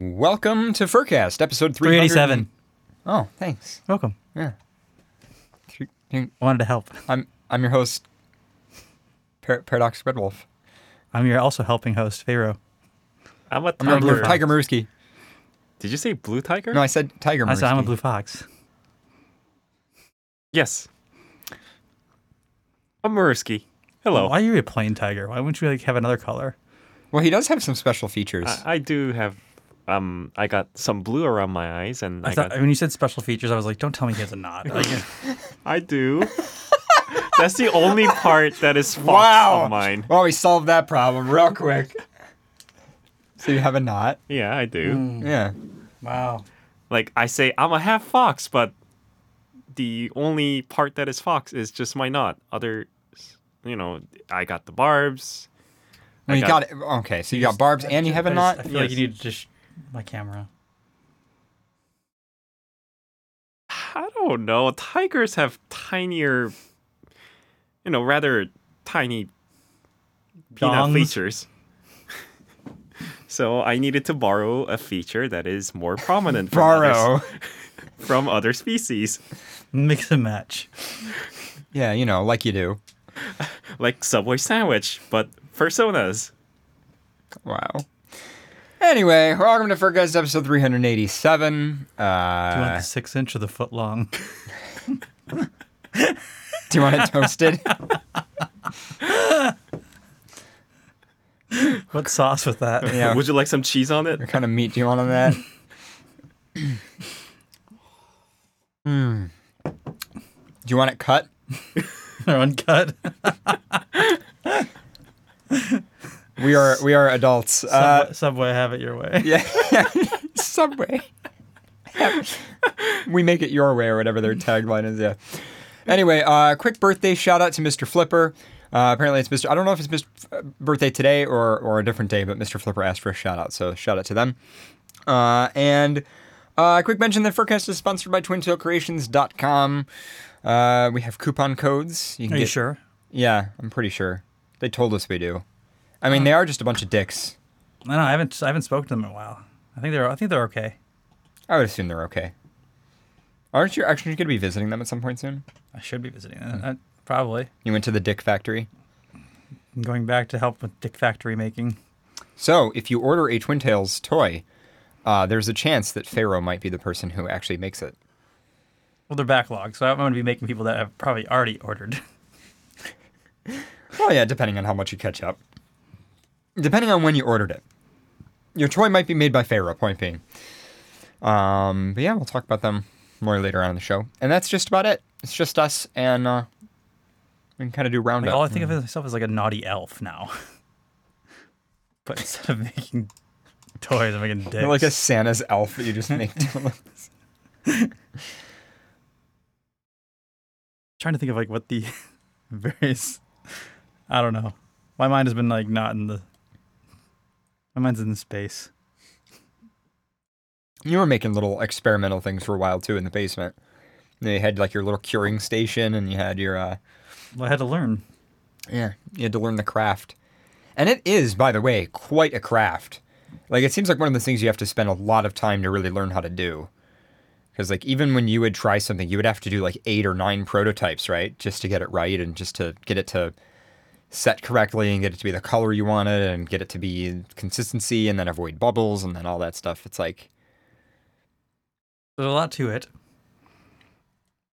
Welcome to Furcast, episode 300 387. Oh, thanks. Welcome. Yeah. I Wanted to help. I'm I'm your host, Par- Paradox Red Wolf. I'm your also helping host, Pharaoh. I'm a I'm your tiger. blue Tiger Maruski. Did you say blue tiger? No, I said Tiger Maruski. I said I'm a blue fox. Yes. I'm Mursky. Hello. Why are you a plain tiger? Why wouldn't you like have another color? Well, he does have some special features. I, I do have um I got some blue around my eyes and I, I thought got when you said special features, I was like, don't tell me he has a knot. Like, I do. That's the only part that is fox wow. of mine. Well, we solved that problem real quick. so you have a knot? Yeah, I do. Yeah. wow. Like I say I'm a half fox, but the only part that is fox is just my knot. Other you know, I got the barbs. No, you got, it. Okay, so you got barbs and you have a knot? I feel like you need to just my camera. I don't know. Tigers have tinier, you know, rather tiny peanut Dongs. features. so I needed to borrow a feature that is more prominent from, others- Borrow. from other species, Mix and match. Yeah, you know, like you do. like Subway sandwich, but personas. Wow. Anyway, welcome to Furcast episode 387. Do you want Uh, the six inch or the foot long? do you want it toasted? what sauce with that? yeah. Would you like some cheese on it? What kind of meat do you want on that? Hmm. Do you want it cut? or uncut? We are we are adults. Uh, Subway, Subway, have it your way. yeah. Subway. we make it your way or whatever their tagline is. Yeah. Anyway, uh, quick birthday shout out to Mr. Flipper. Uh, apparently it's Mr. I don't know if it's Mr. F- birthday today or or a different day, but Mr. Flipper asked for a shout out, so shout out to them. Uh, and uh, quick mention that Furcast is sponsored by TwinTailCreations.com. Uh, we have coupon codes. You can Are get, you sure? Yeah, I'm pretty sure. They told us we do. I mean, they are just a bunch of dicks. I don't know. I haven't I haven't spoken to them in a while. I think they're I think they're okay. I would assume they're okay. Aren't you actually going to be visiting them at some point soon? I should be visiting them. Uh, probably. You went to the Dick Factory. I'm going back to help with Dick Factory making. So, if you order a Twin Tails toy, uh, there's a chance that Pharaoh might be the person who actually makes it. Well, they're backlogged, so I'm going to be making people that have probably already ordered. Well, yeah, depending on how much you catch up. Depending on when you ordered it. Your toy might be made by Pharaoh, point being. Um, but yeah, we'll talk about them more later on in the show. And that's just about it. It's just us, and uh, we can kind of do Like, all I think of myself as like a naughty elf now. but instead of making toys, I'm making dicks. You're like a Santa's elf that you just make. trying to think of like what the various. I don't know. My mind has been like not in the. My mind's in the space. You were making little experimental things for a while too in the basement. You had like your little curing station, and you had your uh, Well, I had to learn. yeah, you had to learn the craft. And it is, by the way, quite a craft. Like it seems like one of the things you have to spend a lot of time to really learn how to do. Because like even when you would try something, you would have to do like eight or nine prototypes, right, just to get it right and just to get it to set correctly and get it to be the color you wanted and get it to be consistency and then avoid bubbles and then all that stuff. It's like There's a lot to it.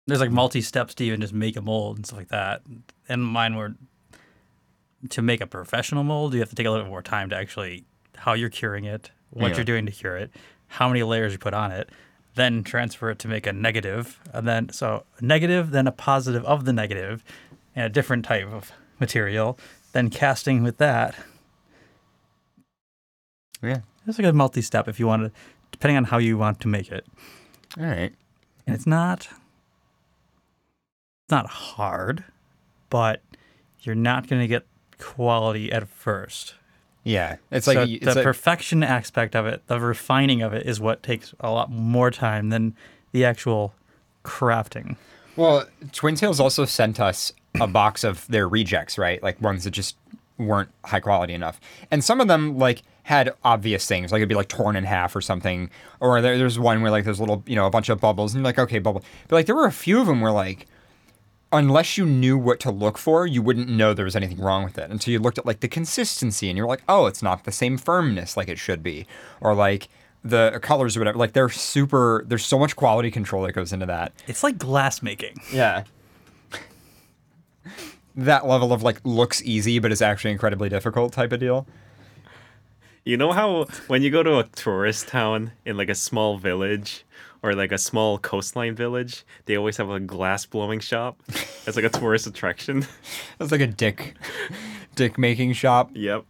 There's like multi steps to even just make a mold and stuff like that. And mine were to make a professional mold, you have to take a little bit more time to actually how you're curing it, what Yeah. you're doing to cure it, how many layers you put on it, then transfer it to make a negative, and then so negative, then a positive of the negative, and a different type of material, then casting with that. yeah, It's like a multi step if you want to, depending on how you want to make it. all right. and it's not it's not hard but you're not going to get quality at first Yeah, it's so like the like, perfection aspect of it the refining of it is what takes a lot more time than the actual crafting well, Twin Tails also sent us a box of their rejects, right? Like ones that just weren't high quality enough, and some of them like had obvious things, like it'd be like torn in half or something, or there, there's one where like there's little, you know, a bunch of bubbles, and you're like, okay, bubble. But like there were a few of them where like, unless you knew what to look for, you wouldn't know there was anything wrong with it until you looked at like the consistency, and you're like, oh, it's not the same firmness like it should be, or like the colors or whatever. Like they're super. There's so much quality control that goes into that. It's like glass making. Yeah. that level of like looks easy but is actually incredibly difficult type of deal. You know how when you go to a tourist town in like a small village or like a small coastline village, they always have a glass blowing shop as like a tourist attraction. It's like a dick dick making shop. Yep.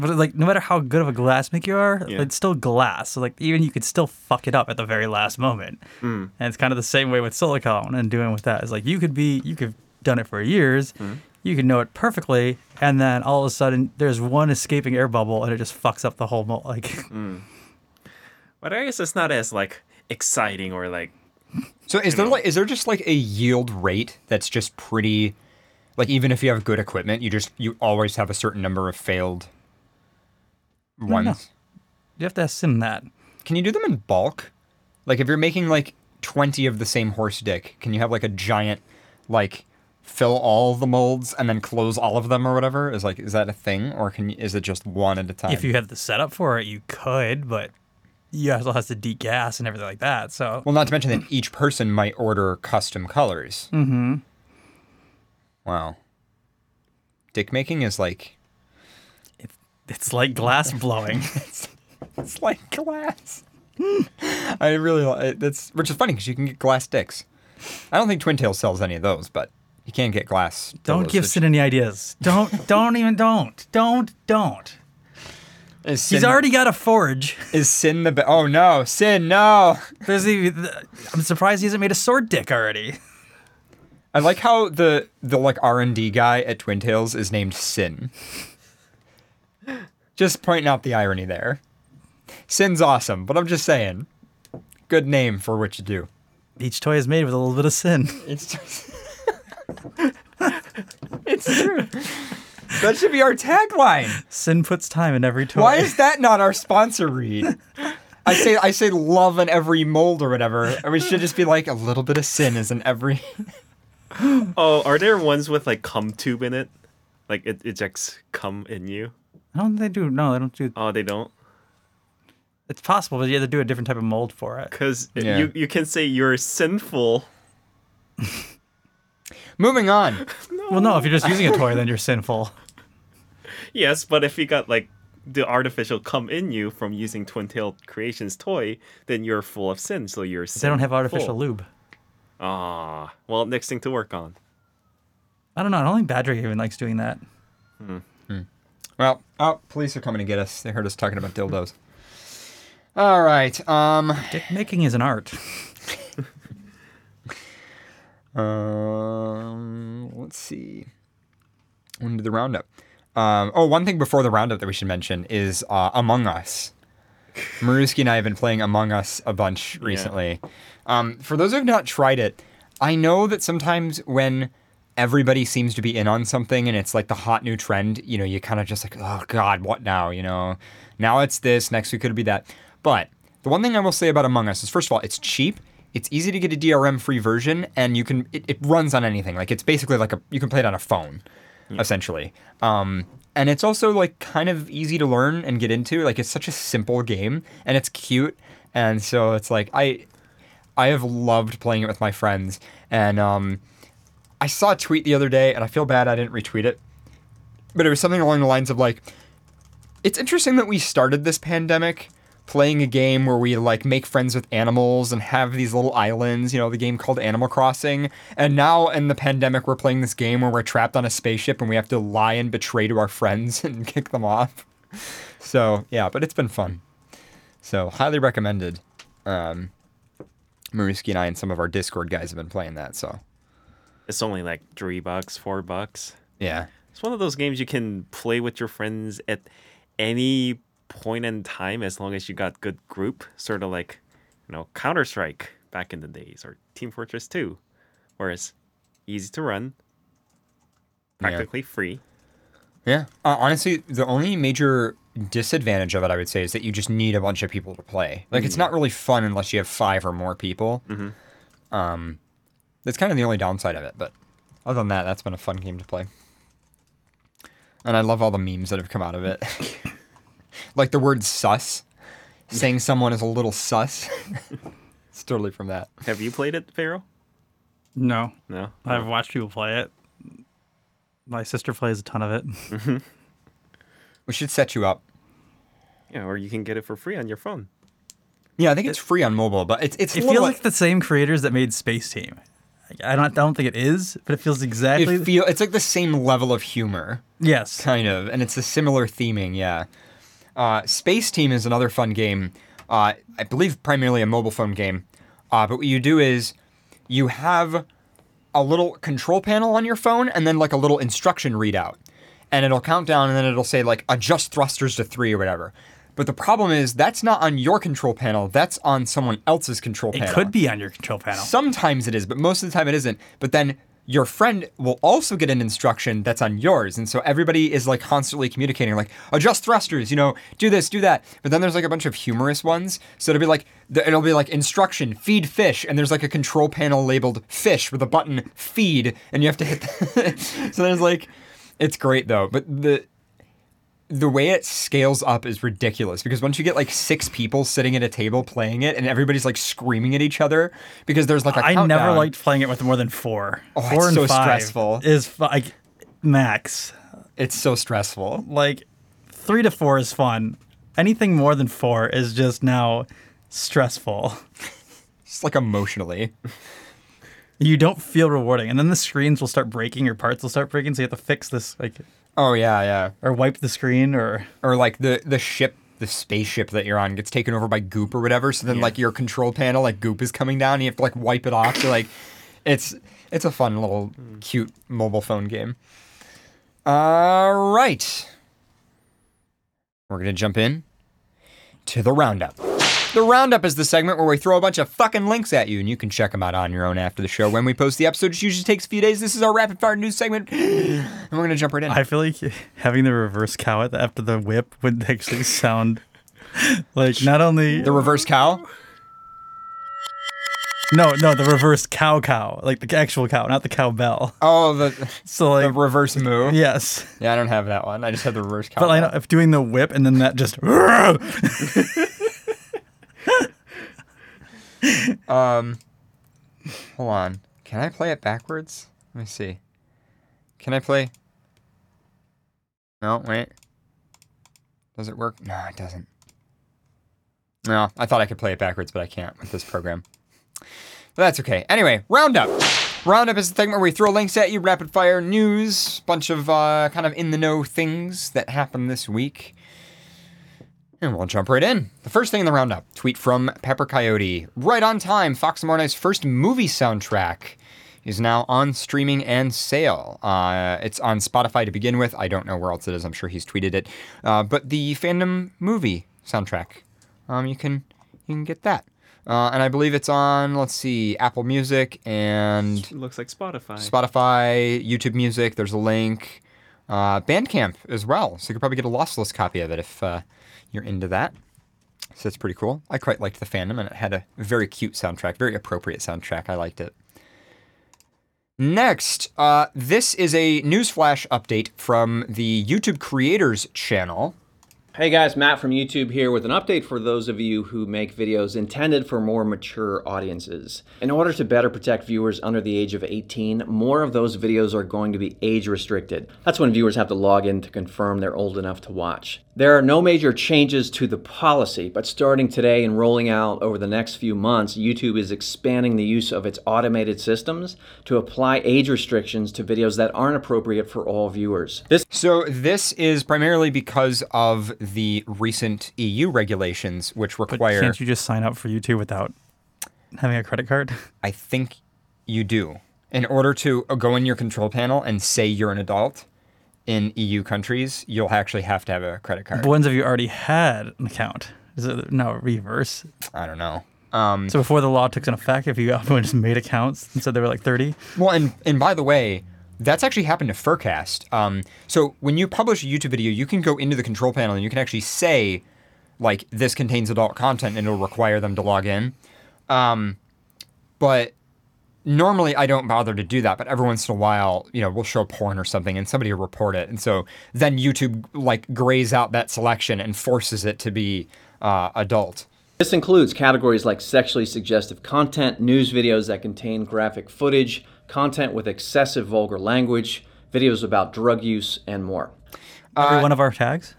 But like, no matter how good of a glass maker you are, Yeah. it's still glass. So like, even you could still fuck it up at the very last moment. Mm. And it's kind of the same way with silicone and doing with that is like you could be, you could done it for years, Mm. you could know it perfectly, and then all of a sudden there's one escaping air bubble and it just fucks up the whole mold. Like, Mm. But I guess it's not as like exciting or like So is there like is there just like a yield rate that's just pretty like even if you have good equipment, you just you always have a certain number of failed ones. no. you have to assume that. Can you do them in bulk? Like if you're making like 20 of the same horse dick, can you have like a giant like fill all the molds and then close all of them or whatever? Is like is that a thing or can you, is it just one at a time? If you have the setup for it, you could, but you also has to degas and everything like that. So Well, not to mention that each person might order custom colors. Mm-hmm. Wow. Dick making is like it's like glass blowing. it's like glass. I really that's which is funny because you can get glass dicks. I don't think Twin Tails sells any of those, but you can get glass. don't give Sid any ideas. Don't, don't even, don't, don't, don't. is He's Sin- already got a forge. is Sin the be- oh no Sin no. There's even, I'm surprised he hasn't made a sword dick already. I like how the the like R and D guy at Twin Tails is named Sin. Just pointing out the irony there. Sin's awesome, but I'm just saying, good name for what you do. Each toy is made with a little bit of sin. It's just. it's true. That should be our tagline. Sin puts time in every toy. Why is that not our sponsor read? I say I say love in every mold or whatever. And we should just be like a little bit of sin is in every. Oh, are there ones with like cum tube in it? Like it ejects cum in you? I don't think they do. No, they don't do. Oh, they don't? It's possible, but you have to do a different type of mold for it. Because Yeah. you, you can say you're sinful. Moving on. Well, no, if you're just using a toy, then you're sinful. Yes, but if you got like the artificial come in you from using Twin Tail Creations toy, then you're full of sin. So you're They don't have artificial lube. Ah, well, next thing to work on. I don't know. I don't think Badger even likes doing that. Well, oh, police are coming to get us. They heard us talking about dildos. All right. Um. Dick making is an art. Um, let's see. When did the roundup? Um, oh, one thing before the roundup that we should mention is uh, Among Us. Maruski and I have been playing Among Us a bunch recently. Um, for those who have not tried it, I know that sometimes when everybody seems to be in on something and it's like the hot new trend, you know, you kind of just like, oh God, what now? You know, now it's this, next week could be that. But the one thing I will say about Among Us is, first of all, it's cheap. It's easy to get a DRM free version, and you can it, it runs on anything. Like it's basically like a you can play it on a phone, essentially. Um, and it's also like kind of easy to learn and get into. Like it's such a simple game, and it's cute, and so it's like I I have loved playing it with my friends. And um, I saw a tweet the other day, and I feel bad I didn't retweet it, but it was something along the lines of like, it's interesting that we started this pandemic playing a game where we like make friends with animals and have these little islands, you know, the game called Animal Crossing. And now in the pandemic, we're playing this game where we're trapped on a spaceship and we have to lie and betray to our friends and kick them off. So, yeah, but it's been fun. So, highly recommended. Um, Maruski and I and some of our Discord guys have been playing that. So, It's only like three bucks, four bucks. yeah. It's one of those games you can play with your friends at any point in time as long as you got good group. Sort of like, you know, Counter Strike back in the days or Team Fortress 2. Whereas easy to run, Yeah. practically free. Yeah. Uh, honestly, the only major disadvantage of it, I would say, is that you just need a bunch of people to play. Like, it's not really fun unless you have five or more people. Um, that's kind of the only downside of it. But other than that, that's been a fun game to play. And I love all the memes that have come out of it. like the word sus, saying someone is a little sus. it's totally from that. Have you played it, Pharaoh? No, No. I've watched people play it. My sister plays a ton of it. Mm-hmm. We should set you up. Yeah, or you can get it for free on your phone. Yeah, I think it's free on mobile, but it's it's It feels bit- like the same creators that made Space Team. I don't, I don't think it is, but it feels exactly. it feel it's like the same level of humor. yes. kind of, and it's a similar theming. Yeah, uh, Space Team is another fun game. Uh, I believe primarily a mobile phone game. Uh, but what you do is you have a little control panel on your phone, and then like a little instruction readout, and it'll count down, and then it'll say like adjust thrusters to three or whatever. But the problem is that's not on your control panel. That's on someone else's control It panel. It could be on your control panel. Sometimes it is, but most of the time it isn't. But then your friend will also get an instruction that's on yours. And so everybody is like constantly communicating, like, adjust thrusters, you know, do this, do that. But then there's like a bunch of humorous ones. So it'll be like, it'll be like instruction, feed fish. And there's like a control panel labeled fish with a button feed. And you have to hit. The so there's like, it's great though. But the, the way it scales up is ridiculous because once you get like six people sitting at a table playing it and everybody's like screaming at each other because there's like a I never liked playing it with more than four. Oh, four and so five stressful. Is like max. it's so stressful Like three to four is fun. Anything more than four is just now stressful. just like emotionally You don't feel rewarding, and then the screens will start breaking, or parts will start breaking, so you have to fix this, like, oh yeah yeah. Or wipe the screen, or or like the the ship the spaceship that you're on gets taken over by goop or whatever so then Yeah. like your control panel like goop is coming down and you have to like wipe it off so like it's it's a fun little hmm. cute mobile phone game. All right. We're gonna jump in to the roundup the roundup is the segment where we throw a bunch of fucking links at you and you can check them out on your own after the show when we post the episode it usually takes a few days this is our rapid fire news segment and we're gonna jump right in I feel like having the reverse cow after the whip would actually sound like not only the reverse cow no no the reverse cow cow like the actual cow, not the cowbell. oh the So The like reverse moo. yes, Yeah, I don't have that one. I just have the reverse cow. but I know if doing the whip and then that just Um, hold on. Can I play it backwards? Let me see. Can I play? No, wait. Does it work? No, it doesn't. No, I thought I could play it backwards, but I can't with this program. But that's okay. Anyway, Roundup. Roundup is the thing where we throw links at you, rapid fire news, bunch of uh, kind of in the know things that happened this week. And we'll jump right in. The first thing in the roundup tweet from Pepper Coyote. Right on time, Fox Night's first movie soundtrack is now on streaming and sale. Uh, it's on Spotify to begin with. I don't know where else it is. I'm sure he's tweeted it. Uh, but the fandom movie soundtrack, um, you can you can get that. Uh, and I believe it's on. Let's see, Apple Music and It looks like Spotify. Spotify, YouTube Music. There's a link. Uh, Bandcamp as well. So you could probably get a lossless copy of it if uh, you're into that. So it's pretty cool. I quite liked the fandom, and it had a very cute soundtrack, very appropriate soundtrack. I liked it. Next, uh, this is a newsflash update from the YouTube Creators channel. Hey guys, Matt from YouTube here with an update for those of you who make videos intended for more mature audiences. In order to better protect viewers under the age of 18, more of those videos are going to be age restricted. That's when viewers have to log in to confirm they're old enough to watch. There are no major changes to the policy, but starting today and rolling out over the next few months, YouTube is expanding the use of its automated systems to apply age restrictions to videos that aren't appropriate for all viewers. This So this is primarily because of the recent EU regulations, which But require. can't you just sign up for YouTube without having a credit card? I think you do. In order to go in your control panel and say you're an adult in EU countries, you'll actually have to have a credit card. But ones have you already had an account? Is it no reverse? I don't know. Um, So before the law took in effect, if you just made accounts and said they were like 30, well, and and by the way, That's actually happened to Furcast. Um, so when you publish a YouTube video, you can go into the control panel and you can actually say, like, this contains adult content, and it'll require them to log in. Um, but normally I don't bother to do that, but every once in a while, you know, we'll show porn or something and somebody will report it. And so then YouTube like grays out that selection and forces it to be uh, adult. This includes categories like sexually suggestive content, news videos that contain graphic footage, content with excessive vulgar language, videos about drug use, and more. Every one of our tags.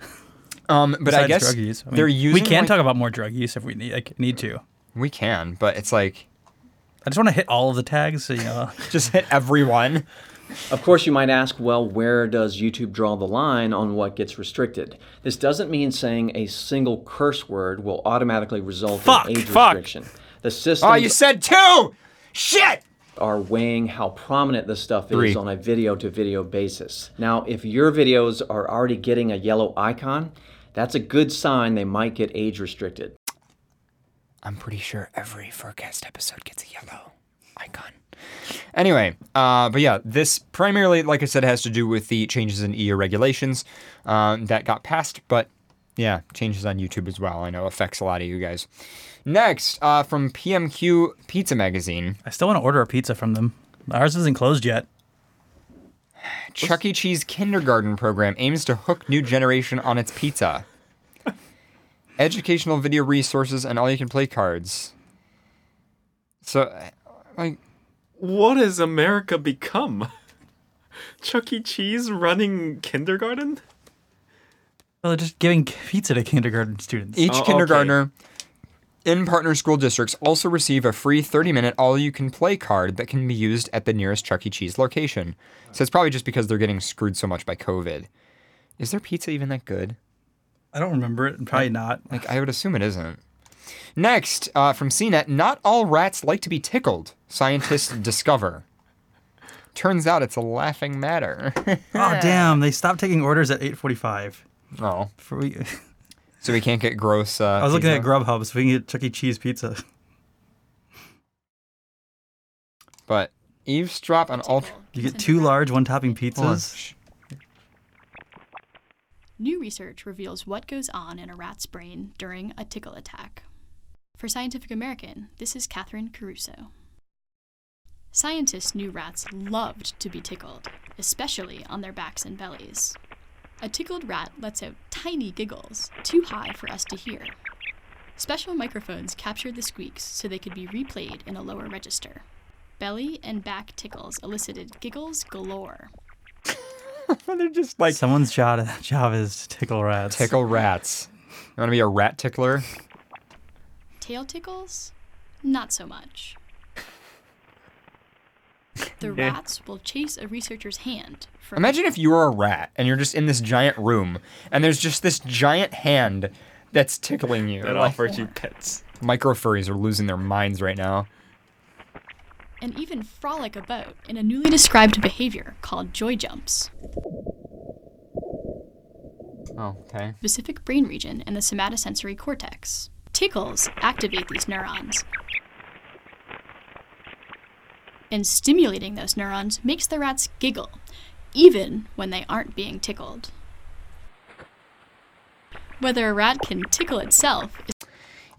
Um, but I guess drug use. I mean, they're using. We can like- talk about more drug use if we need like, need to. We can, but it's like I just want to hit all of the tags. So, you know, just hit everyone. Of course, you might ask, well, where does YouTube draw the line on what gets restricted? This doesn't mean saying a single curse word will automatically result Fuck, in age fuck. restriction. The system. Oh, you said two. Shit. are weighing how prominent this stuff Three. is on a video to video basis. Now, if your videos are already getting a yellow icon, that's a good sign they might get age restricted. I'm pretty sure every Furcast episode gets a yellow icon. Anyway, uh, but yeah, this primarily, like I said, has to do with the changes in EU regulations um, that got passed, but yeah, changes on YouTube as well. I know affects a lot of you guys. Next, uh, from PMQ Pizza Magazine, I still want to order a pizza from them. Ours isn't closed yet. Chuck E. Cheese kindergarten program aims to hook new generation on its pizza. Educational video resources and all you can play cards. So, like, What has America become? Chuck E. Cheese running kindergarten? Well, just giving pizza to kindergarten students. Each Oh, okay. kindergartner in partner school districts also receive a free 30 minute all you can play card that can be used at the nearest Chuck E. Cheese location. So it's probably just because they're getting screwed so much by COVID. Is their pizza even that good? I don't remember it. Probably not. Like, I would assume it isn't. Next, uh, from CNET, not all rats like to be tickled, scientists discover. Turns out it's a laughing matter. Oh damn! They stopped taking orders at 8:45. oh, For we, so we can't get gross. Uh, I was looking at pizza? Grubhub, so we can get Chuck E. Cheese pizza. But eavesdrop on ultra. You get two large one-topping Hold on. pizzas. New research reveals what goes on in a rat's brain during a tickle attack. For Scientific American, this is Catherine Caruso. Scientists knew rats loved to be tickled, especially on their backs and bellies. A tickled rat lets out tiny giggles, too high for us to hear. Special microphones captured the squeaks so they could be replayed in a lower register. Belly and back tickles elicited giggles galore. They're just like Someone's job, job is to tickle rats. tickle rats. You want to be a rat tickler? Tail tickles? Not so much. The Yeah. rats will chase a researcher's hand for Imagine if you were a rat and you're just in this giant room and there's just this giant hand that's tickling you. That Like, offers you pets. micro furries are losing their minds right now. And even frolic about in a newly described behavior called joy jumps. Oh, okay. Specific brain region in the somatosensory cortex. Tickles activate these neurons. And stimulating those neurons makes the rats giggle, even when they aren't being tickled. Whether a rat can tickle itself is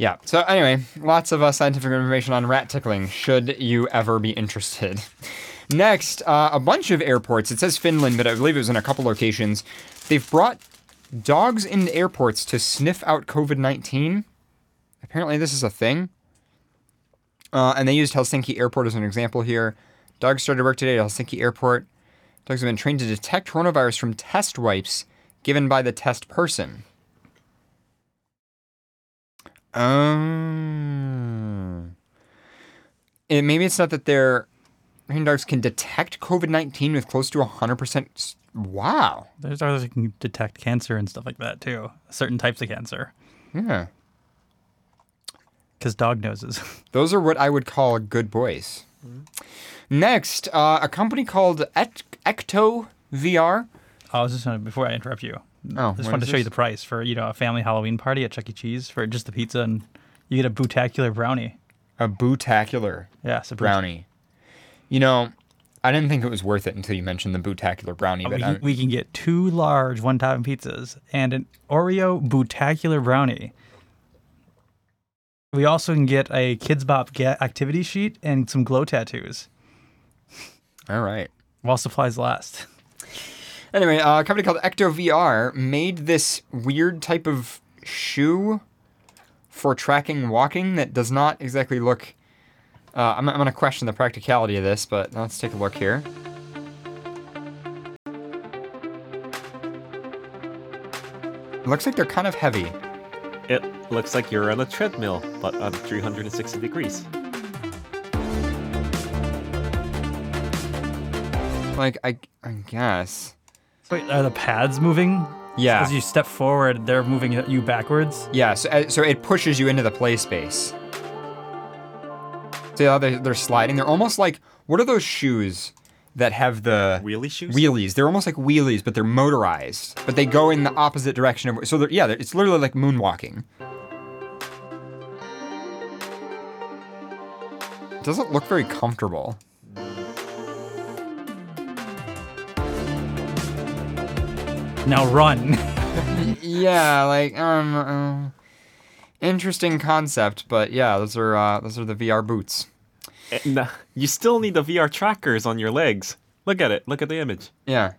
Yeah. So anyway, lots of uh, scientific information on rat tickling. Should you ever be interested? Next, uh, a bunch of airports. It says Finland, but I believe it was in a couple locations. They've brought dogs into airports to sniff out COVID nineteen. Apparently, this is a thing. Uh, and they used Helsinki Airport as an example here. Dogs started work today at Helsinki Airport. Dogs have been trained to detect coronavirus from test wipes given by the test person. Um, it, maybe it's not that their trained dogs can detect COVID nineteen with close to hundred percent. Wow. There's others that can detect cancer and stuff like that too. Certain types of cancer, Yeah, because dog noses. those are what I would call good boys. Next, uh, a company called Et- Ekto VR. Oh, I was just gonna, before I interrupt you. Oh, I just wanted to show you the price for you know a family Halloween party at Chuck E. Cheese for just the pizza and you get a bootacular brownie. A bootacular Yeah, a brownie. You know, I didn't think it was worth it until you mentioned the Bootacular brownie. Oh, but we, can, we can get two large one topping pizzas and an Oreo Bootacular brownie. We also can get a Kidz Bop activity sheet and some glow tattoos all right. while supplies last. Anyway, uh, a company called Ekto VR made this weird type of shoe for tracking walking that does not exactly look. Uh, I'm, I'm going to question the practicality of this, but let's take a look here. It looks like they're kind of heavy. It looks like you're on a treadmill, but on 360 degrees. Like I, I guess. Wait, are the pads moving? Yeah. As you step forward, they're moving you backwards. Yeah. So, uh, so it pushes you into the play space. See how they, they're sliding? They're almost like what are those shoes that have the Wheelie shoes? wheelies? They're almost like wheelies, but they're motorized. But they go in the opposite direction of. So they're, yeah, they're, it's literally like moonwalking. It doesn't look very comfortable. Now run. yeah, like um, uh, interesting concept, but yeah, those are uh, those are the VR boots. And, uh, you still need the VR trackers on your legs. Look at it. Look at the image. Yeah,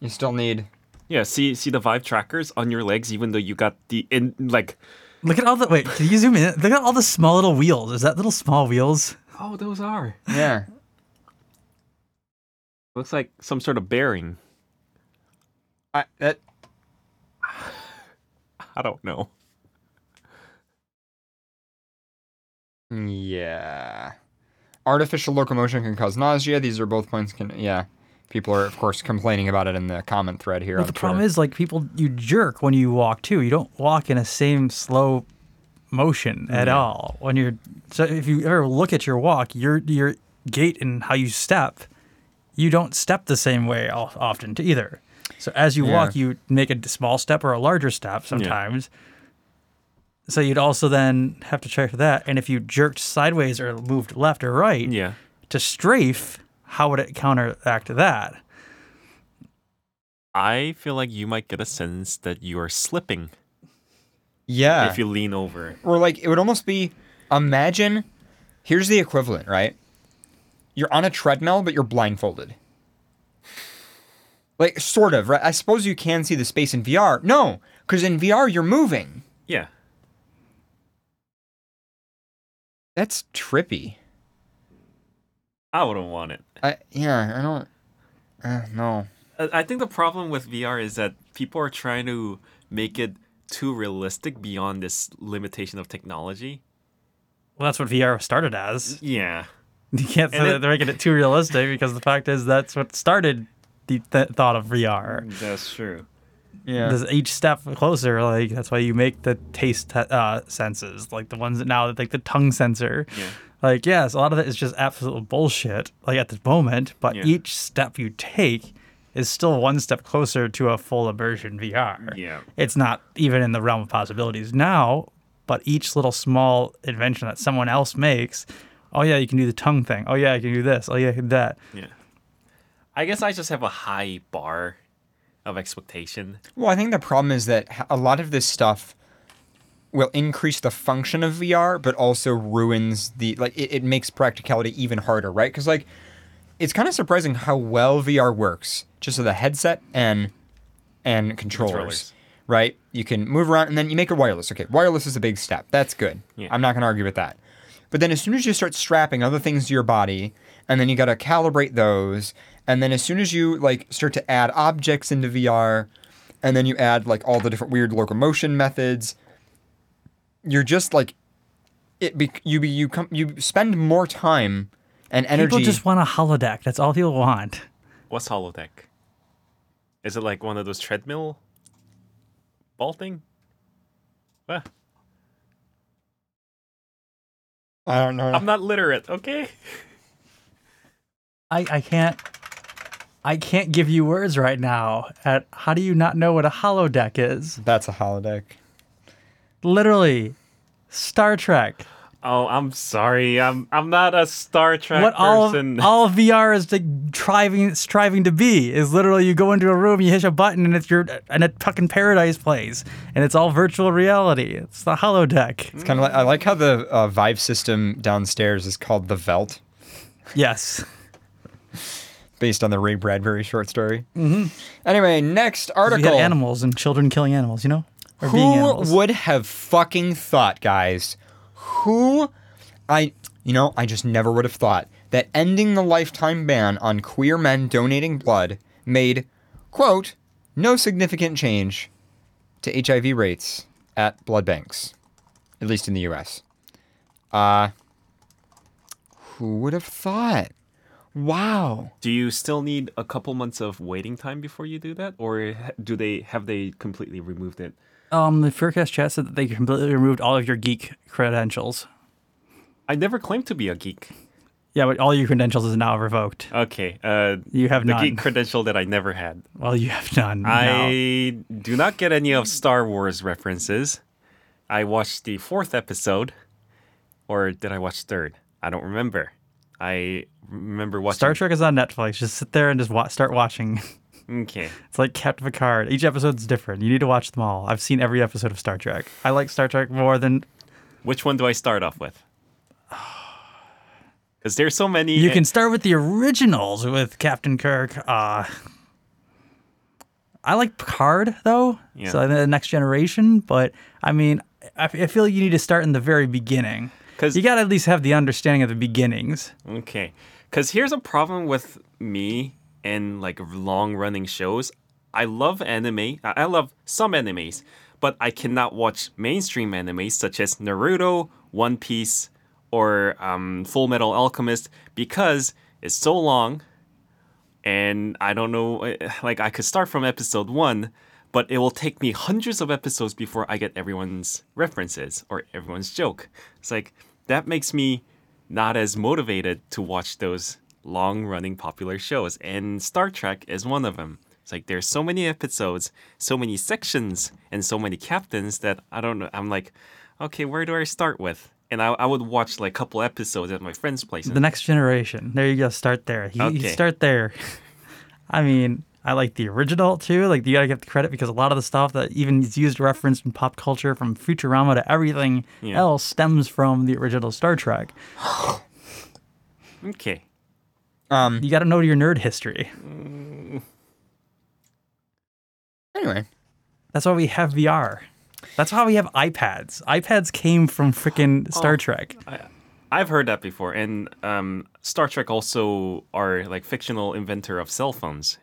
you still need. Yeah, see see the Vive trackers on your legs, even though you got the in like. Look at all the wait. Can you zoom in? Look at all the small little wheels. Is that little small wheels? Oh, those are. Yeah, Looks like some sort of bearing. I, that I don't know. yeah. Artificial locomotion can cause nausea. These are both points. Can yeah. People are of course complaining about it in the comment thread here. Well, on the problem is like people you jerk when you walk too. You don't walk in a same slow motion at all. When you're so if you ever look at your walk, your your gait and how you step, you don't step the same way often to either. So as you walk, you make a small step or a larger step sometimes. So you'd also then have to check for that. And if you jerked sideways or moved left or right Yeah. to strafe, how would it counteract that? I feel like you might get a sense that you are slipping yeah. if you lean over. or like it would almost be imagine here's the equivalent right you're on a treadmill but you're blindfolded like sort of right i suppose you can see the space in vr no because in vr you're moving Yeah. that's trippy I wouldn't want it. i yeah i don't uh, no I I think the problem with VR is that people are trying to make it too realistic beyond this limitation of technology. Well, that's what VR started as. Yeah. You can't say that it- they're making it too realistic because the fact is that's what started the th- thought of VR. That's true. yeah There's each step closer, like that's why you make the taste te- uh, senses, like the ones that now, like the tongue sensor. Yeah. Like yes, a lot of it is just absolute bullshit. Like at this moment, but Yeah. each step you take is still one step closer to a full immersion VR. Yeah. It's not even in the realm of possibilities now, but each little small invention that someone else makes, oh yeah, you can do the tongue thing. Oh yeah, I can do this. Oh yeah, I can do that. Yeah. I guess I just have a high bar of expectation. well i think the problem is that a lot of this stuff will increase the function of vr but also ruins the like it, it makes practicality even harder right because like it's kind of surprising how well VR works just with a headset and and controllers, Controllers. right? You can move around and then you make it wireless. Okay, wireless is a big step. That's good. Yeah. I'm not going to argue with that. But then as soon as you start strapping other things to your body and then you got to calibrate those and then as soon as you like start to add objects into VR and then you add like all the different weird locomotion methods you're just like it be, you be, you come you spend more time and energy People just want a holodeck. That's all people want. What's holodeck? Is it like one of those treadmill ball thing? Ah, I don't know. I'm not literate, okay? I, I can't I can't give you words right now. At how do you not know what a holodeck is? That's a holodeck. Literally, Star Trek. Oh, I'm sorry. I'm I'm not a Star Trek what all person. of, all VR is striving striving to be is literally you go into a room, you hit a button, and it's your and a fucking paradise plays, and it's all virtual reality. It's the holodeck. It's kind of like I like how the uh, Vive system downstairs is called the Veldt, Yes. Based on the Ray Bradbury short story. Mm-hmm. Anyway, next We article. got animals and children killing animals, you know, or being Who animals. would have fucking thought, guys? Who I you know, I just never would have thought that ending the lifetime ban on queer men donating blood made quote no significant change to HIV rates at blood banks, at least in the US. Uh who would have thought? Wow. do you still need a couple months of waiting time before you do that, or do they have they completely removed it? Um, the Furcast chat said that they completely removed all of your geek credentials. I never claimed to be a geek. Yeah, but all your credentials is now revoked. Okay, uh, You have the none. geek credential that I never had. Well, you have none. now. I do not get any of Star Wars references. I watched the fourth episode, or did I watch third? I don't remember. I remember watching Star Trek is on Netflix. Just sit there and just wa- start watching. Okay, It's like Captain Picard. Each episode's different. You need to watch them all. I've seen every episode of Star Trek. I like Star Trek more than which one do I start off with? Because there's so many. you can start with the originals with Captain Kirk. Uh, I like Picard though, Yeah. so the Next Generation. But I mean, I, I feel like you need to start in the very beginning. 'Cause- you got to at least have the understanding of the beginnings. Okay. Because here's a problem with me and like long running shows. I love anime. I I love some animes, but I cannot watch mainstream animes such as Naruto, One Piece, or um, Full Metal Alchemist because it's so long and I don't know. eh, Like, I could start from episode one, but it will take me hundreds of episodes before I get everyone's references or everyone's joke. It's like, that makes me not as motivated to watch those long running popular shows. And Star Trek is one of them. It's like there's so many episodes, so many sections, and so many captains that I don't know. I'm like, okay, where do I start with? And I, I would watch like a couple episodes at my friend's place. The Next Generation. There you go. Start there. You, you Okay. start there. I mean, I like the original too. Like you gotta get the credit because a lot of the stuff that even is used referenced in pop culture, from Futurama to everything Yeah. else, stems from the original Star Trek. okay. Um You got to know your nerd history. anyway, That's why we have VR. That's why we have iPads. iPads came from freaking Star Trek. I've heard that before, and um, Star Trek also are like fictional inventor of cell phones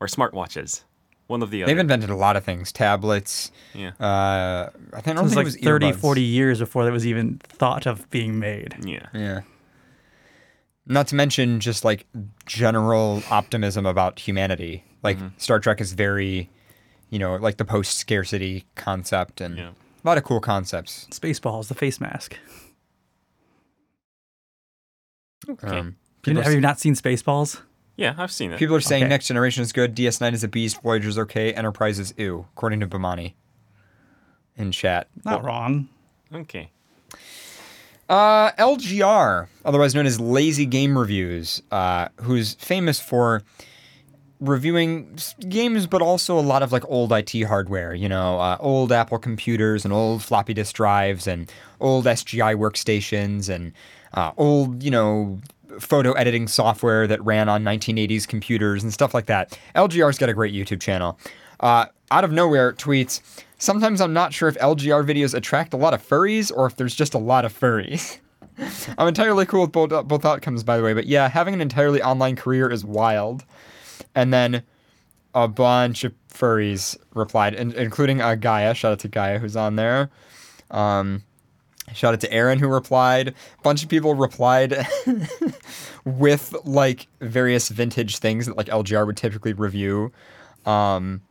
or smartwatches. One of the other. they've invented a lot of things, tablets. yeah. Uh I think I It don't was think like it was 30, earbuds. 40 years before that was even thought of being made. yeah. Yeah. Not to mention just like general optimism about humanity. Like Mm-hmm. Star Trek is very, you know, like the post scarcity concept and Yeah. a lot of cool concepts. Spaceballs, the face mask. Um, You- people, have you not seen Spaceballs? Yeah, I've seen it. people are saying Okay. Next Generation is good, DS9 is a beast, Voyager's okay, Enterprise is ew, according to Bamani in chat. Not wrong. Okay. Uh, LGR, otherwise known as Lazy Game Reviews, uh, who's famous for reviewing games, but also a lot of like old IT hardware. You know, uh, old Apple computers and old floppy disk drives and old SGI workstations and uh, old, you know, photo editing software that ran on 1980s computers and stuff like that. LGR's got a great YouTube channel. Uh, out of nowhere, tweets. Sometimes I'm not sure if LGR videos attract a lot of furries or if there's just a lot of furries. I'm entirely cool with both, both outcomes, by the way, but yeah, having an entirely online career is wild. And then a bunch of furries replied, in- including uh, Gaia. Shout out to Gaia who's on there. Um, shout out to Aaron who replied. A bunch of people replied with like various vintage things that like LGR would typically review. Um,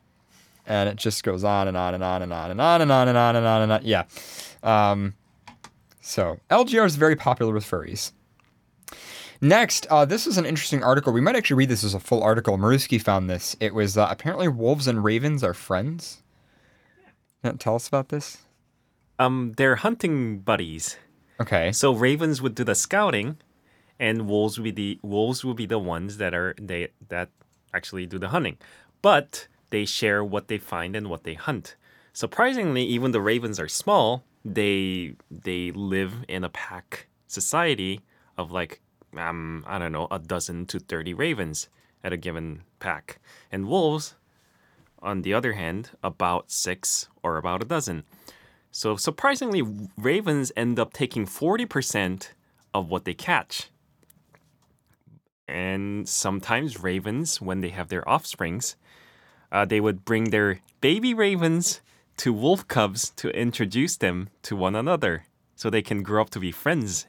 and it just goes on and on and on and on and on and on and on and on and on. Yeah. Um, so LGR is very popular with furries. Next, uh, this is an interesting article. We might actually read this as a full article. Maruski found this. It was uh, apparently wolves and ravens are friends. Tell us about this. Um, they're hunting buddies. Okay. So ravens would do the scouting, and wolves would be the wolves would be the ones that are they that actually do the hunting. But they share what they find and what they hunt. Surprisingly, even the ravens are small. They they live in a pack society of like um I don't know a dozen to thirty ravens at a given pack, and wolves, on the other hand, about six or about a dozen. So surprisingly, ravens end up taking 40% of what they catch. And sometimes ravens, when they have their offsprings, uh, they would bring their baby ravens to wolf cubs to introduce them to one another so they can grow up to be friends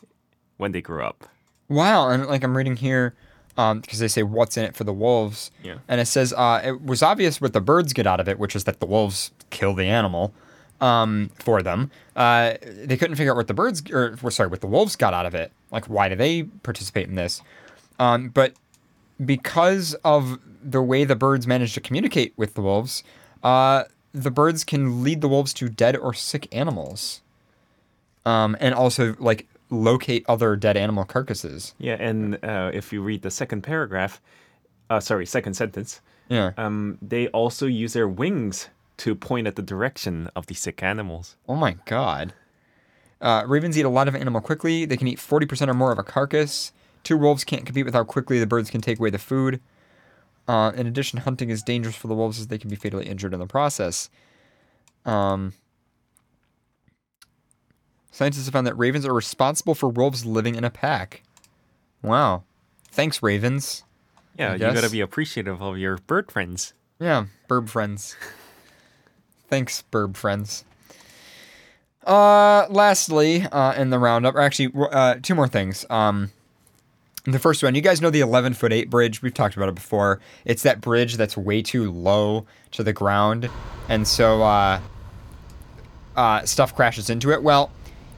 when they grow up. Wow, and like I'm reading here, because they say what's in it for the wolves, Yeah. and it says uh, it was obvious what the birds get out of it, which is that the wolves kill the animal um, for them. Uh, they couldn't figure out what the birds, or sorry, what the wolves got out of it. Like, why do they participate in this? Um, but because of the way the birds manage to communicate with the wolves, uh, the birds can lead the wolves to dead or sick animals, um, and also like locate other dead animal carcasses. Yeah, and uh, if you read the second paragraph, uh, sorry, second sentence, Yeah. um, they also use their wings to point at the direction of the sick animals. Oh my god. Uh, ravens eat a lot of animal quickly. They can eat 40% or more of a carcass. Two wolves can't compete with how quickly the birds can take away the food. Uh, in addition, hunting is dangerous for the wolves as they can be fatally injured in the process. Um, scientists have found that ravens are responsible for wolves living in a pack. Wow. Thanks, ravens. Yeah, you gotta be appreciative of your bird friends. Yeah, bird friends. Thanks, burb friends. Uh, lastly, uh, in the roundup, or actually, uh, two more things. Um, the first one, you guys know the 11 foot 8 bridge. We've talked about it before. It's that bridge that's way too low to the ground. And so, uh, uh, stuff crashes into it. Well,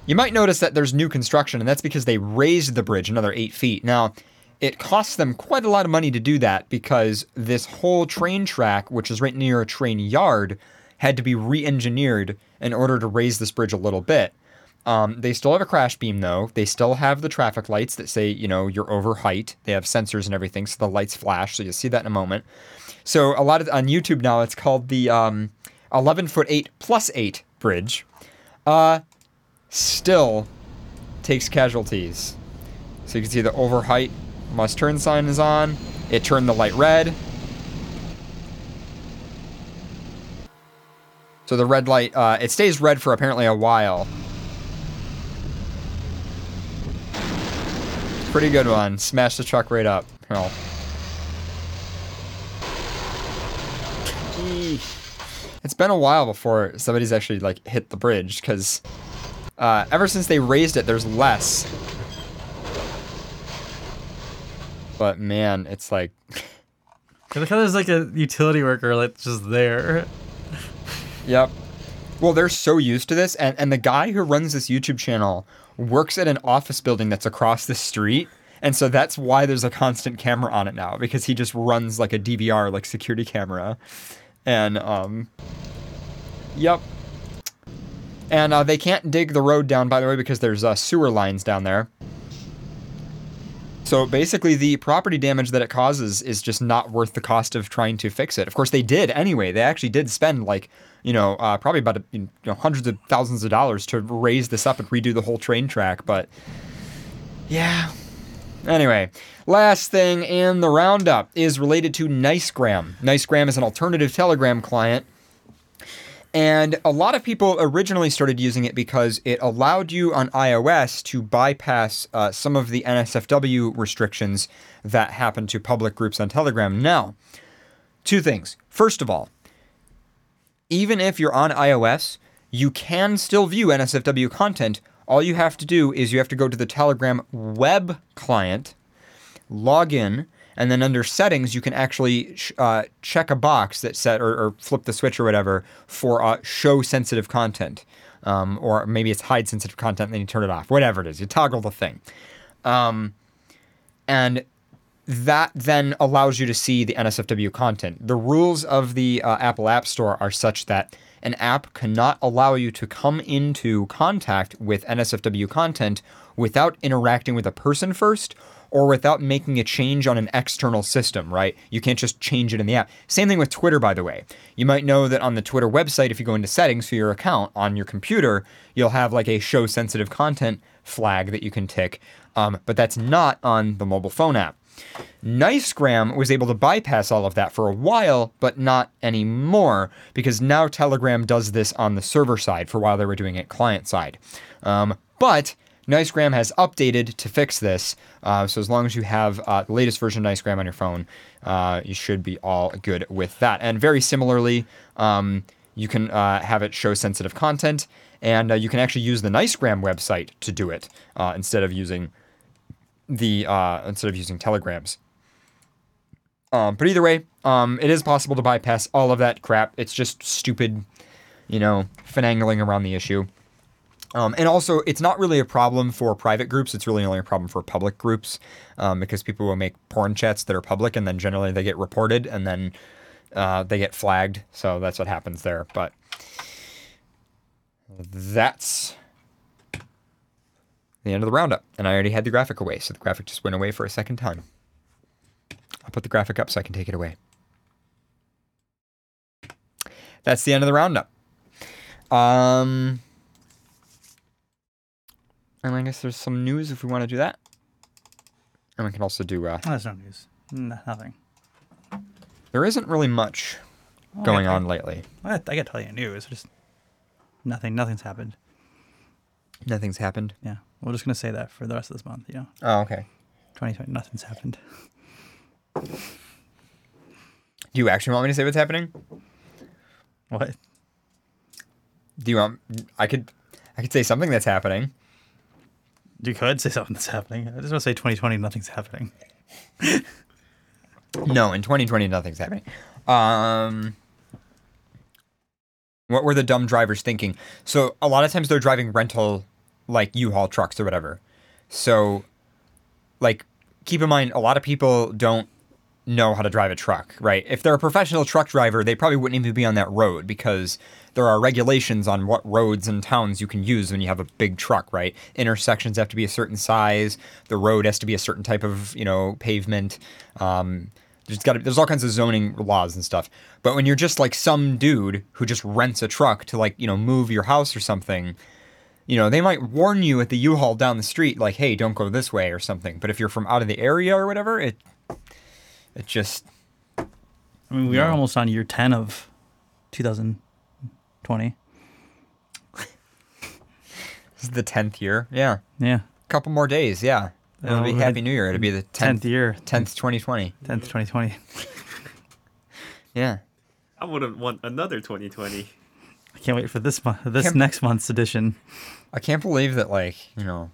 you might notice that there's new construction, and that's because they raised the bridge another eight feet. Now, it costs them quite a lot of money to do that because this whole train track, which is right near a train yard, had to be re engineered in order to raise this bridge a little bit. Um, they still have a crash beam, though. They still have the traffic lights that say, you know, you're over height. They have sensors and everything, so the lights flash. So you'll see that in a moment. So a lot of on YouTube now, it's called the um, 11 foot 8 plus 8 bridge. Uh, still takes casualties. So you can see the over height must turn sign is on. It turned the light red. So the red light, uh, it stays red for apparently a while. Pretty good one. Smash the truck right up. Hell. It's been a while before somebody's actually like hit the bridge because uh, ever since they raised it, there's less. But man, it's like like how there's like a utility worker like just there. Yep. Well, they're so used to this, and, and the guy who runs this YouTube channel works at an office building that's across the street, and so that's why there's a constant camera on it now because he just runs like a DVR, like security camera, and um, yep. And uh, they can't dig the road down, by the way, because there's uh, sewer lines down there. So basically, the property damage that it causes is just not worth the cost of trying to fix it. Of course, they did anyway. They actually did spend like, you know, uh, probably about you know, hundreds of thousands of dollars to raise this up and redo the whole train track. But yeah. Anyway, last thing in the roundup is related to NiceGram. NiceGram is an alternative Telegram client. And a lot of people originally started using it because it allowed you on iOS to bypass uh, some of the NSFW restrictions that happen to public groups on Telegram. Now, two things. First of all, even if you're on iOS, you can still view NSFW content. All you have to do is you have to go to the Telegram web client, log in, and then under settings you can actually sh- uh, check a box that set or, or flip the switch or whatever for uh, show sensitive content, um, or maybe it's hide sensitive content. And then you turn it off. Whatever it is, you toggle the thing, um, and that then allows you to see the NSFW content. The rules of the uh, Apple App Store are such that an app cannot allow you to come into contact with NSFW content without interacting with a person first or without making a change on an external system, right? You can't just change it in the app. Same thing with Twitter, by the way. You might know that on the Twitter website, if you go into settings for your account on your computer, you'll have like a show sensitive content flag that you can tick, um, but that's not on the mobile phone app. Nicegram was able to bypass all of that for a while, but not anymore because now Telegram does this on the server side for while they were doing it client side. Um, but Nicegram has updated to fix this. Uh, so as long as you have uh, the latest version of Nicegram on your phone, uh, you should be all good with that. And very similarly, um, you can uh, have it show sensitive content, and uh, you can actually use the Nicegram website to do it uh, instead of using the instead of using telegrams. Um, but either way, um, it is possible to bypass all of that crap. It's just stupid, you know, finagling around the issue. Um, and also, it's not really a problem for private groups. It's really only a problem for public groups um, because people will make porn chats that are public and then generally they get reported and then uh, they get flagged. So that's what happens there. But that's the end of the roundup. And I already had the graphic away. So the graphic just went away for a second time. I'll put the graphic up so I can take it away. That's the end of the roundup. Um, and I guess there's some news if we want to do that. And we can also do. Uh, Oh, there's no news. N- nothing. there isn't really much Well, going I, on lately. I, I gotta tell you news. Just nothing. Nothing's happened. Nothing's happened. Yeah, we're just gonna say that for the rest of this month. You know, Oh, okay. 2020. Nothing's happened. Do you actually want me to say what's happening? What? Do you want? I could. I could say something that's happening. You could say something that's happening. I just want to say 2020. Nothing's happening. No, in 2020, nothing's happening. Um, what were the dumb drivers thinking? So a lot of times they're driving rental, like U-Haul trucks or whatever. So, like, keep in mind, a lot of people don't know how to drive a truck, right? If they're a professional truck driver, they probably wouldn't even be on that road because there are regulations on what roads and towns you can use when you have a big truck, right? Intersections have to be a certain size. The road has to be a certain type of, you know, pavement. Um, there's got there's all kinds of zoning laws and stuff. But when you're just like some dude who just rents a truck to like, you know, move your house or something, you know, they might warn you at the U-Haul down the street, like, hey, don't go this way or something. But if you're from out of the area or whatever, it it just I mean, we are almost on year 10 of 2020. this is the tenth year. Yeah. Yeah, couple more days, yeah. It'll be Happy New Year. It'll be the 10th tenth year, tenth twenty twenty. 10th 2020. Yeah. I wouldn't want another 2020. I can't wait for this month, this Can't- next month's edition. I can't believe that like, you know,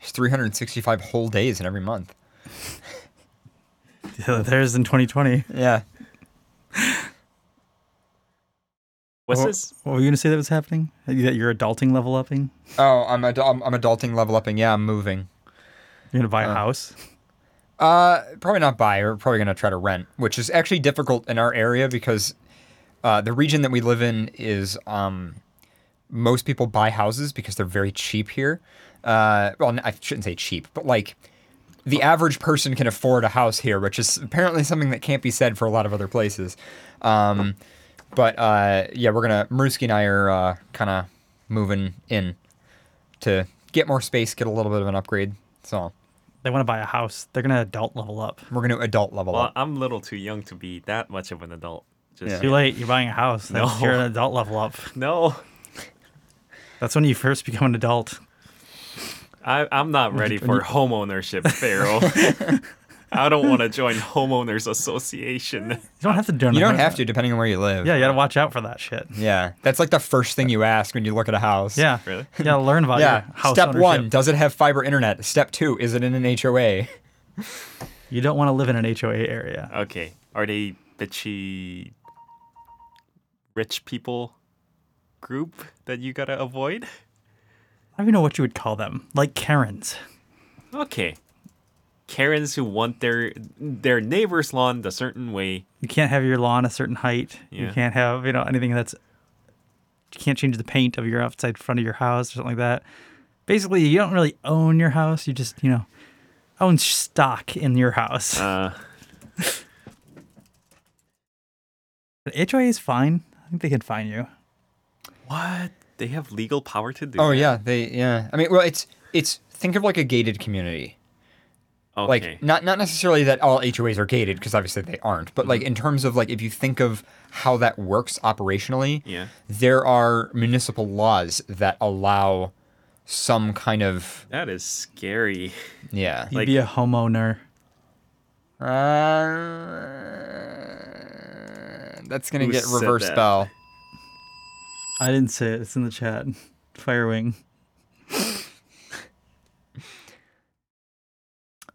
there's three hundred and sixty five whole days in every month. There's in 2020. Yeah. What's what, this? What were you gonna say that was happening? That you're adulting level upping. Oh, I'm ad- I'm, I'm adulting level upping. Yeah, I'm moving. You're gonna buy a Uh, house. Uh, probably not buy. We're probably gonna try to rent, which is actually difficult in our area because uh, the region that we live in is um, most people buy houses because they're very cheap here. Uh, well, I shouldn't say cheap, but like the average person can afford a house here, which is apparently something that can't be said for a lot of other places. Um, but uh, yeah, we're gonna Maruski and I are uh, kind of moving in to get more space, get a little bit of an upgrade. So They want to buy a house. They're gonna adult level up. we're gonna adult level Well, up. I'm a little too young to be that much of an adult. Just Yeah. Too late. You're buying a house. No. You're an adult level up. No, That's when you first become an adult. I, I'm not ready for home ownership, Pharaoh. I don't want to join homeowners association. You don't have to do. You don't have to, depending on where you live. Yeah, you gotta watch out for that shit. Yeah, that's like the first thing you ask when you look at a house. Yeah, Really? You gotta learn about Yeah. your house Step ownership. one: Does it have fiber internet? Step two: Is it in an HOA? You don't want to live in an HOA area. Okay, are they bitchy rich people group that you gotta avoid? I don't even know what you would call them. Like Karens. Okay, Karens who want their their neighbor's lawn a certain way. You can't have your lawn a certain height. You can't have you know anything that's you can't change the paint of your outside front of your house or something like that. Basically, you don't really own your house. You just you know own stock in your house. Uh, The HOA is fine. I think they can fine you. What? They have legal power to do Oh that? yeah, they yeah. I mean, well, it's it's think of like a gated community. Okay. Like not not necessarily that all HOAs are gated because obviously they aren't, but like in terms of like if you think of how that works operationally, Yeah. there are municipal laws that allow some kind of that is scary. yeah. You'd Like- be a homeowner. Uh, that's gonna Who get said reverse that? spell. I didn't say it. It's in the chat. Firewing.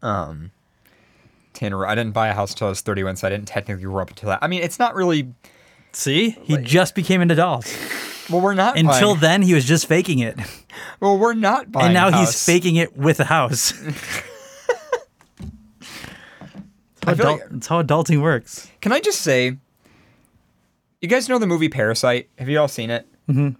Um, Tanner, I didn't buy a house until I was 31, so I didn't technically grow up until that. I mean, it's not really. See, he just became an adult. Well, we're not Until buying, then, he was just faking it, Well, we're not buying. and now he's faking it with a house. I feel Adult, like- that's how adulting works. Can I just say, you guys know the movie Parasite? Have you all seen it? Mm-hmm.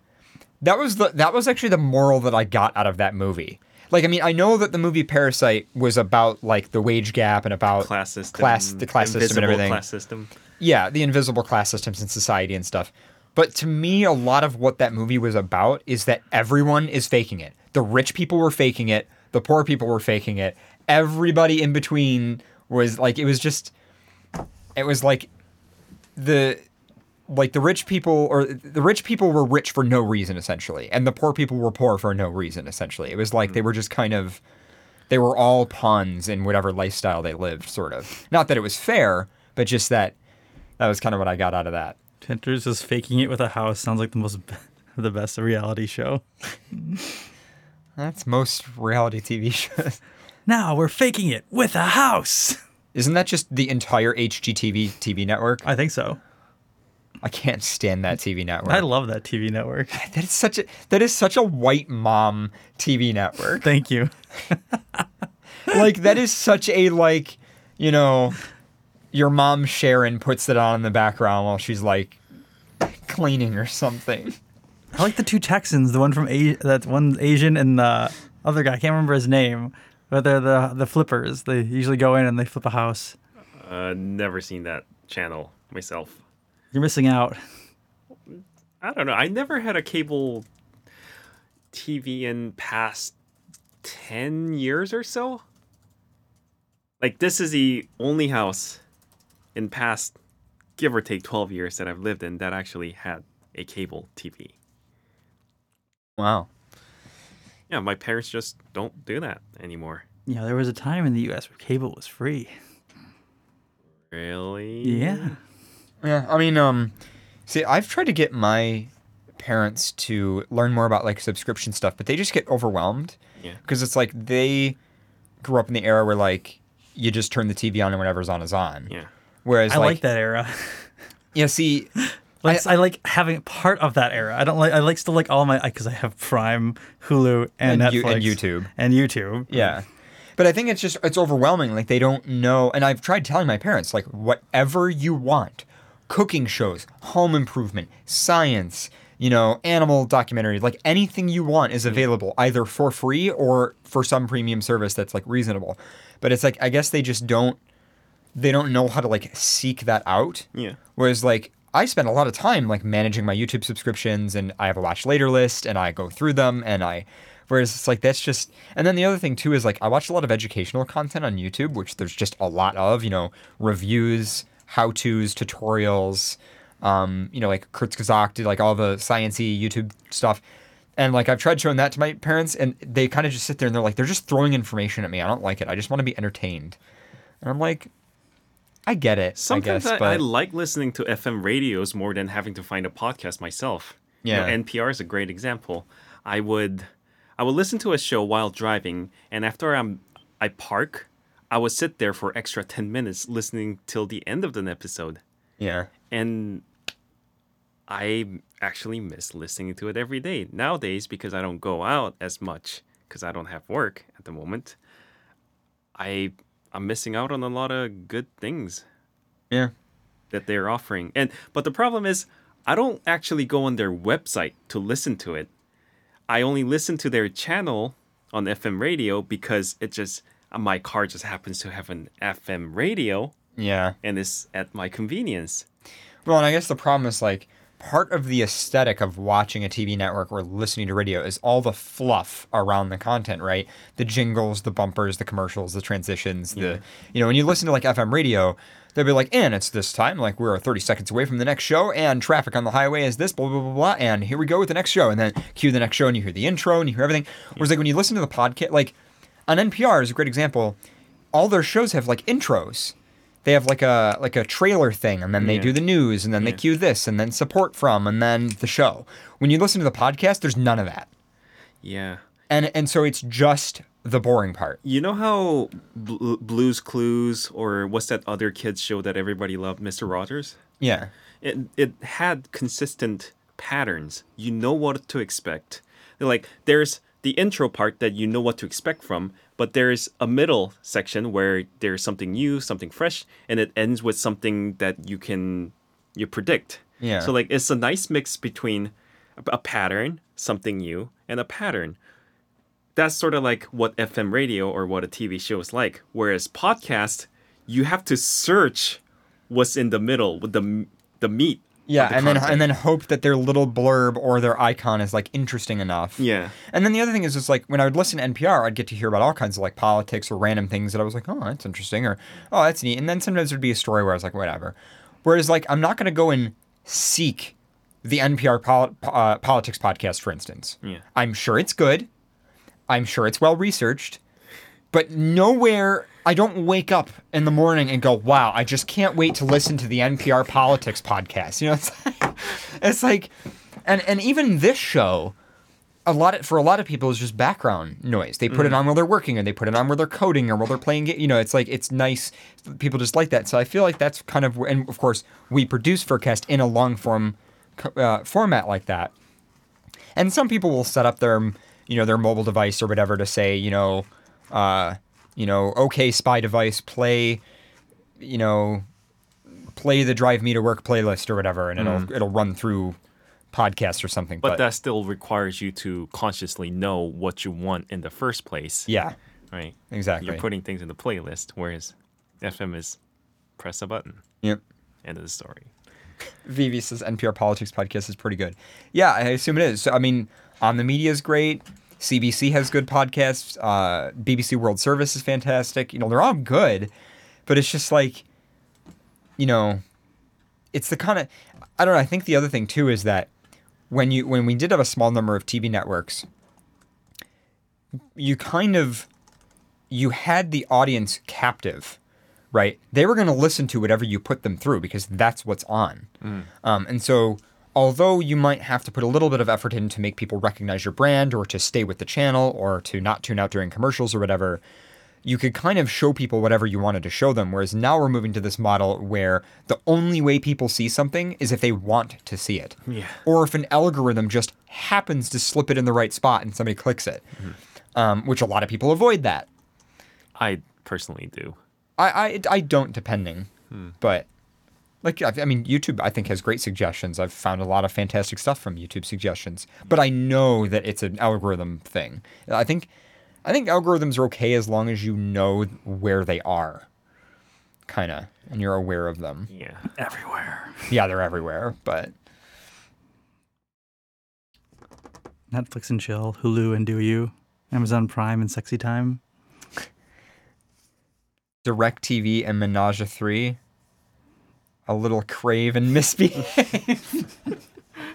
That was the that was actually the moral that I got out of that movie. Like, I mean, I know that the movie Parasite was about like the wage gap and about Class system. class, the class system and everything. Class system. yeah, the invisible class systems in society and stuff. But to me, a lot of what that movie was about is that everyone is faking it. The rich people were faking it. The poor people were faking it. Everybody in between was like, it was just, it was like the, like the rich people or the rich people were rich for no reason essentially, and the poor people were poor for no reason essentially. It was like they hmm. were just kind of, they were all pawns in whatever lifestyle they lived, sort of. Not that it was fair, but just that that was kind of what I got out of that. Tinter's just faking it with a house. Sounds like the most, the best reality show. That's most reality TV shows. Now we're faking it with a house. Isn't that just the entire HGTV TV network? I think so. I can't stand that TV network. I love that TV network. that is such a that is such a white mom TV network. Thank you. like that is such a like, you know, your mom Sharon puts it on in the background while she's like cleaning or something. I like the two Texans. The one from A- that one Asian and the other guy. I can't remember his name. But they're the the flippers. They usually go in and they flip a house. Uh, never seen that channel myself. You're missing out. I don't know. I never had a cable TV in past 10 years or so. Like this is the only house in past give or take 12 years that I've lived in that actually had a cable TV. Wow. Yeah, my parents just don't do that anymore. Yeah, there was a time in the U.S. where cable was free. Really? Yeah. Yeah, I mean, um, see, I've tried to get my parents to learn more about like subscription stuff, but they just get overwhelmed. Yeah. Because it's like they grew up in the era where like you just turn the TV on and whatever's on is on. Yeah. Whereas I like, like that era. yeah, see, Like, I, like having part of that era. I don't like. I like still like all my because I have Prime, Hulu, and, And you- Netflix and YouTube. and YouTube. yeah. But I think it's just it's overwhelming. Like they don't know, and I've tried telling my parents like whatever you want, cooking shows, home improvement, science, you know, animal documentaries, like anything you want is mm-hmm. available either for free or for some premium service that's like reasonable. But it's like I guess they just don't they don't know how to like seek that out. Yeah. Whereas like I spend a lot of time like managing my YouTube subscriptions and I have a watch later list and I go through them and I whereas it's like that's just and then the other thing too is like I watch a lot of educational content on YouTube, which there's just a lot of, you know, reviews, how-tos, tutorials, um, you know, like Kurzgesagt did like all the sciencey YouTube stuff. And like I've tried showing that to my parents and they kind of just sit there and they're like, they're just throwing information at me. I don't like it. I just want to be entertained. And I'm like, I get it. Sometimes I I, guess, I, but like listening to FM radios more than having to find a podcast myself. You know, Yeah. NPR is a great example. I would I would listen to a show while driving, and after I'm I park, I would sit there for extra ten minutes listening till the end of an episode, yeah. and I actually miss listening to it every day nowadays because I don't go out as much because I don't have work at the moment. I I'm missing out on a lot of good things Yeah. that they're offering. And but the problem is I don't actually go on their website to listen to it. I only listen to their channel on FM radio because it just Uh, my car just happens to have an FM radio Yeah. and it's at my convenience. Well, and I guess the problem is like part of the aesthetic of watching a TV network or listening to radio is all the fluff around the content, right? The jingles, the bumpers, the commercials, the transitions, the you know, when you listen to like FM radio, they'll be like, and it's this time, like we're 30 seconds away from the next show, and traffic on the highway is this, blah blah blah blah, and here we go with the next show, and then cue the next show, and you hear the intro and you hear everything. Whereas like when you listen to the podcast, like on NPR is a great example. All their shows have like intros they have like a like a trailer thing and then they Yeah. do the news and then they Yeah. cue this and then support from and then the show when you listen to the podcast there's none of that Yeah. and and so it's just the boring part You know how Bl- Blues Clues or what's that other kids show that everybody loved, Mr. Rogers? yeah it it had consistent patterns. You know what to expect. Like there's the intro part that you know what to expect from, but there's a middle section where there's something new, something fresh, and it ends with something that you can you predict. Yeah. So like it's a nice mix between a, a pattern, something new, and a pattern. That's sort of like what FM radio or what a TV show is like. Whereas podcast, you have to search what's in the middle with the the meat. Yeah the and then and then hope that their little blurb or their icon is like interesting enough yeah, and then the other thing is just like when I would listen to NPR, I'd get to hear about all kinds of like politics or random things that I was like, oh, that's interesting, or oh, that's neat. And then sometimes there'd be a story where I was like, whatever. Whereas like I'm not going to go and seek the NPR pol- uh, politics podcast, for instance. Yeah. I'm sure it's good. I'm sure it's well researched, but nowhere. I don't wake up in the morning and go, "Wow, I just can't wait to listen to the NPR politics podcast." You know, it's like, it's like and and even this show, a lot of, for a lot of people is just background noise. They put it on while they're working, or they put it on while they're coding, or while they're playing. ga- You know, it's like it's nice. People just like that. So I feel like that's kind of, and of course we produce Furcast in a long form uh, format like that. And some people will set up their, you know, their mobile device or whatever to say, you know, uh, you know, okay, spy device, play, you know, play the drive me to work playlist or whatever, and it'll it'll run through podcasts or something. but, that still requires you to consciously know what you want in the first place, yeah, right? exactly. You're putting things in the playlist, whereas FM is press a button, yep. end of the story. Vivi says NPR Politics podcast is pretty good. Yeah, I assume it is. So, I mean, On the Media is great. CBC has good podcasts. Uh, BBC World Service is fantastic. You know, they're all good, but it's just like, you know, it's the kind of I don't know. I think the other thing too is that when you when we did have a small number of TV networks, you kind of you had the audience captive, right? They were going to listen to whatever you put them through because that's what's on. Um, and so, although you might have to put a little bit of effort in to make people recognize your brand or to stay with the channel or to not tune out during commercials or whatever, you could kind of show people whatever you wanted to show them. Whereas now we're moving to this model where the only way people see something is if they want to see it. Yeah. Or if an algorithm just happens to slip it in the right spot and somebody clicks it, um, which a lot of people avoid that. I personally do. I, I, I don't, depending. But, like, I, I mean, YouTube, I think, has great suggestions. I've found a lot of fantastic stuff from YouTube suggestions. But I know that it's an algorithm thing. I think. I think algorithms are okay as long as you know where they are, kind of, and you're aware of them. Yeah. Everywhere. Yeah, they're everywhere, but Netflix and chill, Hulu and do you, Amazon Prime and sexy time. DirecTV and Menage a Three, a little crave and misbehave.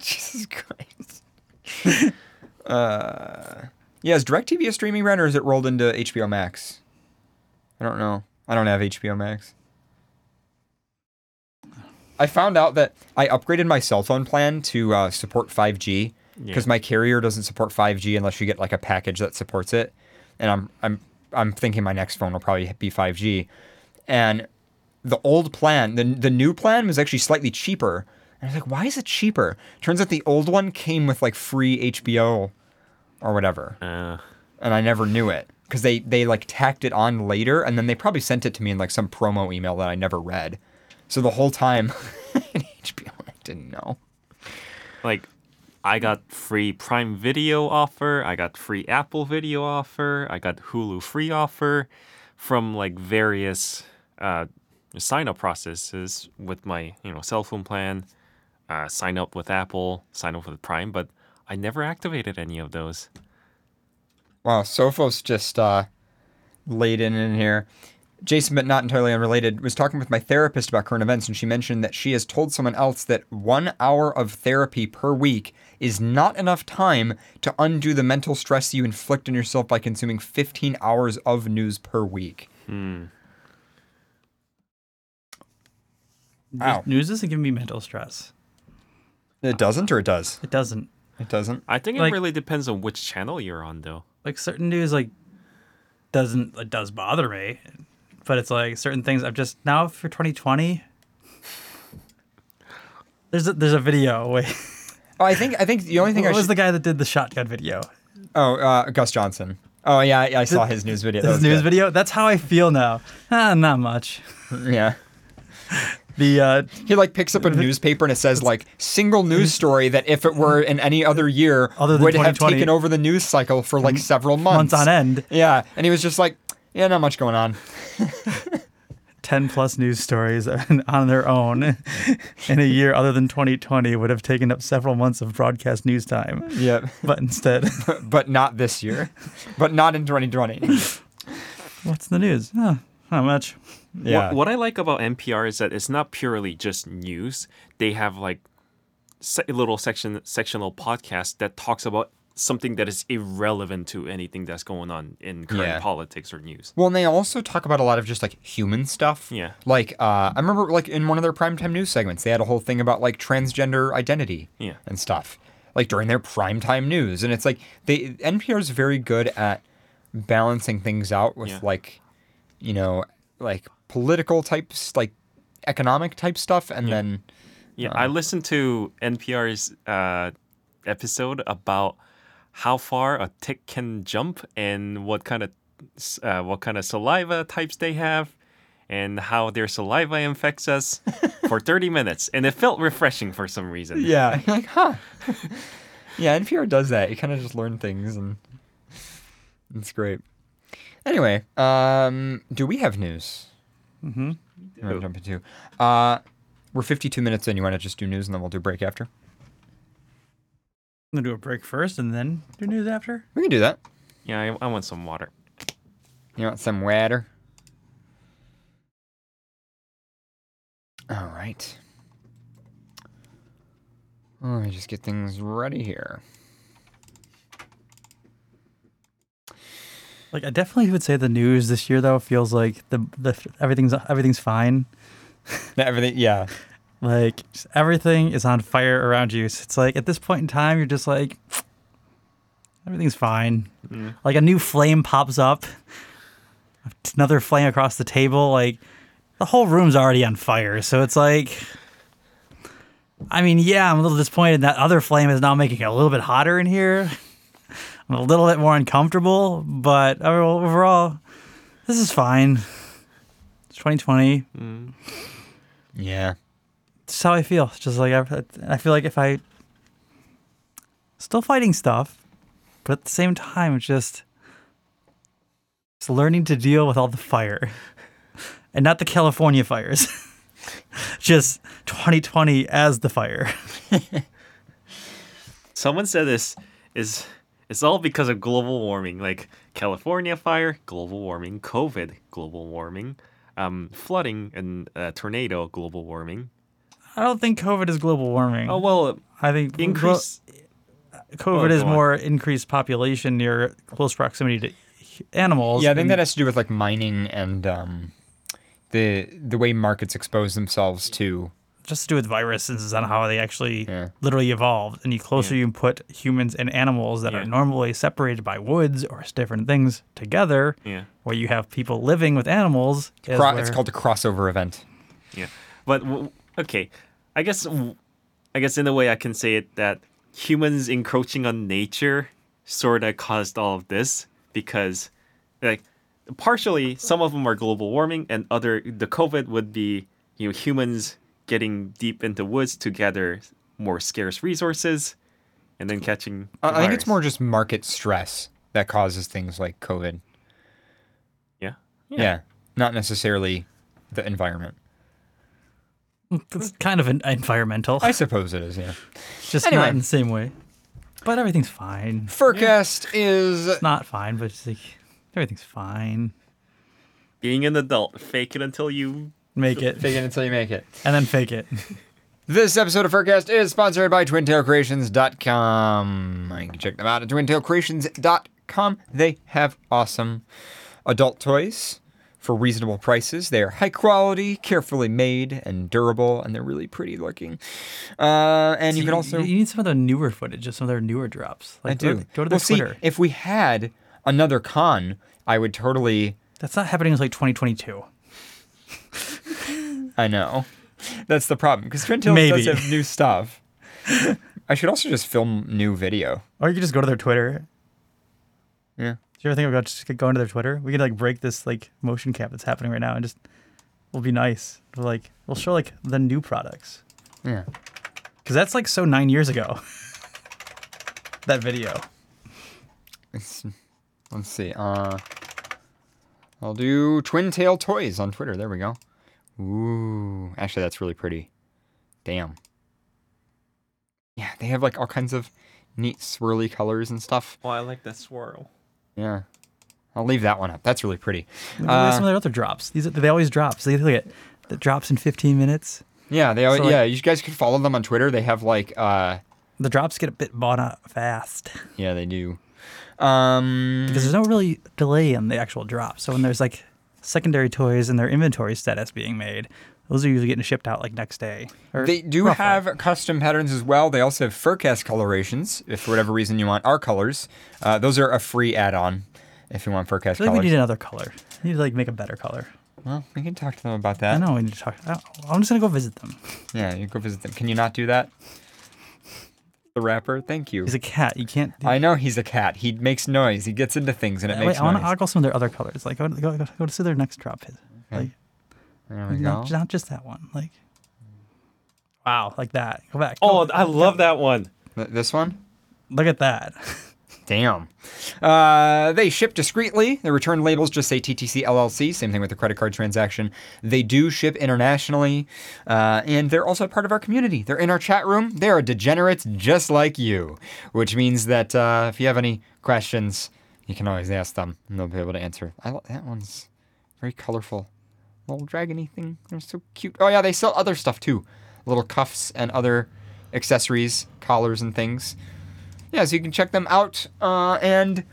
Jesus Christ. Uh, yeah, is DirecTV a streaming brand or is it rolled into HBO Max? I don't know. I don't have HBO Max. I found out that I upgraded my cell phone plan to uh, support 5G because Yeah. my carrier doesn't support 5G unless you get like a package that supports it. And I'm I'm I'm thinking my next phone will probably be 5G. And the old plan, the the new plan was actually slightly cheaper. And I was like, why is it cheaper? Turns out the old one came with like free HBO or whatever Uh, and I never knew it because they they like tacked it on later, and then they probably sent it to me in like some promo email that I never read. So the whole time, HBO, I Didn't know. Like, I got free Prime Video offer. I got free Apple Video offer. I got Hulu free offer from like various uh, sign up processes with my you know cell phone plan. Uh, sign up with Apple, sign up with Prime, but I never activated any of those. Wow, Sophos just uh, laid in in here. Jason, but not entirely unrelated, was talking with my therapist about current events, and she mentioned that she has told someone else that one hour of therapy per week is not enough time to undo the mental stress you inflict on yourself by consuming 15 hours of news per week. Wow. News doesn't give me mental stress. It doesn't, or it does? It doesn't. It doesn't. I think Like- it really depends on which channel you're on, though. Like certain news, like doesn't it does bother me, but it's like certain things. I've just now for 2020. There's a, there's a video. Wait, Oh, I think I think the only thing what I was should. the guy that did the shotgun video? oh, uh, Gus Johnson. Oh yeah, yeah, I saw his news video. That His was news good. video. That's how I feel now. Ah, not much. Yeah. The uh, He like picks up a newspaper and it says like single news story that if it were in any other year Other would have taken over the news cycle for like several months. months on end. Yeah, and he was just like, yeah, not much going on. 10 plus news stories on their own in a year other than 2020 would have taken up several months of broadcast news time. Yeah, But instead, but not this year, but not in 2020. what's the news? Huh, not much. Yeah, What, what I like about NPR is that it's not purely just news. They have like se- little section sectional podcast that talks about something that is irrelevant to anything that's going on in current Yeah. politics or news. Well, and they also talk about a lot of just like human stuff. Yeah. Like, uh, I remember like in one of their primetime news segments, they had a whole thing about like transgender identity Yeah. and stuff, like during their primetime news. And it's like they NPR is very good at balancing things out with Yeah. like, you know, like political types, like economic type stuff, and then Yeah, I listened to NPR's uh, episode about how far a tick can jump and what kind of uh, what kind of saliva types they have and how their saliva infects us for 30 minutes and it felt refreshing for some reason. yeah, like huh. yeah, NPR does that. You kind of just learn things, and it's great. Anyway, um, do we have news? Mm-hmm. You want to jump into? Uh, we're 52 minutes in. You want to just do news and then we'll do break after? I'm going to do a break first and then do news after. We can do that. Yeah, I, I want some water. You want some water? All right. Let me just get things ready here. Like, I definitely would say the news this year, though, feels like the, the everything's everything's fine. Everything, yeah. Like, everything is on fire around you. So it's like, at this point in time, you're just like, everything's fine. Mm. Like, a new flame pops up, another flame across the table. Like, the whole room's already on fire. So it's like, I mean, yeah, I'm a little disappointed that other flame is now making it a little bit hotter in here. I'm a little bit more uncomfortable, but overall, this is fine. It's 2020. Mm. Yeah. That's how I feel. It's just like I, I feel like if I still fighting stuff, but at the same time, it's just just learning to deal with all the fire, and not the California fires. just 2020 as the fire. Someone said this is it's all because of global warming, like California fire, global warming, COVID, global warming, um, flooding and uh, tornado, global warming. I don't think COVID is global warming. Oh well, I think glo- increase. COVID Oh, is go on. more increased population near close proximity to animals. Yeah, I think and- that has to do with like mining and um, the the way markets expose themselves to. Just to do with viruses and how they actually Yeah. literally evolved. And the closer you put humans and animals that Yeah. are normally separated by woods or different things together, Yeah, where you have people living with animals, is Cro- it's called a crossover event. yeah. But okay, I guess w- I guess in a way I can say it that humans encroaching on nature sort of caused all of this because like partially some of them are global warming and other the COVID would be you know humans getting deep into woods to gather more scarce resources, and then catching. the I I think it's more just market stress that causes things like COVID. Yeah. Yeah. Not necessarily the environment. It's kind of an environmental, I suppose it is, yeah. just Anyway. not in the same way. But everything's fine. Furcast is It's not fine, but it's like everything's fine. Being an adult, fake it until you. Make it fake it until you make it. and then fake it. This episode of Furcast is sponsored by TwinTailCreations.com. You can check them out at TwinTailCreations.com. They have awesome adult toys for reasonable prices. They are high quality, carefully made, and durable, and they're really pretty looking. Uh, and you can also. you need some of the newer footage of some of their newer drops. Like I go- do. Go, to well, their see, Twitter. if we had another con, I would totally. That's not happening until like 2022. I know. That's the problem because Twin Tails Maybe. does have new stuff. I should also just film new video. Or you could just go to their Twitter. Yeah. Do you ever think about just going to their Twitter? We could like break this like motion cap that's happening right now and just we'll be nice. We'll like we'll show like the new products. Yeah. Cause that's like so nine years ago. that video. It's, let's see. Uh, I'll do Twin Tail Toys on Twitter. There we go. Ooh, actually, that's really pretty. Damn. Yeah, they have like all kinds of neat swirly colors and stuff. Oh, I like that swirl. Yeah. I'll leave that one up. That's really pretty. Look at Uh, some of their other drops. These are, they always drop. So look at the drops in 15 minutes. yeah, they always, So, like- yeah. You guys can follow them on Twitter. They have like uh, The drops get a bit bought out fast yeah, they do. Um, because there's no really delay on the actual drop. So when there's like secondary toys and their inventory status being made, those are usually getting shipped out like next day. They do roughly. have custom patterns as well. They also have Furcast colorations. If for whatever reason you want our colors, uh, those are a free add-on. If you want Furcast I feel like we need another color. We need to like make a better color. well, we can talk to them about that. I know we need to talk. I'm just gonna go visit them. Yeah, you go visit them. Can you not do that? The rapper, thank you. He's a cat. You can't. I know he's a cat. He makes noise. He gets into things and it Wait, makes I want noise. to ogle some of their other colors. Like go go go, go to see their next drop. Hit. Like there we go. not, not just that one. Like wow, like that. Go back. Oh, Go- I love that one. This one. look at that. Damn. Uh, they ship discreetly. The return labels just say TTC LLC. Same thing with the credit card transaction. They do ship internationally, uh, and they're also part of our community. They're in our chat room. They are degenerates just like you, which means that uh, if you have any questions, you can always ask them, and they'll be able to answer. I lo- that one's very colorful, little dragony thing. They're so cute. Oh yeah, they sell other stuff too, little cuffs and other accessories, collars and things yeah, so you can check them out. Uh, and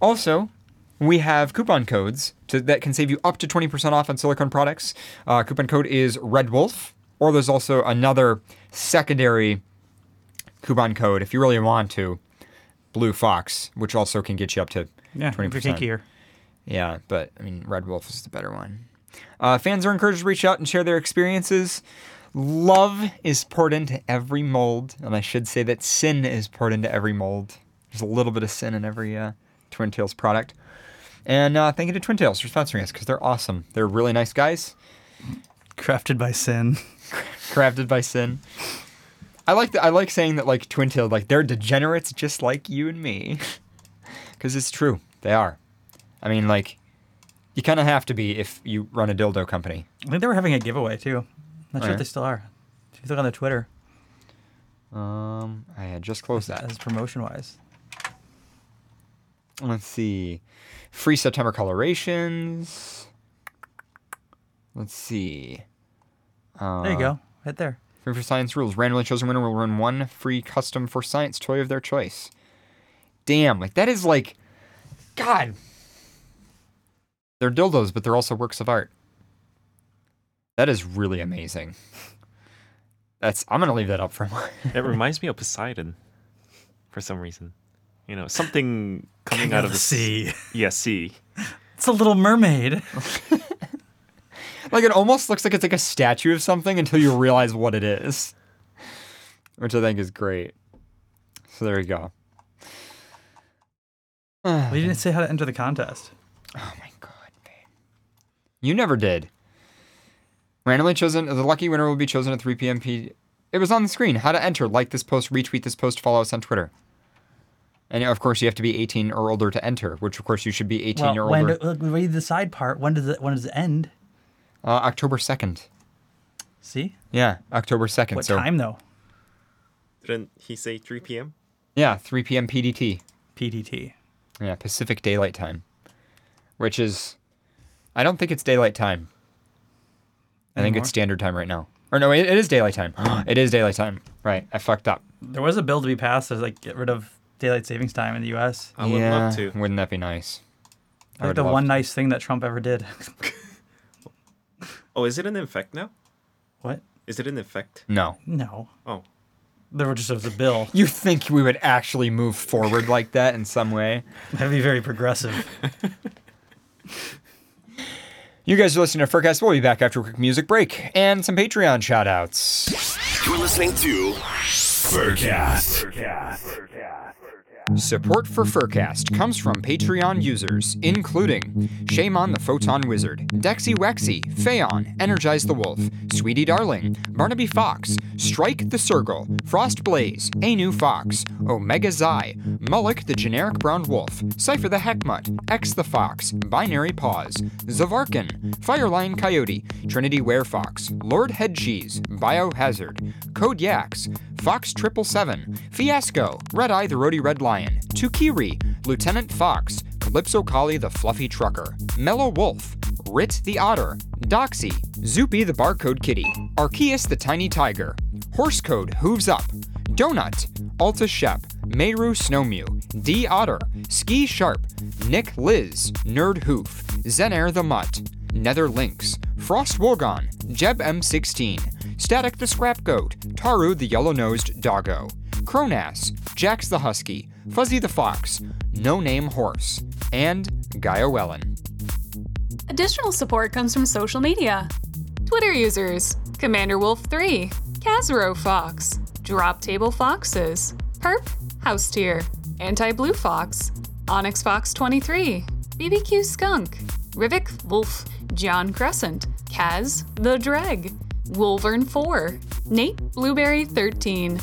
also, we have coupon codes to, that can save you up to 20% off on silicone products. Uh, coupon code is Red Wolf, or there's also another secondary coupon code if you really want to, Blue Fox, which also can get you up to Yeah, 20%. for here. Yeah, but I mean, Red Wolf is the better one. Uh, fans are encouraged to reach out and share their experiences. Love is poured into every mold, and I should say that sin is poured into every mold. There's a little bit of sin in every uh, Twin Tails product. And uh, thank you to Twin Tails for sponsoring us because they're awesome. They're really nice guys, Crafted by Sin. crafted by sin. I like the, I like saying that like Twin Tails, like they're degenerates just like you and me, because it's true. They are. I mean, like you kind of have to be if you run a dildo company. I think they were having a giveaway too. Not sure if they still are. If you look on their Twitter, Um, I had just closed that. as promotion wise. Let's see. Free September colorations. Let's see. Uh, There you go, right there. Free for science rules. Randomly chosen winner will win one free custom for science toy of their choice. Damn, like that is like, God. They're dildos, but they're also works of art. That is really amazing. That's. I'm gonna leave that up for a while. It reminds me of Poseidon, for some reason. You know, something coming out of the sea. Yeah, sea. It's a little mermaid. Like it almost looks like it's like a statue of something until you realize what it is, which I think is great. So there you go. well, you didn't say how to enter the contest. Oh my god, man. You never did. Randomly chosen, the lucky winner will be chosen at 3 p.m. P. It was on the screen. How to enter? Like this post, retweet this post, follow us on Twitter. And of course, you have to be 18 or older to enter, which of course you should be 18 Well, or when older. do, look, read the side part. When does it when does it end? Uh, October 2nd. See Yeah, October 2nd. what so time though? Didn't he say 3 p.m.? yeah, 3 p.m. PDT. PDT. Yeah, Pacific Daylight Time, which is, I don't think it's daylight time. I think it's standard time right now. Or no, it, it is daylight time. it is daylight time. Right, I fucked up. There was a bill to be passed to like get rid of daylight savings time in the U.S. I would yeah, love to. Wouldn't that be nice? I Like would the love one to. nice thing that Trump ever did. Oh, is it in effect now? what? Is it in effect? No. No. Oh, There were just was a bill. You think we would actually move forward like that in some way? That'd be very progressive. You guys are listening to Furcast. We'll be back after a quick music break and some Patreon shout outs. You're listening to Furcast. Support for Furcast comes from Patreon users, including Shaman the Photon Wizard, Dexy Wexy, Phaon, Energize the Wolf, Sweetie Darling, Barnaby Fox, Strike the Circle, Frost Blaze, Anu Fox, Omega Zai, Mullock the Generic Brown Wolf, Cypher the Heckmutt, X the Fox, Binary Pause, Zavarkin, Fireline Coyote, Trinity Werefox, Lord Head Cheese, Biohazard, Code Yaks, Fox Triple Seven, Fiasco, Red Eye the Rody Red Lion, Tukiri, Lieutenant Fox, Calypso Collie the Fluffy Trucker, Mellow Wolf, Rit the Otter, Doxy, Zoopy the Barcode Kitty, Arceus the Tiny Tiger, Horse Code Hooves Up, Donut, Alta Shep, Meru Snowmew, D Otter, Ski Sharp, Nick Liz, Nerd Hoof, Zenair the Mutt, Nether Lynx, Frost Wogon, Jeb M16, Static the Scrap Goat, Taru the Yellow Nosed Doggo, Cronass, Jax the Husky, Fuzzy the Fox, No Name Horse, and Gaia Wellen. Additional support comes from social media. Twitter users Commander Wolf 3, Kazro Fox, Drop Table Foxes, Perp, House Tier, Anti Blue Fox, Onyx Fox 23, BBQ Skunk, Rivik Wolf, John Crescent, Kaz the Dreg, Wolvern 4, Nate Blueberry 13,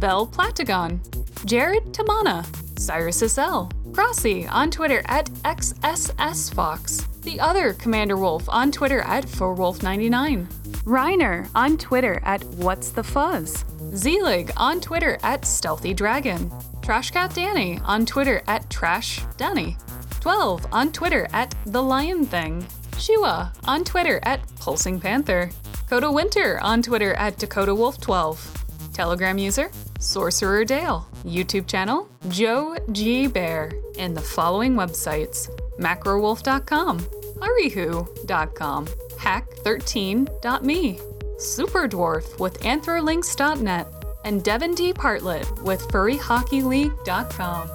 Bell Platagon, Jared Tamana, Cyrus SL, Crossy on Twitter at XSSFox, the other Commander Wolf on Twitter at ForWolf99, Reiner on Twitter at What's the Fuzz, Zelig on Twitter at Stealthy Dragon, Trashcat Danny on Twitter at Trash Danny, 12 on Twitter at The Lion Thing, Shua on Twitter at Pulsing Panther, Coda Winter on Twitter at Dakota Wolf 12, Telegram user Sorcerer Dale, YouTube channel Joe G Bear, and the following websites macrowolf.com, arihu.com, hack13.me, Superdwarf with anthrolinks.net, and Devin D. Partlet with furryhockeyleague.com.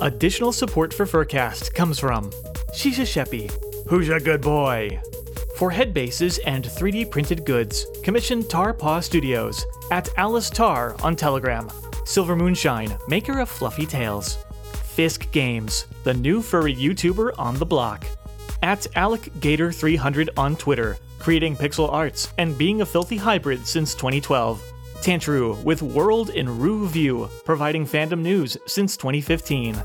Additional support for Furcast comes from Shisha Sheppy, Who's a Good Boy? For head bases and 3D printed goods, commission Tar Paw Studios at Alice Tar on Telegram. Silver Moonshine, maker of fluffy tails. Fisk Games, the new furry YouTuber on the block. At Alec Gator 300 on Twitter, creating pixel arts and being a filthy hybrid since 2012. Tantru with World in Rue View, providing fandom news since 2015.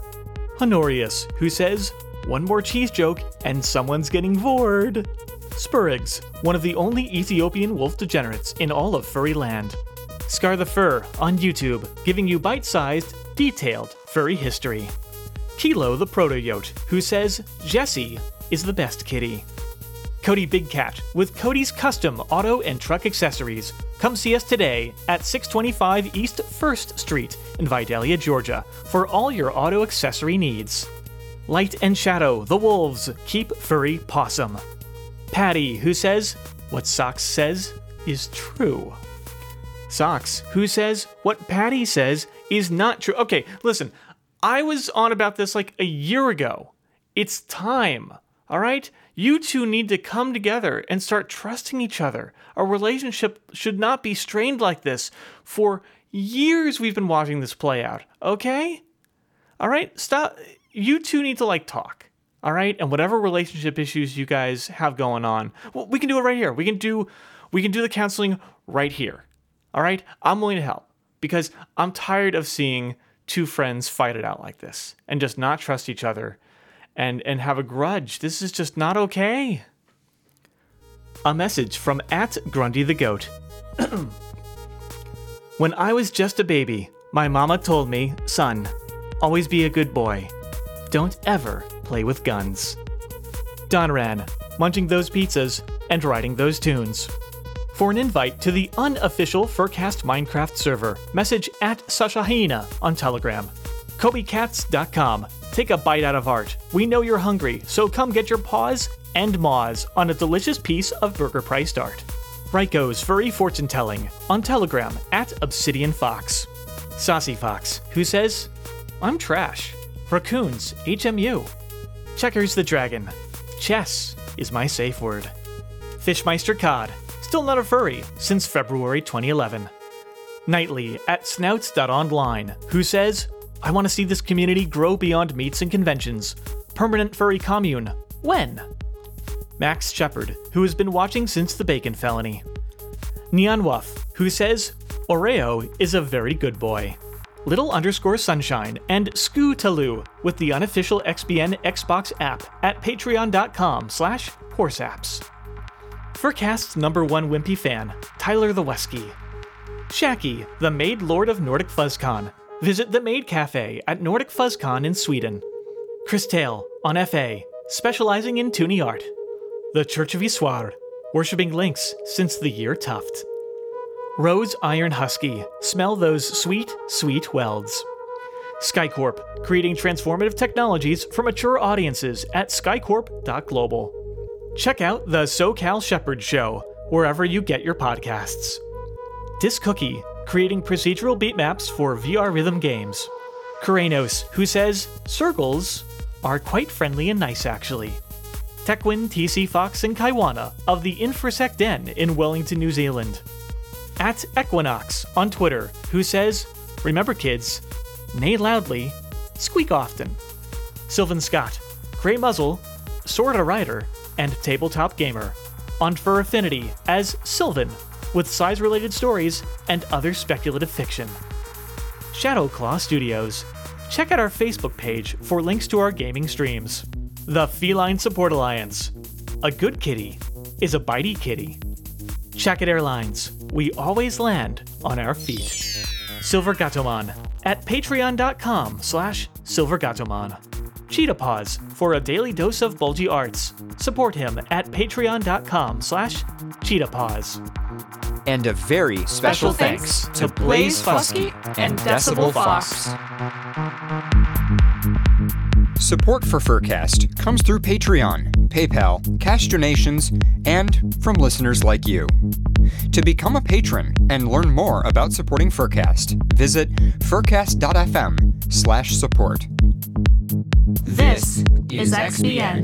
Honorius, who says, one more cheese joke and someone's getting bored. Spurigs, one of the only Ethiopian wolf degenerates in all of furry land. Scar the Fur on YouTube, giving you bite sized, detailed furry history. Kilo the Proto Yote, who says Jesse is the best kitty. Cody Big Cat with Cody's custom auto and truck accessories. Come see us today at 625 East 1st Street in Vidalia, Georgia, for all your auto accessory needs. Light and Shadow, the Wolves, keep furry possum. Patty, who says, What Socks says is true. Socks, who says, What Patty says is not true. Okay, listen, I was on about this like a year ago. It's time, all right? You two need to come together and start trusting each other. Our relationship should not be strained like this. For years, we've been watching this play out, okay? All right, stop. You two need to like talk. All right, and whatever relationship issues you guys have going on, well, we can do it right here. We can do we can do the counseling right here. All right, I'm willing to help because I'm tired of seeing two friends fight it out like this and just not trust each other and and have a grudge. This is just not okay. A message from at Grundy the Goat. when I was just a baby, my mama told me, son, always be a good boy. Don't ever play with guns. Donran, munching those pizzas and writing those tunes. For an invite to the unofficial Furcast Minecraft server, message at Sashahina on Telegram. KobeCats.com. Take a bite out of art. We know you're hungry, so come get your paws and maws on a delicious piece of burger priced art. Raiko's Furry Fortune Telling on Telegram at Obsidian Fox. Saucy Fox, who says, I'm trash. Raccoons, HMU. Checkers the Dragon. Chess is my safe word. Fishmeister Cod, still not a furry since February 2011. Nightly at snouts.online, who says, I want to see this community grow beyond meets and conventions. Permanent furry commune. When? Max Shepard, who has been watching since the Bacon Felony. Neon Wuff, who says, Oreo is a very good boy. Little underscore sunshine and Scootaloo with the unofficial XBN Xbox app at patreon.com slash horseapps. Furcast's number one wimpy fan, Tyler the Wesky. Shacky, the Maid Lord of Nordic FuzzCon. Visit the Maid Cafe at Nordic FuzzCon in Sweden. Chris Tale on FA, specializing in Toonie art. The Church of Iswar, worshipping Lynx since the year Tuft. Rose Iron Husky, smell those sweet, sweet welds. Skycorp, creating transformative technologies for mature audiences at skycorp.global. Check out the SoCal Shepherd Show, wherever you get your podcasts. Disc Cookie, creating procedural beatmaps for VR rhythm games. Kuranos, who says, Circles are quite friendly and nice actually. Tekwin, TC Fox, and Kaiwana of the Infosec Den in Wellington, New Zealand. At Equinox on Twitter, who says, Remember kids, neigh loudly, squeak often. Sylvan Scott, Grey Muzzle, Sorta Rider, and Tabletop Gamer. On Fur Affinity as Sylvan, with size related stories and other speculative fiction. Shadowclaw Studios. Check out our Facebook page for links to our gaming streams. The Feline Support Alliance. A good kitty is a bitey kitty. Shacket Airlines. We always land on our feet. Silver Gatomon at patreon.com slash silvergatomon. Cheetah Paws for a daily dose of bulgy arts. Support him at patreon.com slash cheetah paws. And a very special, Special thanks, thanks to to Blaze Blaze Fusky Fusky and and Decibel Decibel Fox. Fox. Support for Furcast comes through Patreon, PayPal, cash donations, and from listeners like you. To become a patron and learn more about supporting Furcast, visit furcast.fm slash support. This is XBN.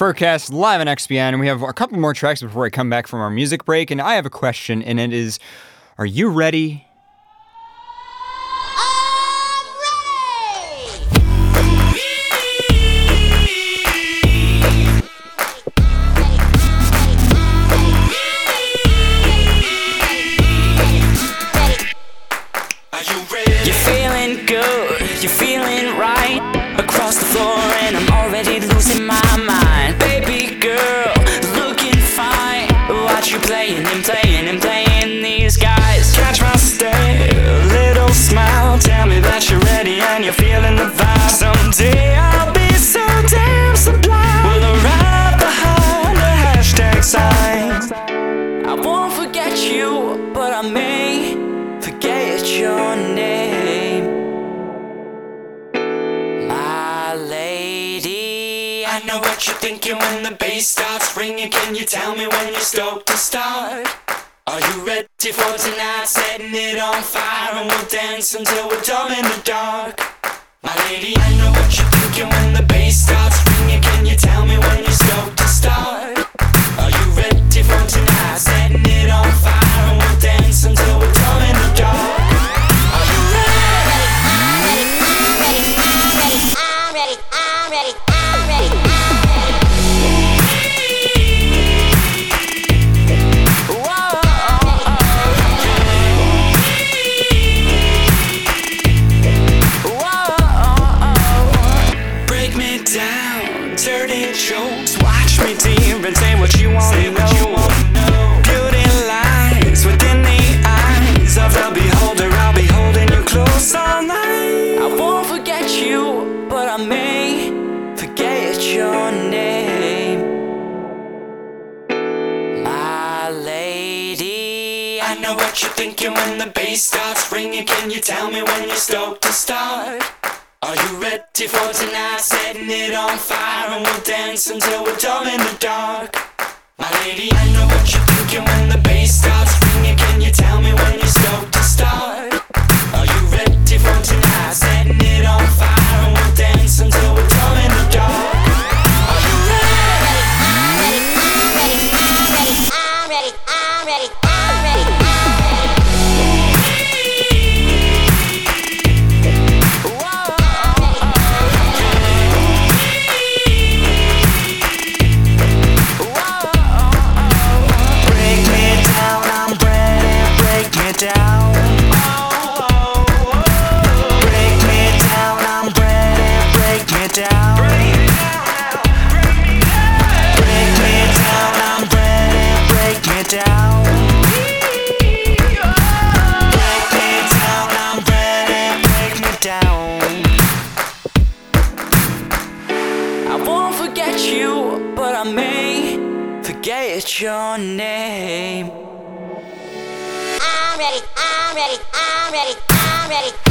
Furcast live on XBN, and we have a couple more tracks before I come back from our music break. And I have a question, and it is Are you ready? Thinking when the bass starts ringing. Can you tell me when you're stoked to start? Are you ready for tonight? Setting it on fire and we'll dance until we're dumb in the dark. My lady, I know what you're thinking when the bass starts ringing. Can you tell me when you're stoked to start? Are you ready for tonight? What when the bass starts ringing. Can you tell me when you're stoked to start? Are you ready for tonight? Setting it on fire and we'll dance until we're dumb in the dark. My lady, I know what you're thinking when the bass starts ringing. Can you tell me when you're stoked to start? Your name. I'm ready, I'm ready, I'm ready, I'm ready.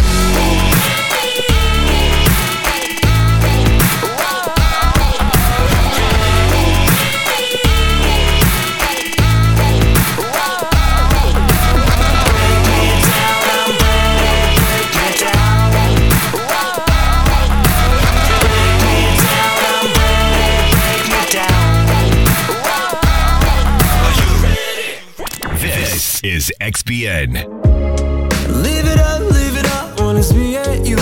XBN. Live it up, live it up me and you,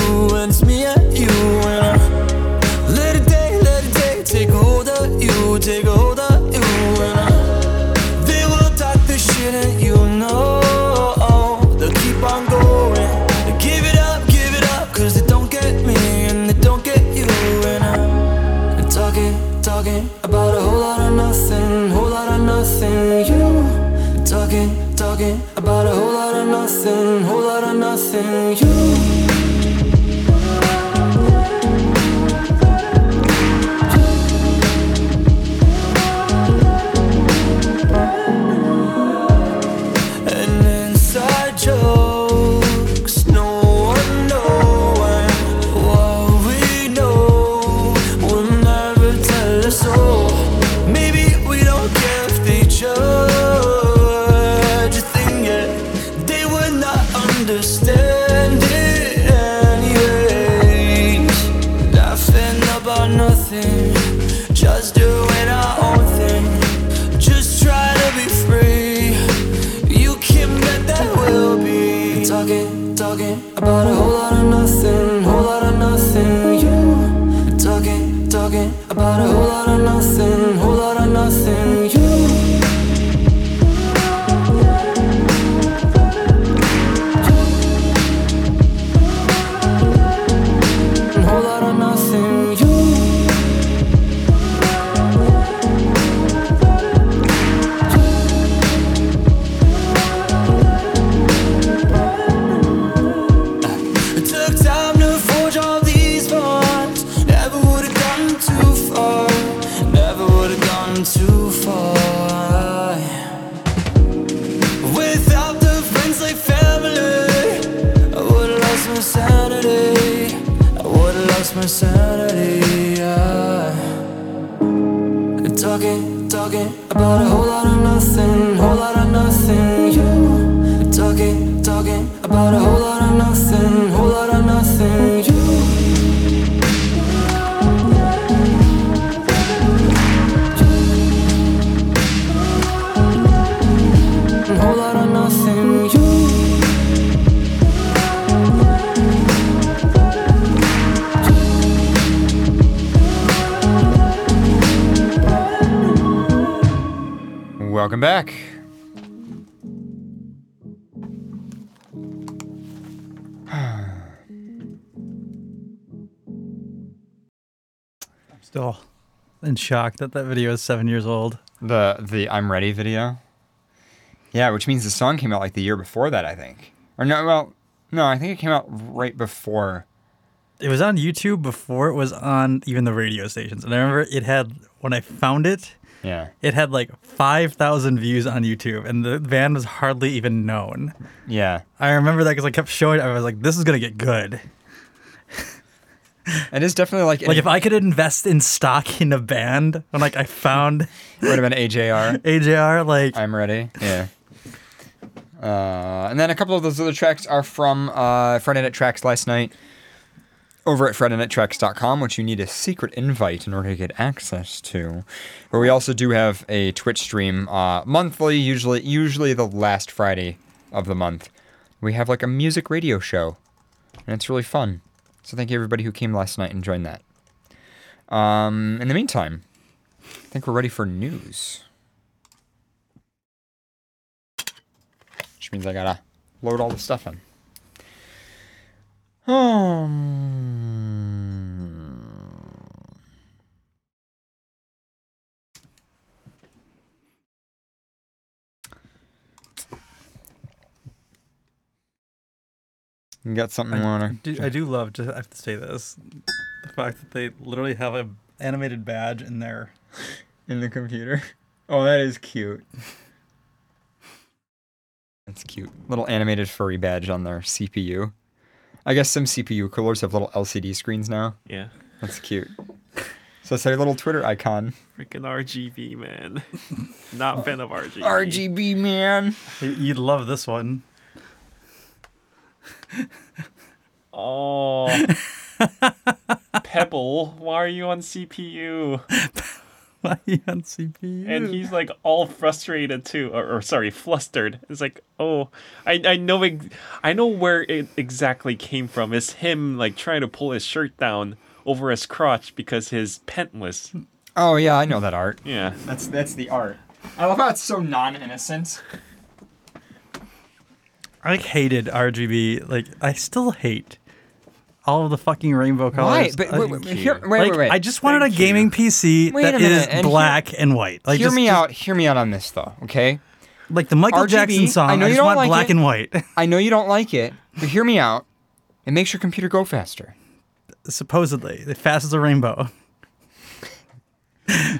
in shock that that video is seven years old. The the I'm ready video. Yeah, which means the song came out like the year before that, I think. Or no, well, no, I think it came out right before. It was on YouTube before it was on even the radio stations. And I remember it had, when I found it, Yeah. it had like 5,000 views on YouTube and the band was hardly even known. Yeah. I remember that because I kept showing I was like, this is going to get good. It is definitely like Like, if I could invest in stock in a band, when like I found would have been AJR. AJR, like, I'm ready. Yeah. Uh, and then a couple of those other tracks are from uh, Friday Night Tracks last night over at FridayNightTracks.com, which you need a secret invite in order to get access to. But we also do have a Twitch stream uh, monthly, usually usually the last Friday of the month. We have like a music radio show, and it's really fun. So thank you everybody who came last night and joined that. Um, in the meantime, I think we're ready for news. Which means I gotta load all the stuff in. Um, you got something, I Warner? do, I do love to I have to say this. The fact that they literally have an animated badge in there. In the computer? Oh, that is cute. That's cute. Little animated furry badge on their CPU. I guess some CPU coolers have little LCD screens now. Yeah. That's cute. So it's their little Twitter icon. Freaking RGB, man. Not fan of RGB. RGB, man. You'd love this one. Oh. Pebble, why are you on CPU? Why are you on CPU? And he's like all frustrated too, or, or sorry, flustered. It's like, oh, I I know ex- I know where it exactly came from. It's him like trying to pull his shirt down over his crotch because his pentless. Oh yeah, I know that art. Yeah. That's that's the art. I love how it's so non-innocent. I like hated RGB. Like I still hate all of the fucking rainbow colors. But I- wait, wait, wait, here, wait, like, wait, wait. I just wanted a gaming PC Wait that a minute, and black and white. Like hear just, me just- out. Hear me out on this though. Okay. Like the Michael RGB, Jackson song. I know you just don't want like black it. and white. I know you don't like it, but hear me out. It makes your computer go faster. Supposedly, the fast as a rainbow.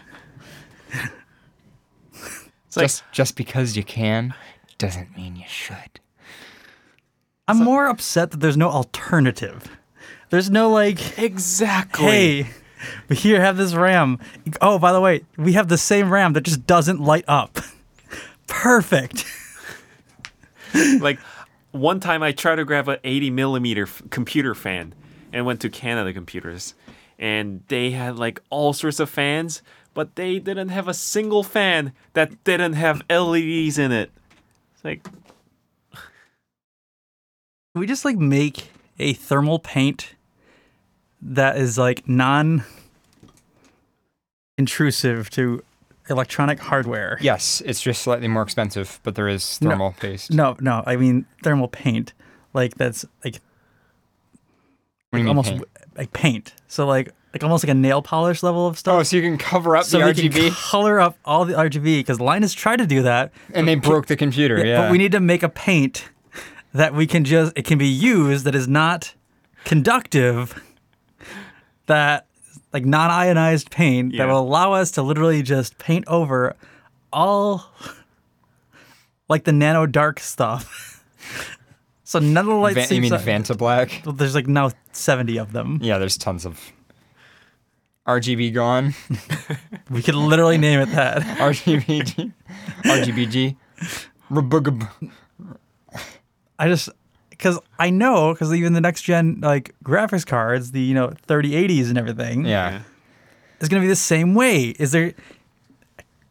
just just because you can doesn't mean you should. I'm more upset that there's no alternative. There's no like exactly. Hey, we here have this RAM. Oh, by the way, we have the same RAM that just doesn't light up. Perfect. like one time I tried to grab a 80 millimeter f- computer fan and went to Canada Computers, and they had like all sorts of fans, but they didn't have a single fan that didn't have LEDs in it. It's like Can we just like make a thermal paint that is like non intrusive to electronic hardware? Yes, it's just slightly more expensive, but there is thermal paste. No, no, I mean thermal paint. Like that's like What do you mean almost paint? like paint. So like like almost like a nail polish level of stuff. Oh, so you can cover up so the we can RGB, color up all the RGB because Linus tried to do that, and they broke the computer. Yeah, but we need to make a paint that we can just it can be used that is not conductive, that like non-ionized paint Yeah. that will allow us to literally just paint over all like the nano dark stuff. so none of the lights. Va- you mean so- Vanta Black? Well, There's like now 70 of them. Yeah, there's tons of RGB gone, We could literally name it that. RGBG, RGBG. I just because I know because even the next gen like graphics cards, the you know 3080s and everything, Yeah. is gonna be the same way. Is there?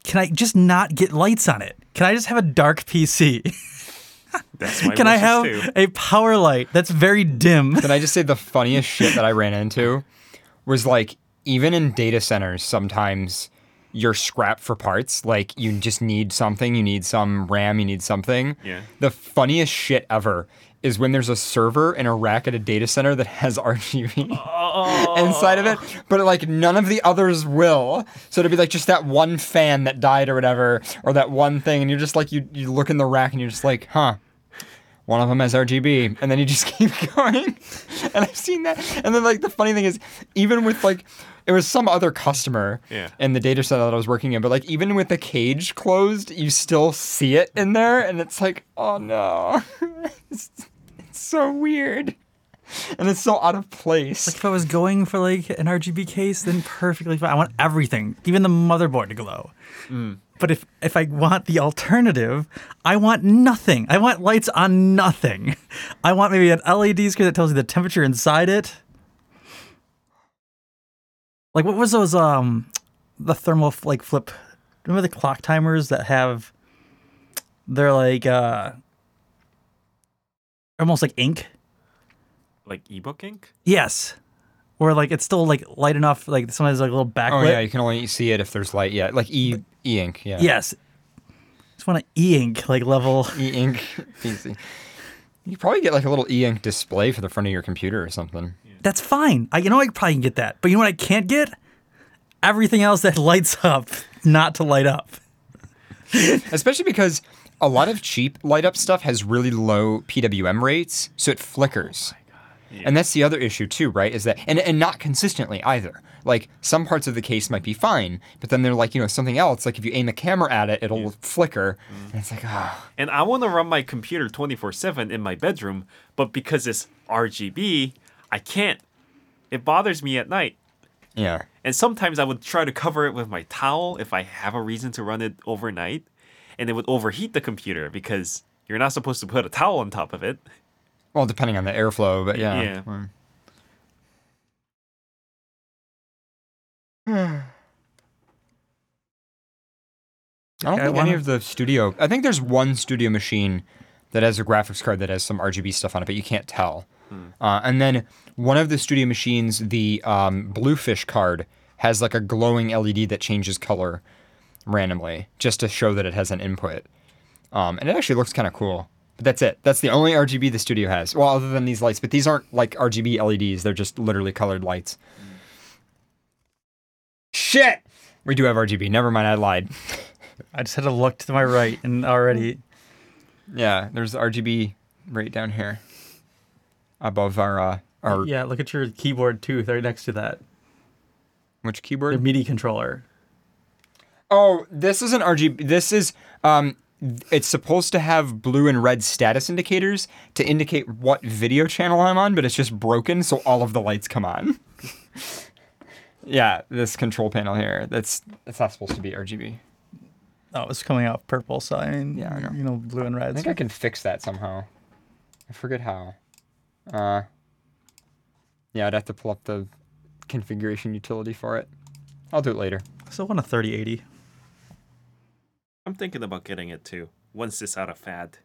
Can I just not get lights on it? Can I just have a dark PC? That's my Can I have too. a power light that's very dim? Can I just say the funniest shit that I ran into was like even in data centers sometimes you're scrapped for parts like you just need something you need some RAM you need something Yeah. the funniest shit ever is when there's a server in a rack at a data center that has RGB oh. inside of it, but like none of the others will. So it'd be like just that one fan that died or whatever, or that one thing, and you're just like you you look in the rack and you're just like, huh. One of them has RGB, and then you just keep going. And I've seen that. And then like the funny thing is, even with like it was some other customer Yeah. in the data center that I was working in, but like even with the cage closed, you still see it in there, and it's like, oh no, it's, it's so weird, and it's so out of place. Like If I was going for like an RGB case, then perfectly fine. I want everything, even the motherboard to glow. Mm. But if if I want the alternative, I want nothing. I want lights on nothing. I want maybe an LED screen that tells you the temperature inside it. Like what was those um the thermal like flip remember the clock timers that have they're like uh almost like ink? Like ebook ink? Yes. Or like it's still like light enough, like sometimes like a little backlit. Oh yeah, you can only see it if there's light. Yeah, like e e ink. Yeah. Yes. Just want an e-ink like level. E ink. Easy. You probably get like a little e ink display for the front of your computer or something. That's fine. I you know I probably can get that. But you know what I can't get? Everything else that lights up, not to light up. Especially because a lot of cheap light up stuff has really low PWM rates, so it flickers. And that's the other issue too, right? Is that and and not consistently either. Like some parts of the case might be fine, but then they're like, you know, something else. Like if you aim the camera at it, it'll flicker. And it's like, ah. And I want to run my computer 24 7 in my bedroom, but because it's RGB, I can't. It bothers me at night. Yeah. And sometimes I would try to cover it with my towel if I have a reason to run it overnight. And it would overheat the computer because you're not supposed to put a towel on top of it. Well, depending on the airflow, but yeah. Yeah. Mm. I don't Okay, I think any wanna- of the studio. I think there's one studio machine that has a graphics card that has some RGB stuff on it, but you can't tell. Uh, and then one of the studio machines, the um, Bluefish card, has like a glowing LED that changes color randomly, just to show that it has an input. Um, and it actually looks kind of cool. But that's it. That's the only RGB the studio has. Well, other than these lights, but these aren't like RGB LEDs. They're just literally colored lights. Shit! We do have RGB. Never mind, I lied. I just had to look to my right and already Yeah, there's RGB right down here, above our uh, our Yeah, look at your keyboard too, right next to that. which keyboard? The? MIDI controller. Oh, this is an RGB. This is um, it's supposed to have blue and red status indicators to indicate what video channel I'm on, but it's just broken, so all of the lights come on. yeah, this control panel here. That's that's not supposed to be RGB. Oh, it's coming out purple, so I mean, Yeah, I know. you know, blue and red. I think I can fix that somehow. I forget how. Uh, yeah, I'd have to pull up the configuration utility for it. I'll do it later. I still want a 3080. I'm thinking about getting it too once this out of fad.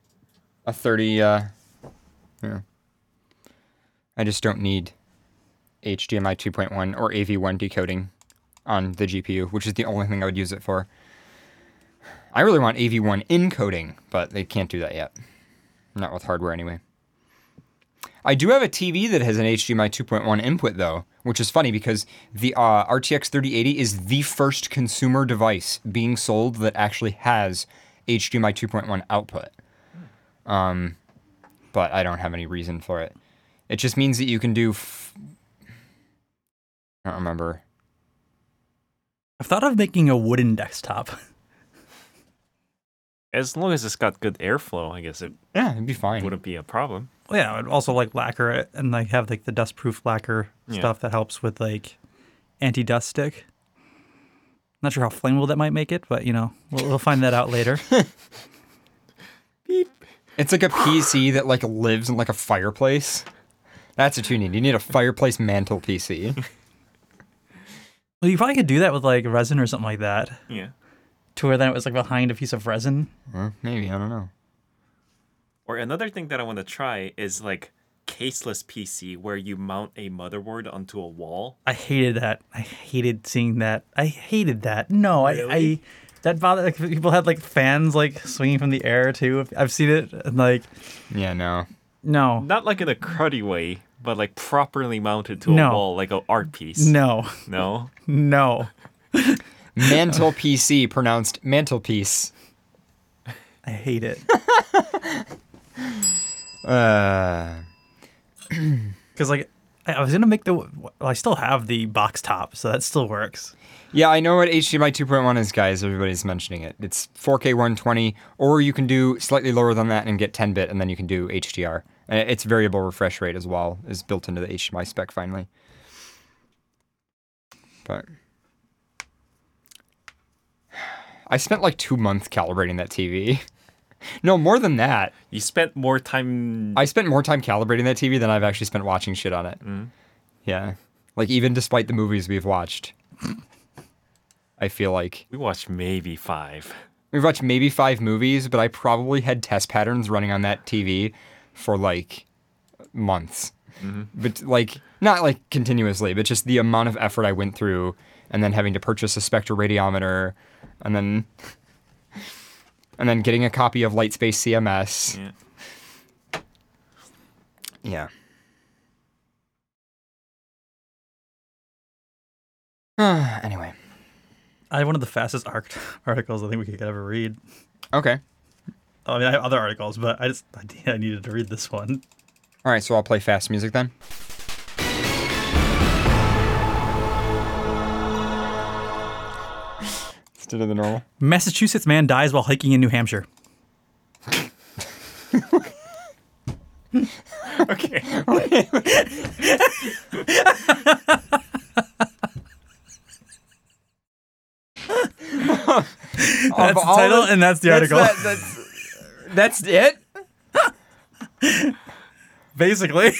A 30, uh, yeah. I just don't need HDMI 2.1 or AV1 decoding on the GPU, which is the only thing I would use it for. I really want AV1 encoding, but they can't do that yet. Not with hardware anyway. I do have a TV that has an HDMI 2.1 input though, which is funny because the uh, RTX 3080 is the first consumer device being sold that actually has HDMI 2.1 output. Um, but I don't have any reason for it. It just means that you can do. F- I don't remember. I've thought of making a wooden desktop. As long as it's got good airflow, I guess it Yeah, it'd be fine. wouldn't be a problem. Well, yeah, I'd also like lacquer it and like have like the dust proof lacquer Yeah. stuff that helps with like anti dust stick. Not sure how flammable that might make it, but you know, we'll, we'll find that out later. It's like a PC that like lives in like a fireplace. That's what you need. You need a fireplace mantle PC. well, you probably could do that with like resin or something like that, Yeah. to where then it was like behind a piece of resin. Well, maybe I don't know. Or another thing that I want to try is like caseless PC where you mount a motherboard onto a wall. I hated that. I hated seeing that. I hated that. No, I, I that bothered. Like, people had like fans like swinging from the air too. I've seen it. And, like, Yeah, no. no, Not like in a cruddy way, but like properly mounted to a No. wall like an art piece. no, No. no. Mantle PC pronounced mantelpiece. I hate it. Uh, Because like I I was gonna make the. Well, I still have the box top, so that still works. yeah, I know what HDMI 2.1 is, guys. Everybody's mentioning it. It's 4K 120, or you can do slightly lower than that and get 10 bit, and then you can do HDR. And its variable refresh rate as well is built into the HDMI spec finally. But I spent like two months calibrating that TV. No, more than that. You spent more time. I spent more time calibrating that TV than I've actually spent watching shit on it. Mm-hmm. Yeah. Like, even despite the movies we've watched, I feel like we watched maybe five. we've watched maybe five movies, but I probably had test patterns running on that TV for like months. Mm-hmm. But, like, not like continuously, but just the amount of effort I went through, and then having to purchase a spectroradiometer, and then. And then getting a copy of Lightspace CMS. Yeah. Yeah. anyway. I have one of the fastest art- articles I think we could ever read. Okay. I mean, I have other articles, but I just I, I needed to read this one. All right, so I'll play fast music then. Instead of the normal. Massachusetts man dies while hiking in New Hampshire. Okay. That's the title, and that's the article. that's, that's it? Basically,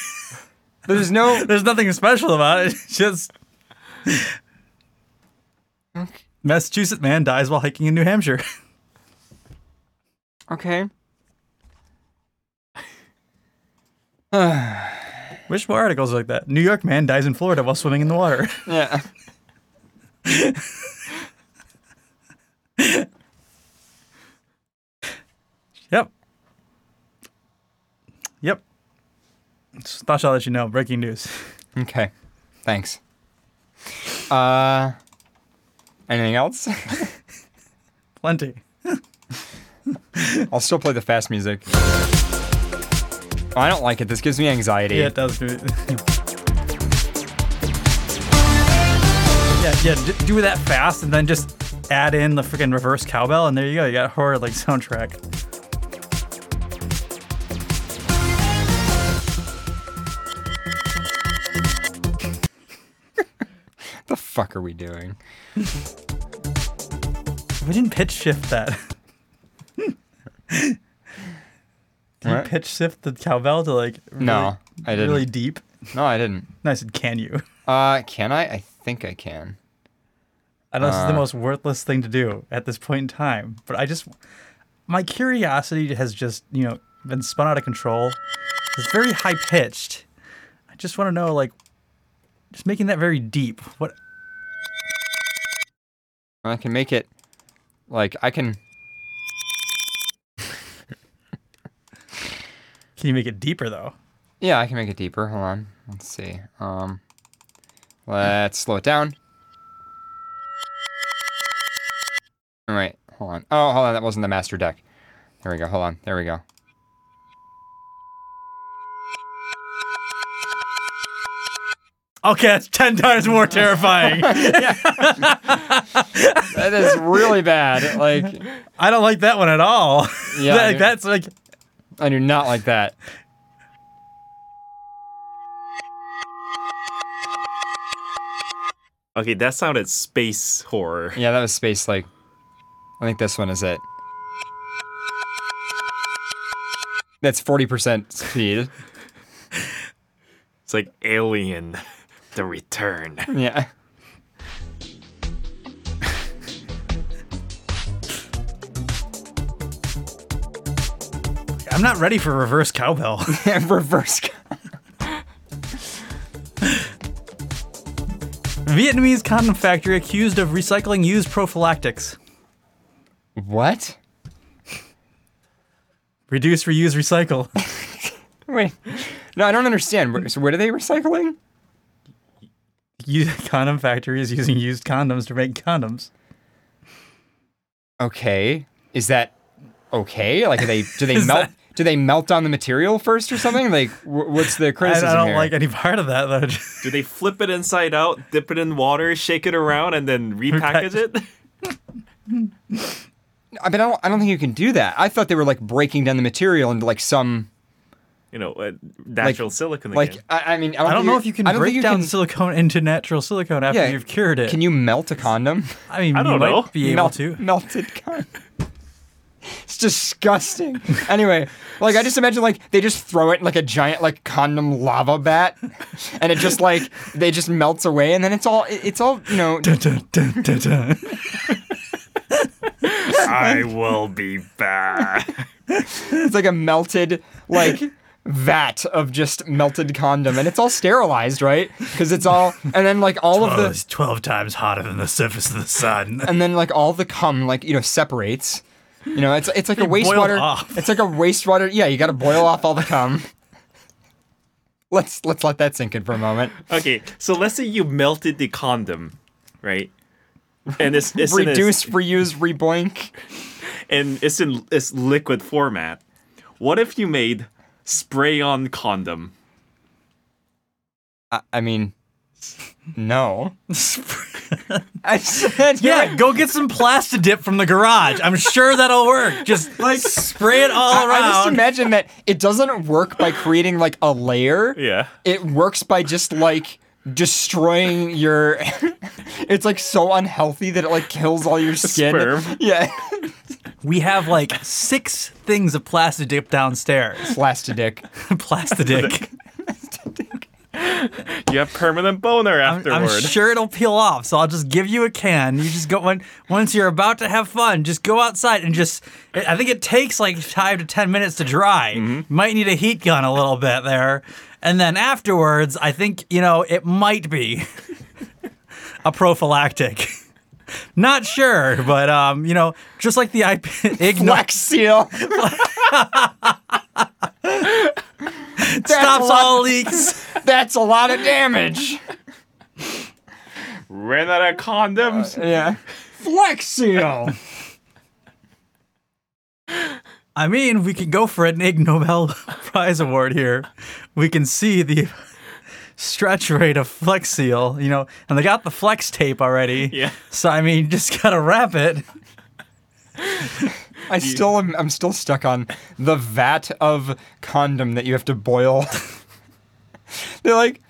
There's no. there's nothing special about it. It's just Massachusetts man dies while hiking in New Hampshire. Okay. Wish more articles like that. New York man dies in Florida while swimming in the water. Yeah. Yep. Yep. Just thought I'll let you know. Breaking news. Okay. Thanks. Uh. Anything else? Plenty. I'll still play the fast music. I don't like it. This gives me anxiety. Yeah, it does. do it. yeah, yeah. d- Do that fast, and then just add in the freaking reverse cowbell, and there you go. You got a horror like soundtrack. Fuck are we doing? We didn't pitch shift that. Did you pitch shift the cowbell to like really, No, I didn't. really deep? No, I didn't. No, I said, can you? Uh, can I? I think I can. I know this is the Uh, most worthless thing to do at this point in time, but I just my curiosity has just you know been spun out of control. It's very high pitched. I just want to know, like, just making that very deep. What? I can make it like I can. Can you make it deeper though? Yeah, I can make it deeper. Hold on. Let's see. Um, let's slow it down. All right. Hold on. Oh, hold on. That wasn't the master deck. There we go. Hold on. There we go. Okay, that's ten times more terrifying. That is really bad. Like, I don't like that one at all. Yeah, Like, I- that's like I do not like that. Okay, that sounded space horror. Yeah, that was space. Like, I think this one is it. That's forty percent speed. It's like Alien, the Return. Yeah. I'm not ready for reverse cowbell. Reverse. Vietnamese condom factory accused of recycling used prophylactics. What? Reduce, reuse, recycle. Wait. No, I don't understand. Where- So, what are they recycling? You, condom factory is using used condoms to make condoms. Okay. Is that okay? Like, are they do they melt? that- Do they melt down the material first or something? Like, what's the I, criticism I don't here? like any part of that though. Do they flip it inside out, dip it in water, shake it around, and then repackage it? I mean, I don't, I don't think you can do that. I thought they were like breaking down the material into like some You know, uh, natural silicon. like. again. I, I mean, I don't, I don't know if you can I don't break think you down can- silicone into natural silicone after Yeah, you've cured it. Can you melt a condom? I mean, I don't might know. be able Melt- to. Melted condom. It's disgusting. anyway, like I just imagine like they just throw it in like a giant like condom lava bat, and it just like they just melts away, and then it's all it's all you know. Dun, dun, dun, dun, dun. I will be back. It's like a melted like vat of just melted condom, and it's all sterilized, right? Because it's all and then like all of Oh, the it's 12 times hotter than the surface of the sun. and then like all the cum like you know separates. You know, it's it's like a They boil wastewater. off. It's like a wastewater. Yeah, you got to boil off all the cum. Let's let's let that sink in for a moment. Okay, so let's say you melted the condom, right? And it's, it's in a- Reduce, reuse, reboink. and it's in it's liquid format. What if you made spray-on condom? I, I mean, no. I said Yeah, go get some Plastidip from the garage. I'm sure that'll work. Just like spray it all I, I just imagine that it doesn't work by creating like a layer. Yeah. It works by just like destroying your. it's like so unhealthy that it like kills all your skin. Sperm. Yeah. we have like six things of Plastidip downstairs. Plastidic. Plastidic. You have permanent boner I'm. I'm sure it'll peel off, so I'll just give you a can. You just go when once you're about to have fun, just go outside and just. I think it takes like five to ten minutes to dry. Mm-hmm. Might need a heat gun a little bit there, and then afterwards, I think you know it might be a prophylactic. Not sure, but um, you know, just like the IP, igno- Flex seal. stops all leaks. That's a lot of damage. Ran out of condoms. Yeah. Flex seal. I mean, we could go for an Ig Nobel Prize award here. We can see the stretch rate of Flex Seal, you know, and they got the flex tape already. Yeah. So I mean, just gotta wrap it. I still am. I'm still stuck on the vat of condom that you have to boil. They're like,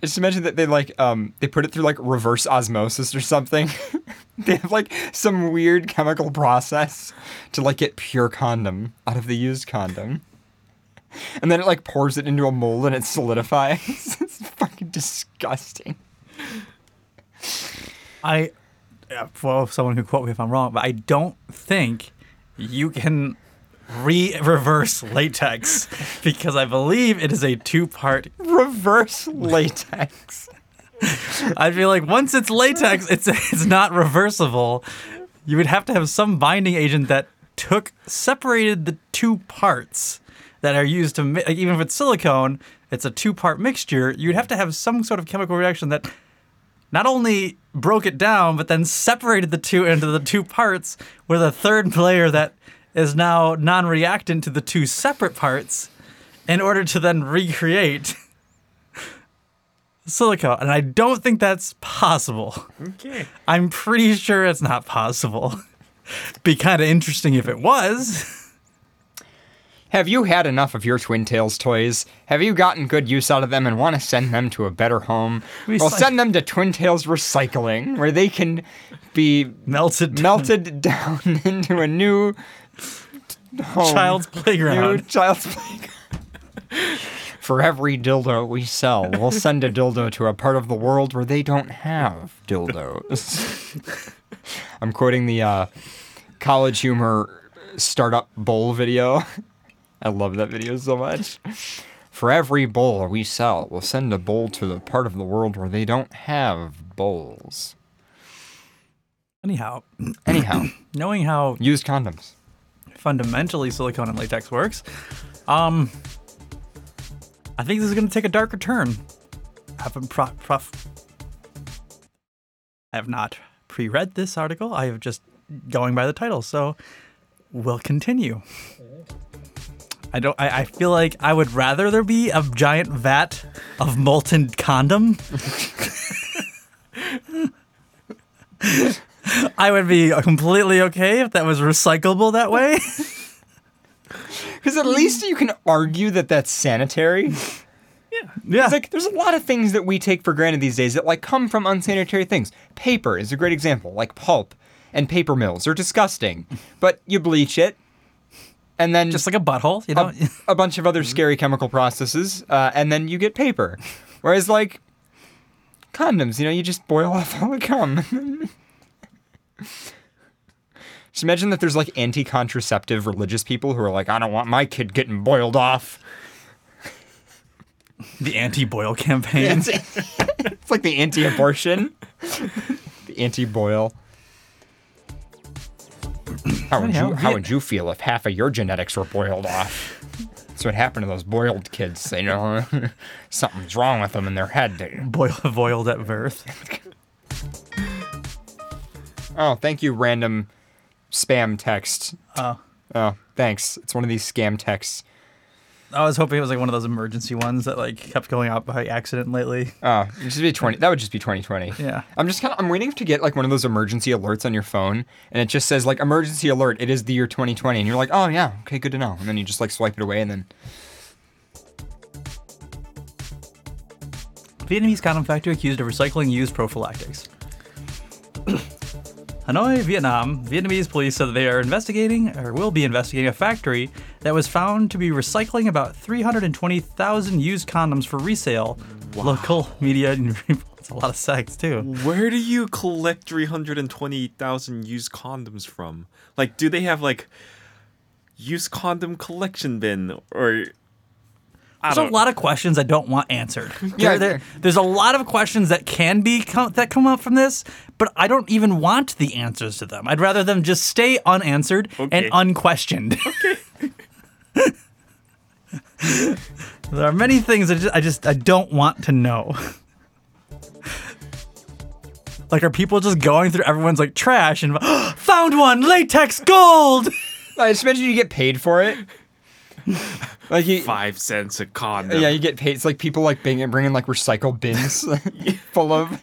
just imagine that they like um they put it through like reverse osmosis or something. they have like some weird chemical process to like get pure condom out of the used condom. And then it like pours it into a mold and it solidifies. it's fucking disgusting. I, yeah, well, someone can quote me if I'm wrong, but I don't think you can re reverse latex because I believe it is a two part. Reverse latex. I feel like once it's latex, it's it's not reversible. You would have to have some binding agent that took separated the two parts that are used to like, even if it's silicone, it's a two part mixture. You'd have to have some sort of chemical reaction that not only broke it down, but then separated the two into the two parts with a third layer that is now non reactant to the two separate parts in order to then recreate silicone. And I don't think that's possible. Okay. I'm pretty sure it's not possible. Be kind of interesting if it was. Have you had enough of your Twin Tails toys? Have you gotten good use out of them and want to send them to a better home? Well, Recyc- send them to Twin Tails Recycling, where they can be Melted melted down into a new home. child's New playground. child's playground. For every dildo we sell, we'll send a dildo to a part of the world where they don't have dildos. I'm quoting the uh, College Humor startup bowl video. I love that video so much. For every bowl we sell, we'll send a bowl to the part of the world where they don't have bowls. Anyhow, Anyhow, knowing how use condoms. fundamentally silicone and latex works, um, I think this is going to take a darker turn. I haven't pro- prof- I have not pre-read this article. I have just going by the title, so we'll continue. I don't. I, I feel like I would rather there be a giant vat of molten condom. I would be completely okay if that was recyclable that way. Because at least you can argue that that's sanitary. yeah. It's like there's a lot of things that we take for granted these days that like come from unsanitary things. Paper is a great example, like pulp and paper mills are disgusting, but you bleach it, and then Just like a butthole, you know. a, a bunch of other scary chemical processes, uh, and then you get paper. Whereas like condoms, you know, you just boil off all the cum. Just imagine that there's like anti-contraceptive religious people who are like, I don't want my kid getting boiled off. the anti-boil campaign. It's, it's like the anti-abortion, the anti-boil. How would you How would you feel if half of your genetics were boiled off? That's what happened to those boiled kids. You know, something's wrong with them in their head. Boil, boiled at birth. Oh, thank you, random spam text. Oh. Oh, thanks. It's one of these scam texts. I was hoping it was like one of those emergency ones that like kept going out by accident lately. Oh, it just be twenty. That would just be twenty twenty. Yeah. I'm just kind of. I'm waiting to get like one of those emergency alerts on your phone, and it just says like emergency alert. It is the year 2020, and you're like, oh yeah, okay, good to know. And then you just like swipe it away, and then Vietnamese condom factory accused of recycling used prophylactics. Hanoi, Vietnam, Vietnamese police said that they are investigating or will be investigating a factory that was found to be recycling about 320,000 used condoms for resale. Wow. Local media, it's a lot of sex too. Where do you collect 320,000 used condoms from? Like, do they have like used condom collection bin or? There's a lot of questions I don't want answered. Yeah, There- there- there's a lot of questions that can be com- that come up from this, but I don't even want the answers to them. I'd rather them just stay unanswered and unquestioned. Okay. there are many things that just, I just I don't want to know. like, are people just going through everyone's like trash and found one latex gold? I just imagine you get paid for it. like you, Five cents a condom. yeah, you get paid. It's like people like bringing, bringing like recycled bins full of.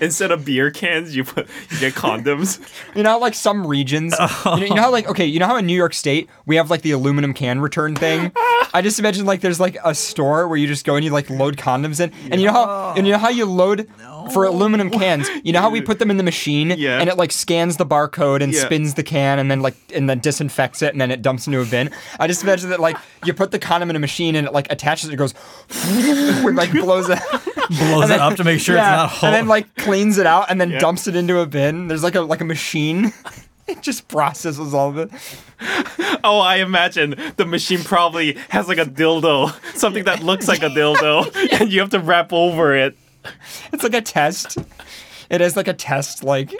Instead of beer cans, you put you get condoms. You know, how, like some regions. You, know, you know how like okay, you know how in New York State we have like the aluminum can return thing. I just imagine like there's like a store where you just go and you like load condoms in, and you know how and you know how you load for aluminum cans. You know how we put them in the machine, Yeah. and it like scans the barcode and Yeah. spins the can, and then like and then disinfects it, and then it dumps into a bin. I just imagine that like you put the condom in a machine and it like attaches, it goes, and like blows it. Blows it up to make sure Yeah, it's not whole. and then like cleans it out and then Yeah. dumps it into a bin. There's like a like a machine. it just processes all of it. Oh, I imagine the machine probably has like a dildo, something that looks like a dildo, and you have to wrap over it. It's like a test. It has like a test like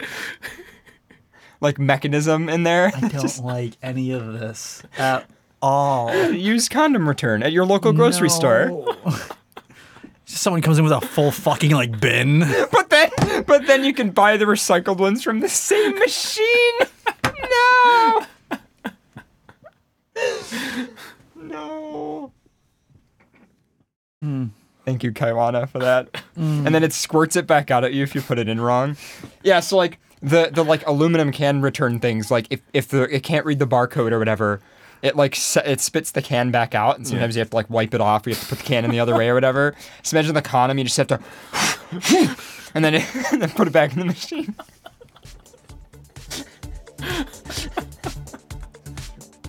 like mechanism in there. I don't like any of this at all. Use condom return at your local grocery store. Someone comes in with a full fucking like bin. But then but then you can buy the recycled ones from the same machine. No. No. Hmm. Thank you, Kaiwana, for that. Hmm. And then it squirts it back out at you if you put it in wrong. Yeah, so like the the like aluminum can return things, like if if the it can't read the barcode or whatever, it like it spits the can back out, and sometimes you have to like wipe it off, or you have to put the can in the other way or whatever. So imagine the condom, you just have to, and then it, and then put it back in the machine.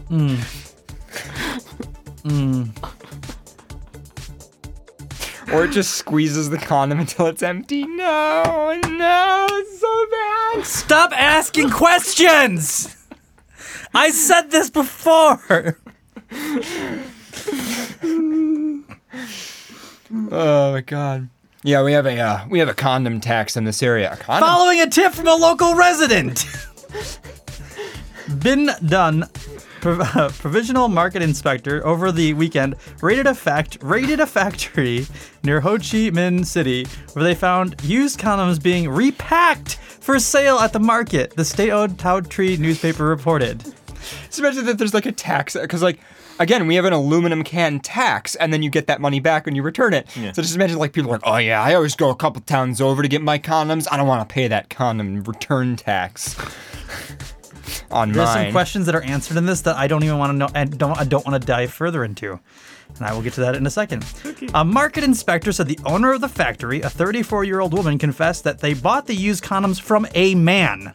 Hmm. Hmm. Or it just squeezes the condom until it's empty. No, no, it's so bad. Stop asking questions. I said this before. Oh my god. Yeah, we have a uh, we have a condom tax in this area. A condom Following a tip from a local resident. Been done. Prov- uh, provisional market inspector over the weekend raided a fact raided a factory near Ho Chi Minh City where they found used condoms being repacked for sale at the market. The state-owned Tuoi Tre newspaper reported. Just imagine that there's like a tax because like again we have an aluminum can tax and then you get that money back when you return it. So just imagine like people are like, oh yeah, I always go a couple towns over to get my condoms. I don't want to pay that condom return tax on There's mine. some questions that are answered in this that I don't even want to know and don't I don't want to dive further into. And I will get to that in a second. A market inspector said the owner of the factory, a 34-year-old woman, confessed that they bought the used condoms from a man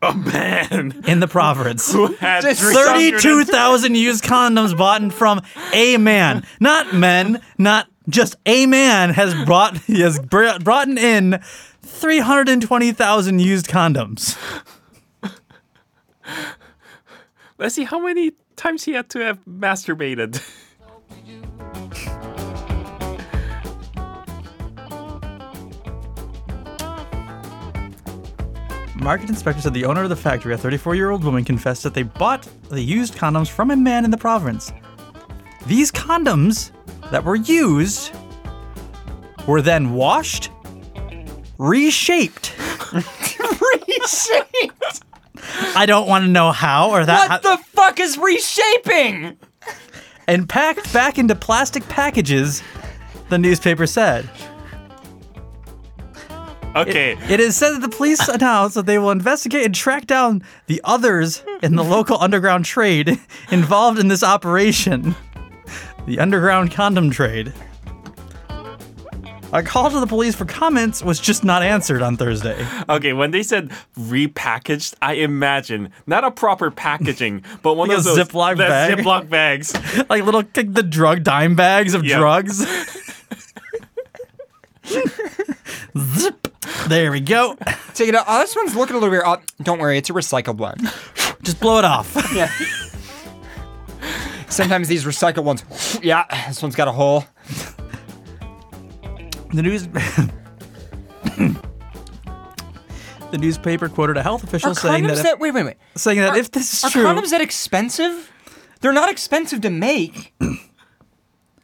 Oh man, in the province. who had 32,000 used condoms bought from a man, not men, not just a man has brought he has br- brought in 320,000 used condoms. Let's see how many times he had to have masturbated. Market inspector said the owner of the factory, a 34 year old woman, confessed that they bought the used condoms from a man in the province. These condoms that were used were then washed, reshaped. reshaped. I don't want to know how or that. What the fuck is reshaping? and packed back into plastic packages, the newspaper said. Okay, It is said that the police announced that they will investigate and track down the others in the local underground trade involved in this operation. The underground condom trade. A call to the police for comments was just not answered on Thursday. okay. When they said repackaged, I imagine not a proper packaging, but one Like of those Ziploc bag? Ziploc bags. Like little like the drug dime bags of Yeah. drugs. Zip. There we go. Take it out. Oh, this one's looking a little weird. Oh, don't worry, it's a recycled one. Just blow it off. Yeah. Sometimes these recycled ones, yeah, this one's got a hole. The news. the newspaper quoted a health official Are saying condoms that, if, that, wait, wait, wait. saying that Are- if this is Are true, condoms that expensive? They're not expensive to make.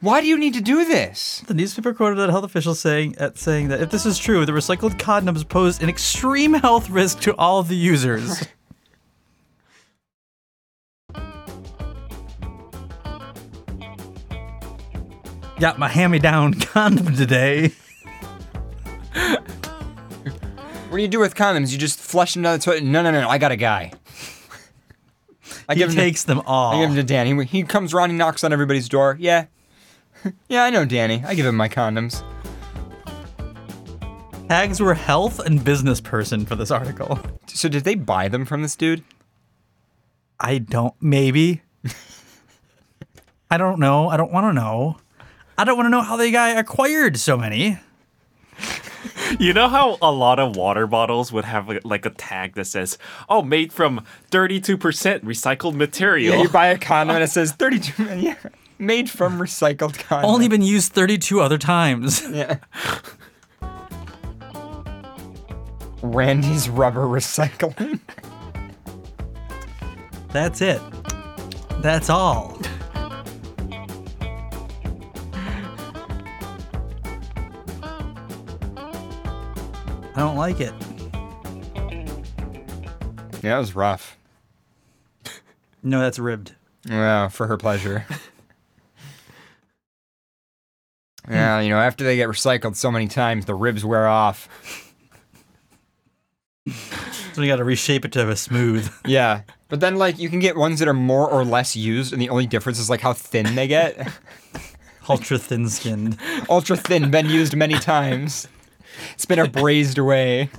Why do you need to do this? the newspaper quoted a health official saying at saying that if this is true, the recycled condoms pose an extreme health risk to all of the users. Got my hand-me-down condom today. What do you do with condoms? You just flush them down the toilet? No, no, no, no. I got a guy. I He give him to- takes them all. I give him to Danny. He comes around, he knocks on everybody's door. Yeah. yeah, I know Danny. I give him my condoms. Tags were health and business person for this article. So did they buy them from this dude? I don't. Maybe. I don't know. I don't want to know. I don't want to know how the guy acquired so many. You know how a lot of water bottles would have like a tag that says, "Oh, made from 32% recycled material." Yeah, you buy a condom and it says 32 yeah, made from recycled condom. Only been used 32 other times. Yeah. Randy's rubber recycling. That's it. That's all. I don't like it. Yeah, it was rough. No, that's ribbed. Yeah, for her pleasure. yeah, you know, after they get recycled so many times, the ribs wear off. So you got to reshape it to a smooth. Yeah. But then, like, you can get ones that are more or less used, and the only difference is, like, how thin they get. Ultra thin skinned. Ultra thin, been used many times. It's been abrased away.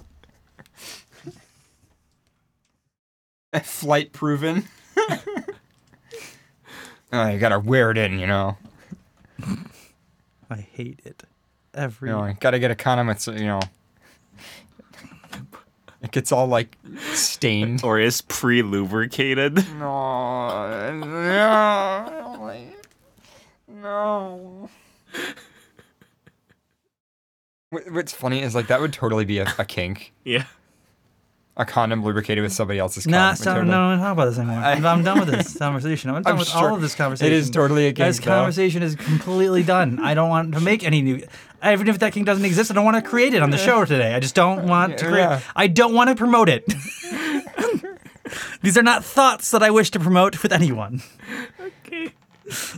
Flight proven. oh, you gotta wear it in, you know. I hate it. Every You know, you gotta get a condom that's, you know. It gets all, like, stained. or is pre-lubricated. No, no, no. What's funny is like that would totally be a, a kink. Yeah. A condom lubricated with somebody else's condom. Nah, would stop, no, don't talk about this anymore. I'm, I'm done with this conversation. I'm done I'm with sure all of this conversation. It is totally a kink. This though. conversation is completely done. I don't want to make any new. Even if that kink doesn't exist, I don't want to create it on the show today. I just don't want to create. Yeah. I don't want to promote it. These are not thoughts that I wish to promote with anyone.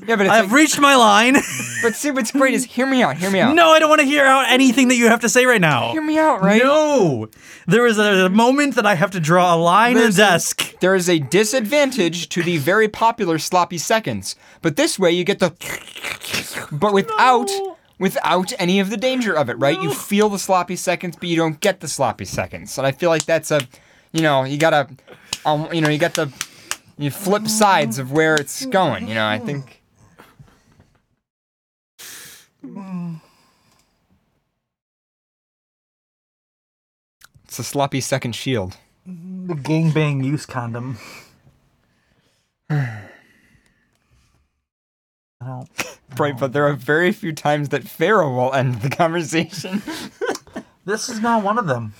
Yeah, but it's I have like, reached my line. but see, what's great is hear me out. Hear me out. no, I don't want to hear out anything that you have to say right now. hear me out. Right? No, there is a, there's a moment that I have to draw a line in the There's a- desk. There is a disadvantage to the very popular sloppy seconds, but this way you get the, but without without any of the danger of it, right? You feel the sloppy seconds, but you don't get the sloppy seconds, and I feel like that's a, you know, you gotta, um, you know, you got the, you flip sides of where it's going. You know, I think. It's a sloppy second shield. The gangbang use condom. Right, but there are very few times that Pharaoh will end the conversation. This is not one of them.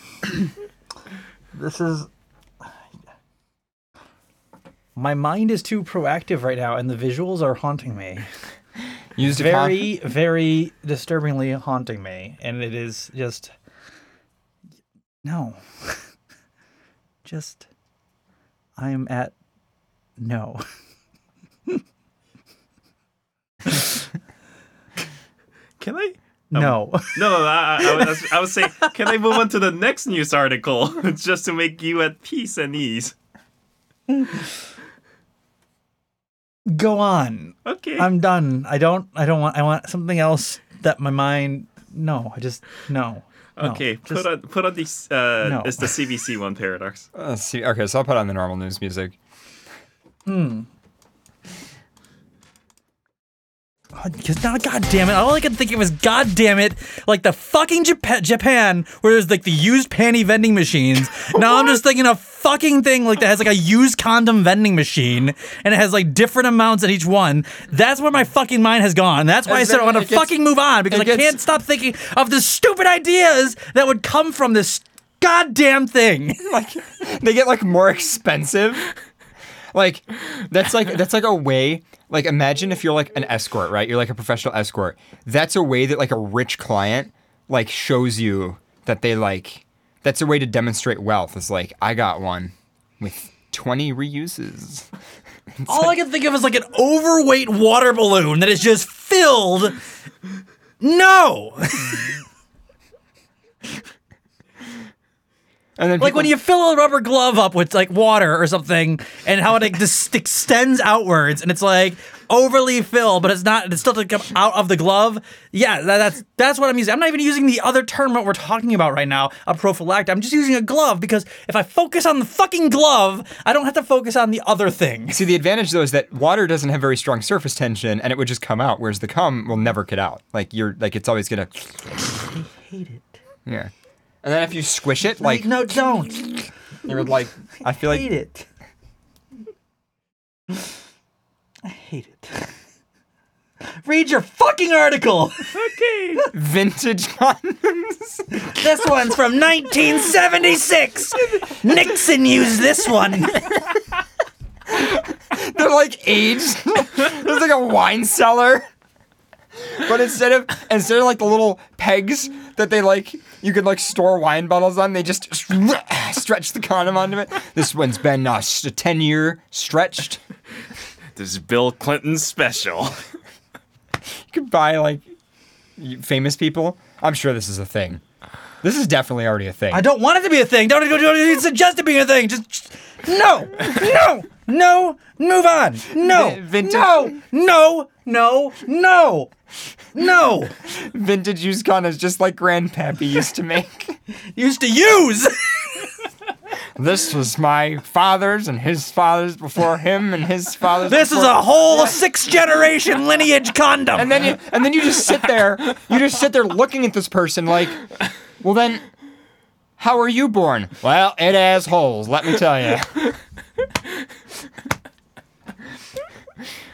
this is. My mind is too proactive right now, and the visuals are haunting me. Used a con- Very, very disturbingly haunting me, and it is just. No. just. I am at. No. Can I? No. Oh. No, I, I, I was, I was saying, can I move on to the next news article just to make you at peace and ease? Go on. Okay. I'm done. I don't. I don't want. I want something else that my mind. No. I just no. no, okay. just- put on put on these. Uh, No. It's the CBC one paradox. Uh, Let's see. Okay, so I'll put on the normal news music. Hmm. Because now, God damn it! All I could think of was God damn it, like the fucking Jap- Japan where there's like the used panty vending machines. now I'm just thinking a fucking thing like that has like a used condom vending machine and it has like different amounts at each one. That's where my fucking mind has gone. That's why I It's said I want to fucking move on because I gets- can't stop thinking of the stupid ideas that would come from this goddamn thing. Like they get like more expensive. Like that's like that's like a way. Like imagine if you're like an escort, right? You're like a professional escort. That's a way that like a rich client like shows you that they like. That's a way to demonstrate wealth. It's like I got one with 20 reuses. All I can think of is like an overweight water balloon that is just filled. No. And then like people- when you fill a rubber glove up with like water or something and how it like, just extends outwards and it's like overly filled but it's not it's still to come out of the glove yeah that, that's that's what i'm using i'm not even using the other term that we're talking about right now a prophylactic i'm just using a glove because if i focus on the fucking glove i don't have to focus on the other thing See, the advantage though is that water doesn't have very strong surface tension, and it would just come out, whereas the cum will never get out. Like you're like it's always gonna. I hate it Yeah. And then if you squish it, like no, don't. it would like I feel like I hate it. I hate it. Read your fucking article. Okay. vintage condoms. This one's from 1976. Nixon used this one. They're like aged. There's like a wine cellar. But instead of instead of like the little pegs that they like you could like store wine bottles on, they just stretch the condom onto it. This one's been uh, a ten year stretched. This is Bill Clinton's special. You could buy like famous people. I'm sure this is a thing. This is definitely already a thing. I don't want it to be a thing. Don't, don't, don't suggest it being a thing. Just, just- no, no, no. Move on. No, Vi- vintage- no, no, no, no, no. Vintage used condoms just like Grandpappy used to make. Used to use. this was my father's and his father's before him and his father's. This is a whole six generation lineage condom. and then you and then you just sit there you just sit there looking at this person like well then how are you born well it has holes let me tell you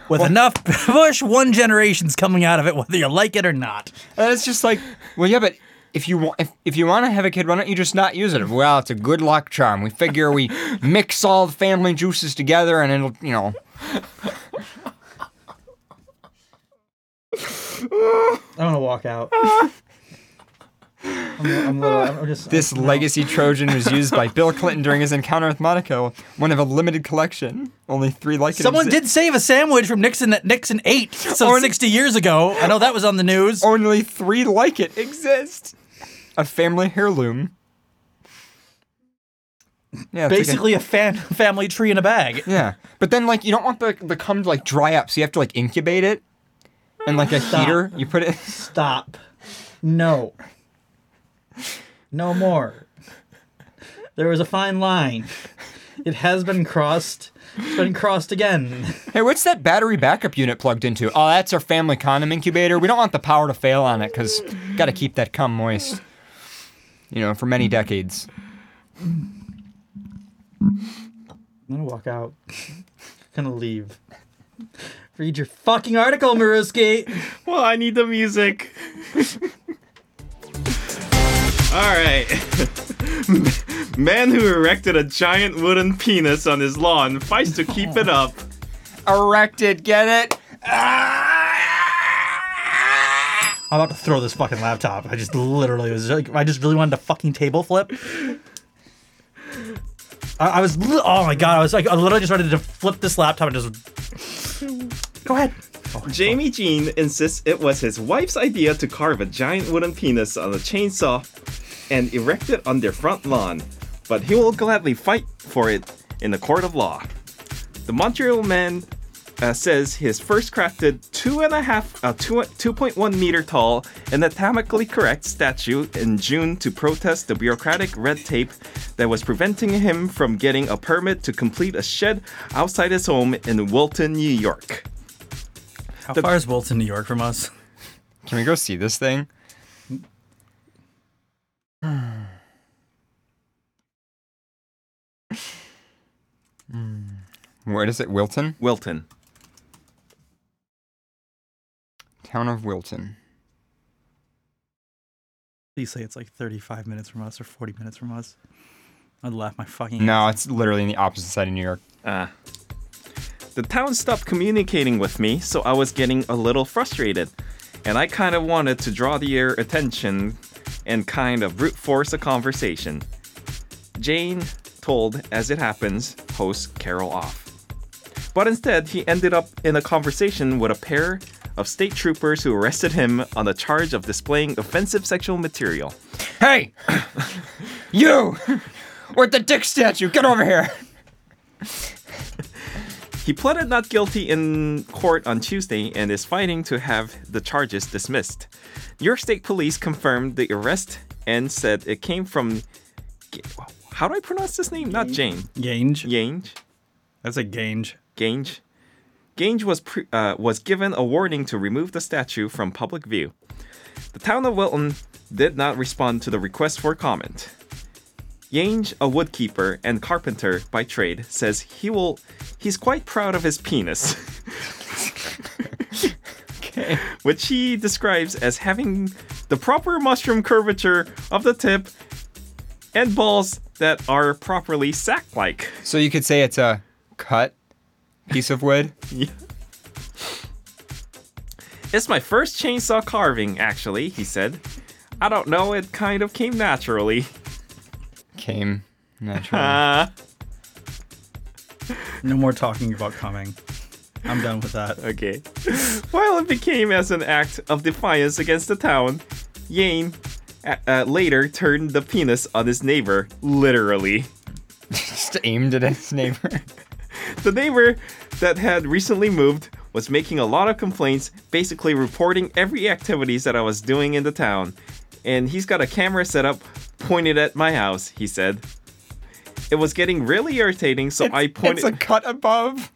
with enough push, one generation's coming out of it, whether you like it or not. and it's just like well yeah but if you want if, if you want to have a kid why don't you just not use it well it's a good luck charm we figure we mix all the family juices together and it'll you know I'm gonna walk out. I'm, I'm, little, I'm just this legacy trojan was used by bill clinton during his encounter with Monica one of a limited collection only three like it Someone did save a sandwich from Nixon that Nixon ate so 60 years ago. I know that was on the news. only three like it exist. A family heirloom. Yeah, it's like a- Basically, a fan, family tree in a bag. yeah, but then like you don't want the the cum to like dry up, so you have to like incubate it, and like a heater, you put it. Stop. No. No more. There was a fine line. It has been crossed. It's been crossed again. Hey, what's that battery backup unit plugged into? Oh, that's our family condom incubator. We don't want the power to fail on it because got to keep that cum moist. You know, for many decades. I'm gonna walk out. I'm gonna leave. Read your fucking article, Maruski. Well, I need the music. All right. Man who erected a giant wooden penis on his lawn fights to keep it up. Erected, get it? Ah! I'm about to throw this fucking laptop. I just literally was like, I just really wanted to fucking table flip. I, I was, oh my god, I was like, I literally just wanted to flip this laptop and just. Go ahead. Oh, Jamie Jean insists it was his wife's idea to carve a giant wooden penis on a chainsaw and erect it on their front lawn, but he will gladly fight for it in the court of law. The Montreal man uh, says his first crafted two and a half, uh, two, 2.1 meter tall anatomically correct statue in June to protest the bureaucratic red tape that was preventing him from getting a permit to complete a shed outside his home in Wilton, New York. How far is Wilton, New York from us? Can we go see this thing? Where is it? Wilton? Wilton. Town of Wilton. Please say it's like 35 minutes from us or 40 minutes from us. I'd laugh my fucking. No, it's literally on the opposite side of New York. Ah. The town stopped communicating with me, so I was getting a little frustrated. And I kind of wanted to draw their attention and kind of brute force a conversation. Jane told, as it happens, host Carol off. But instead, he ended up in a conversation with a pair of state troopers who arrested him on the charge of displaying offensive sexual material. Hey! you! With the dick statue, get over here! He pleaded not guilty in court on Tuesday and is fighting to have the charges dismissed. New York State Police confirmed the arrest and said it came from. How do I pronounce this name? Not Jane. Gange. Gange. That's a gange. Gange. Gange was pre- uh, was given a warning to remove the statue from public view. The town of Wilton did not respond to the request for comment. Yange, a woodkeeper and carpenter by trade, says he will he's quite proud of his penis. Okay. which he describes as having the proper mushroom curvature of the tip and balls that are properly sack-like. So you could say it's a cut piece of wood. Yeah. It's my first chainsaw carving, actually, he said. I don't know, it kind of came naturally. Came naturally. Ah. No more talking about coming. I'm done with that. Okay. While it became as an act of defiance against the town, Yane uh, uh, later turned the penis on his neighbor, literally. Just aimed at his neighbor. The neighbor that had recently moved was making a lot of complaints, basically reporting every activities that I was doing in the town. And he's got a camera set up pointed at my house, he said. It was getting really irritating, so I pointed It's a cut above.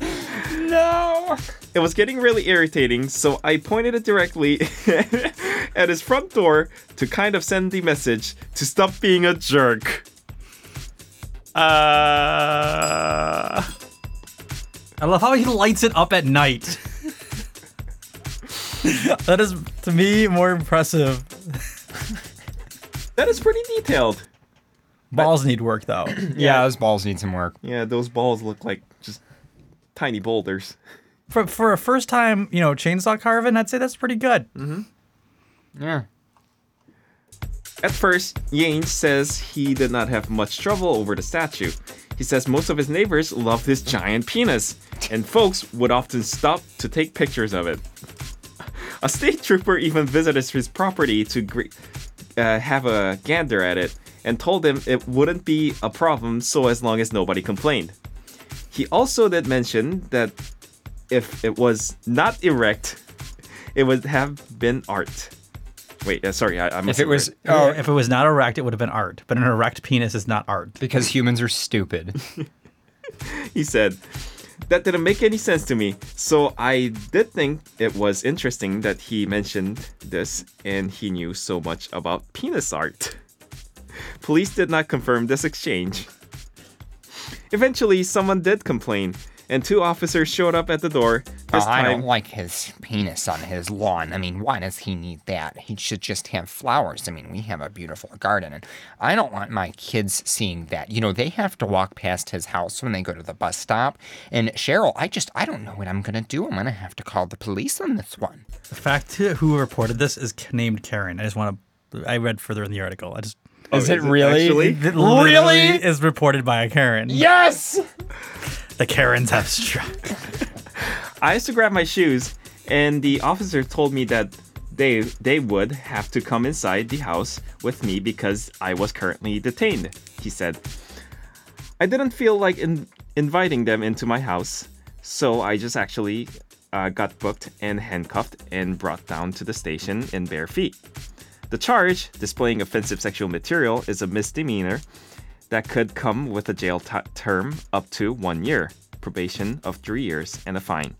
no. It was getting really irritating, so I pointed it directly at his front door to kind of send the message to stop being a jerk. Uh I love how he lights it up at night. that is, to me, more impressive. that is pretty detailed. Balls need work, though. Yeah, those balls need some work. Yeah, those balls look like just tiny boulders. For for a first time, you know, chainsaw carving, I'd say that's pretty good. Yeah. At first, Yanes says he did not have much trouble over the statue. He says most of his neighbors loved his giant penis, and folks would often stop to take pictures of it. A state trooper even visited his property to uh, have a gander at it and told him it wouldn't be a problem so as long as nobody complained. He also did mention that if it was not erect, it would have been art. Wait, uh, sorry, I, I must If it was, Oh, oh, if it was not erect, it would have been art. But an erect penis is not art. because humans are stupid. he said, That didn't make any sense to me. So I did think it was interesting that he mentioned this and he knew so much about penis art. Police did not confirm this exchange. Eventually, someone did complain, and two officers showed up at the door. This Oh, I don't like his penis on his lawn. I mean, why does he need that? He should just have flowers. I mean, we have a beautiful garden, and I don't want my kids seeing that. You know, they have to walk past his house when they go to the bus stop. And Cheryl, I just, I don't know what I'm gonna do. I'm gonna have to call the police on this one. The fact who reported this is named Karen. I just want to. I read further in the article. I just. Is oh, it is it really? actually? It literally is reported by a Karen. Yes. The Karens have struck. I used to grab my shoes, and the officer told me that they they would have to come inside the house with me because I was currently detained. He said. I didn't feel like in, inviting them into my house, so I just actually uh, got booked and handcuffed and brought down to the station in bare feet. The charge, displaying offensive sexual material, is a misdemeanor that could come with a jail t- term up to one year, probation of three years, and a fine.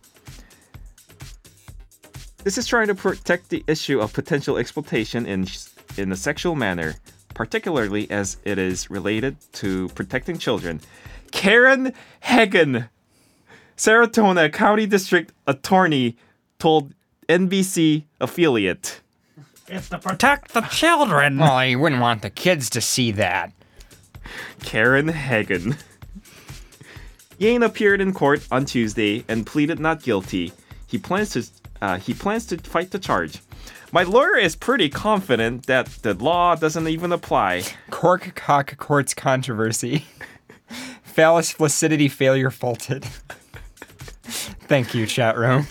This is trying to protect the issue of potential exploitation in in a sexual manner, particularly as it is related to protecting children. Karen Heggen, Saratoga County District Attorney, told NBC affiliate. It's to protect the children. Well, you wouldn't want the kids to see that. Karen Heggen. Yane appeared in court on Tuesday and pleaded not guilty. He plans to uh, he plans to fight the charge. My lawyer is pretty confident that the law doesn't even apply. Cork cock courts controversy. Phallus flaccidity failure faulted. Thank you, chat room.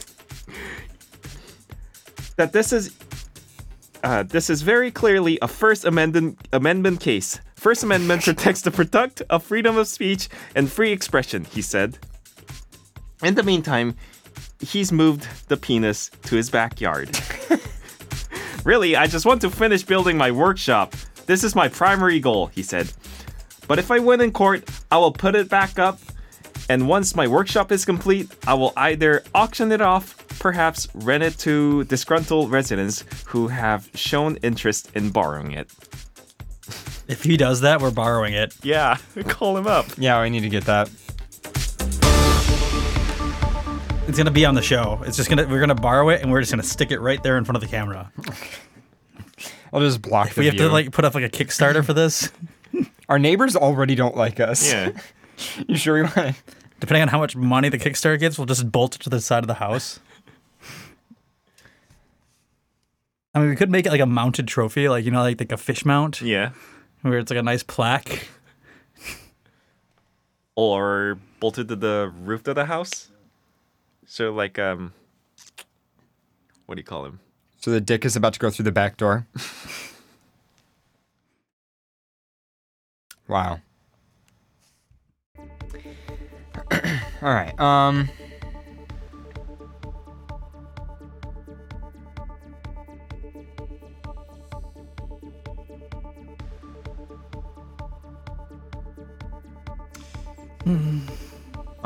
That this is uh, this is very clearly a First Amendment amendment case. First Amendment protects the product of freedom of speech and free expression, he said. In the meantime, he's moved the penis to his backyard. really, I just want to finish building my workshop. This is my primary goal, he said. But if I win in court, I will put it back up. And once my workshop is complete, I will either auction it off perhaps rent it to disgruntled residents who have shown interest in borrowing it. If he does that, we're borrowing it. Yeah, call him up. Yeah, I need to get that. It's gonna be on the show. It's just gonna we're gonna borrow it and we're just gonna stick it right there in front of the camera. I'll just block If the we have view. to like put up like a Kickstarter for this, Our neighbors already don't like us. Yeah. you sure we want to? depending on how much money the Kickstarter gets, we'll just bolt it to the side of the house. I mean, we could make it like a mounted trophy, like you know, like, like a fish mount, Yeah. Where it's like a nice plaque. Or bolted to the roof of the house. So like um what do you call him? So the dick is about to go through the back door. wow. All right. Um.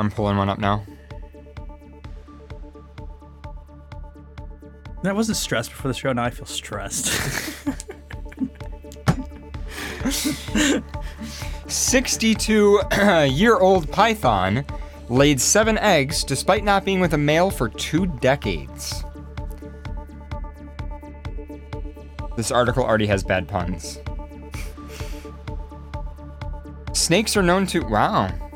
I'm pulling one up now. That wasn't stressed before the show. Now I feel stressed. 62 year old python laid seven eggs despite not being with a male for two decades. This article already has bad puns. Snakes are known to. Wow.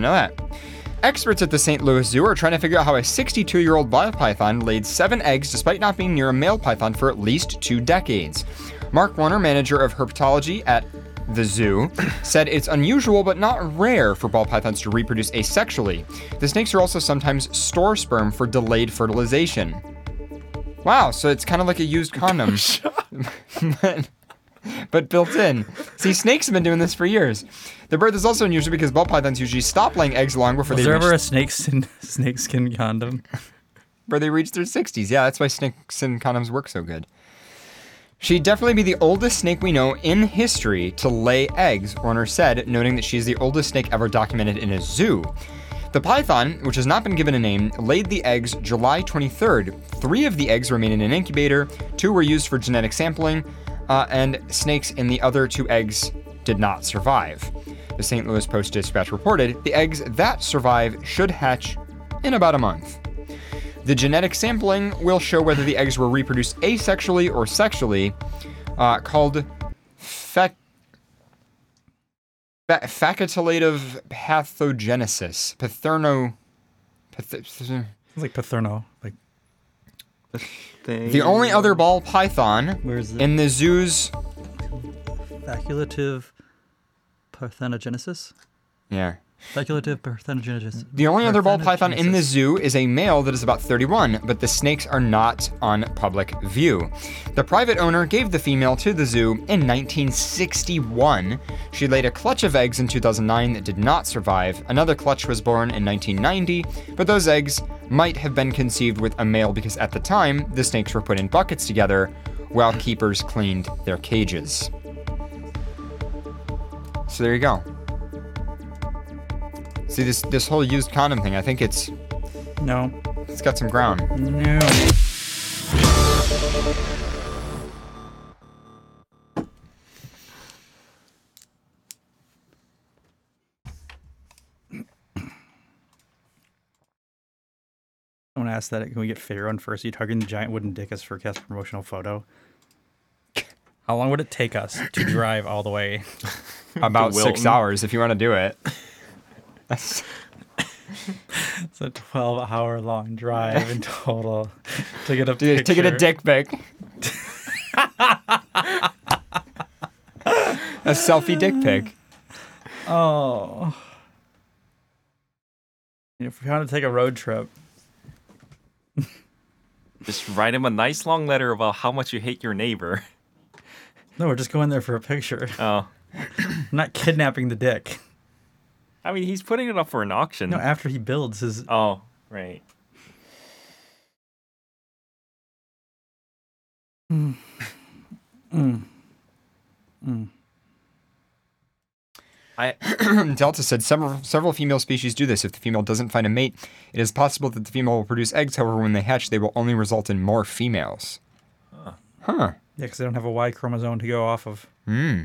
Didn't know that. Experts at the St. Louis Zoo are trying to figure out how a 62 year old ball python laid seven eggs despite not being near a male python for at least two decades. Mark Wanner, manager of herpetology at the zoo, said it's unusual but not rare for ball pythons to reproduce asexually. The snakes are also sometimes store sperm for delayed fertilization. Wow, so it's kind of like a used condom. but, built in. See, snakes have been doing this for years. The birth is also unusual because ball pythons usually stop laying eggs long before Was they there reach ever a snakeskin snakeskin condom? where they reach their 60s. Yeah, that's why snakes and condoms work so good. She'd definitely be the oldest snake we know in history to lay eggs, Wanner said, noting that she's the oldest snake ever documented in a zoo. The python, which has not been given a name, laid the eggs July 23rd. Three of the eggs remain in an incubator, two were used for genetic sampling, uh, and snakes in the other two eggs did not survive. The St. Louis Post Dispatch reported the eggs that survive should hatch in about a month. The genetic sampling will show whether the eggs were reproduced asexually or sexually, uh, called fac- fa- facultative pathogenesis. Patherno. Path- It's like Patherno. Like the only other ball python Where's it? in the zoo's. facultative parthenogenesis. Yeah. Speculative parthenogenesis. The only other ball python in the zoo is a male that is about 31, but the snakes are not on public view. The private owner gave the female to the zoo in 1961. She laid a clutch of eggs in 2009 that did not survive. Another clutch was born in 1990, but those eggs might have been conceived with a male because at the time, the snakes were put in buckets together while keepers cleaned their cages. So there you go. See this this whole used condom thing. I think it's No. it's got some ground. No. I want to ask that. Can we get fair on first? Are you targeting the giant wooden dick as Furcast promotional photo? How long would it take us to drive all the way? About six hours if you want to do it. That's- It's a 12 hour long drive in total to get a to, to get a picture. dick pic. a selfie dick pic. Oh. If we want to take a road trip, Just write him a nice long letter about how much you hate your neighbor. no, we're just going there for a picture. Oh. I'm not kidnapping the dick. I mean, he's putting it up for an auction. No, after he builds his. oh, right. Mm. Mm. I Delta said several several female species do this. If the female doesn't find a mate, it is possible that the female will produce eggs. However, when they hatch, they will only result in more females. Huh. Yeah, because they don't have a Y chromosome to go off of. Hmm.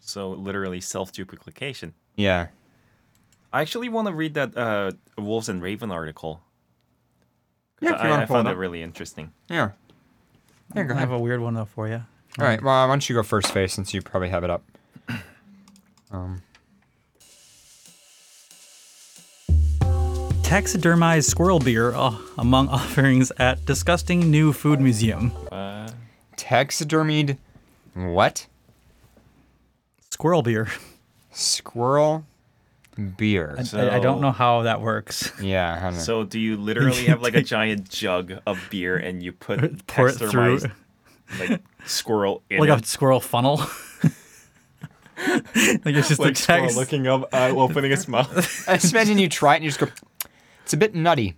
so literally self duplication. Yeah. I actually want to read that uh, Wolves and Raven article. 'Cause Yeah, if you I, I pull it found it up. really interesting. Yeah. Yeah, go I ahead. have a weird one though for you. All right. Well, why don't you go first, Face, since you probably have it up. Um. Taxidermized squirrel beer uh, among offerings at disgusting new food museum. Uh, Taxidermied. What? Squirrel beer. Squirrel beer. I, I don't know how that works. Yeah. I don't know. so do you literally have like a giant jug of beer and you put Pour it through. like squirrel in like it? a squirrel funnel. like it's just like a squirrel text. looking up, eye uh, opening its mouth. I just imagine you try it and you just go. It's a bit nutty.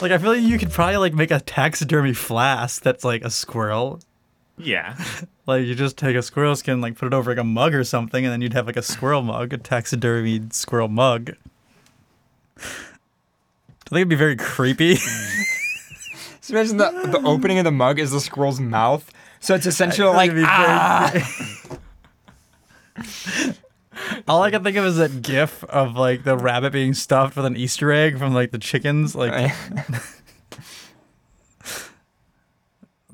Like I feel like you could probably like make a taxidermy flask that's like a squirrel. Yeah. Like you just take a squirrel skin, like put it over like a mug or something, and then you'd have like a squirrel mug, a taxidermied squirrel mug. I think it'd be very creepy. Just imagine the, the opening of the mug is the squirrel's mouth. So it's essentially like It'd be very ah. All I can think of is that GIF of like the rabbit being stuffed with an Easter egg from like the chickens. Like,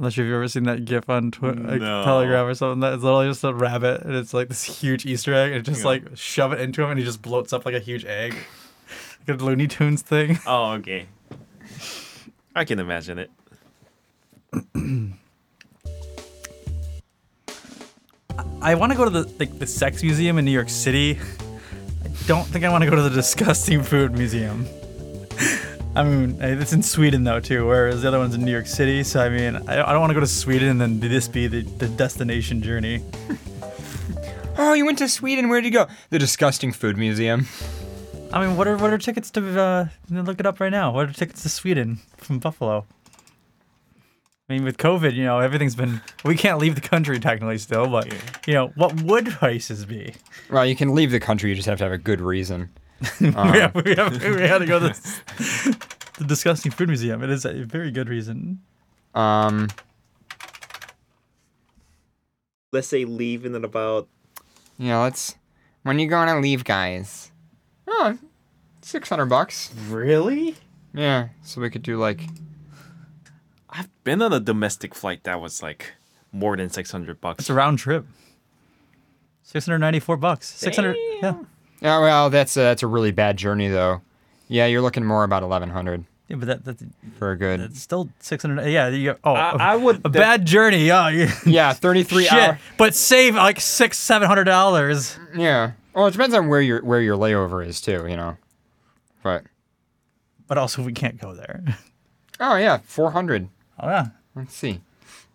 unless you've ever seen that GIF on like No. Telegram or something. That's literally just a rabbit, and it's like this huge Easter egg, and just Yeah. like shove it into him, and he just bloats up like a huge egg, like a Looney Tunes thing. Oh, okay. I can imagine it. I want to go to the like the sex museum in New York City. I don't think I want to go to the disgusting food museum. I mean, it's in Sweden though too, whereas the other one's in New York City. So I mean, I, I don't want to go to Sweden and then this be the, the destination journey. Oh, you went to Sweden. Where did you go? The disgusting food museum. I mean, what are what are tickets to? Uh, look it up right now. What are tickets to Sweden from Buffalo? I mean, with COVID, you know, everything's been. We can't leave the country technically still, but you know, what would prices be? Well, you can leave the country. You just have to have a good reason. we, have, we, have, we had to go to the, the disgusting food museum. It is a very good reason. um. Let's say leave in about Yeah. Let's. When are you going to leave, guys? Oh, Oh, six hundred bucks. really. Yeah. So we could do like. I've been on a domestic flight that was like more than six hundred bucks. It's a round trip. Six hundred ninety-four bucks. Six hundred. Yeah. Yeah. Well, that's a, that's a really bad journey though. Yeah, you're looking more about eleven hundred Yeah, but that, that's for a good. that's still six hundred. Yeah. You, oh, I- a- I would a def- bad journey. Yeah. yeah, thirty-three Shit. hour. But save like six, seven hundred dollars. Yeah. Well, it depends on where your where your layover is too. You know. But But also, we can't go there. oh yeah, four hundred. Oh yeah. Let's see.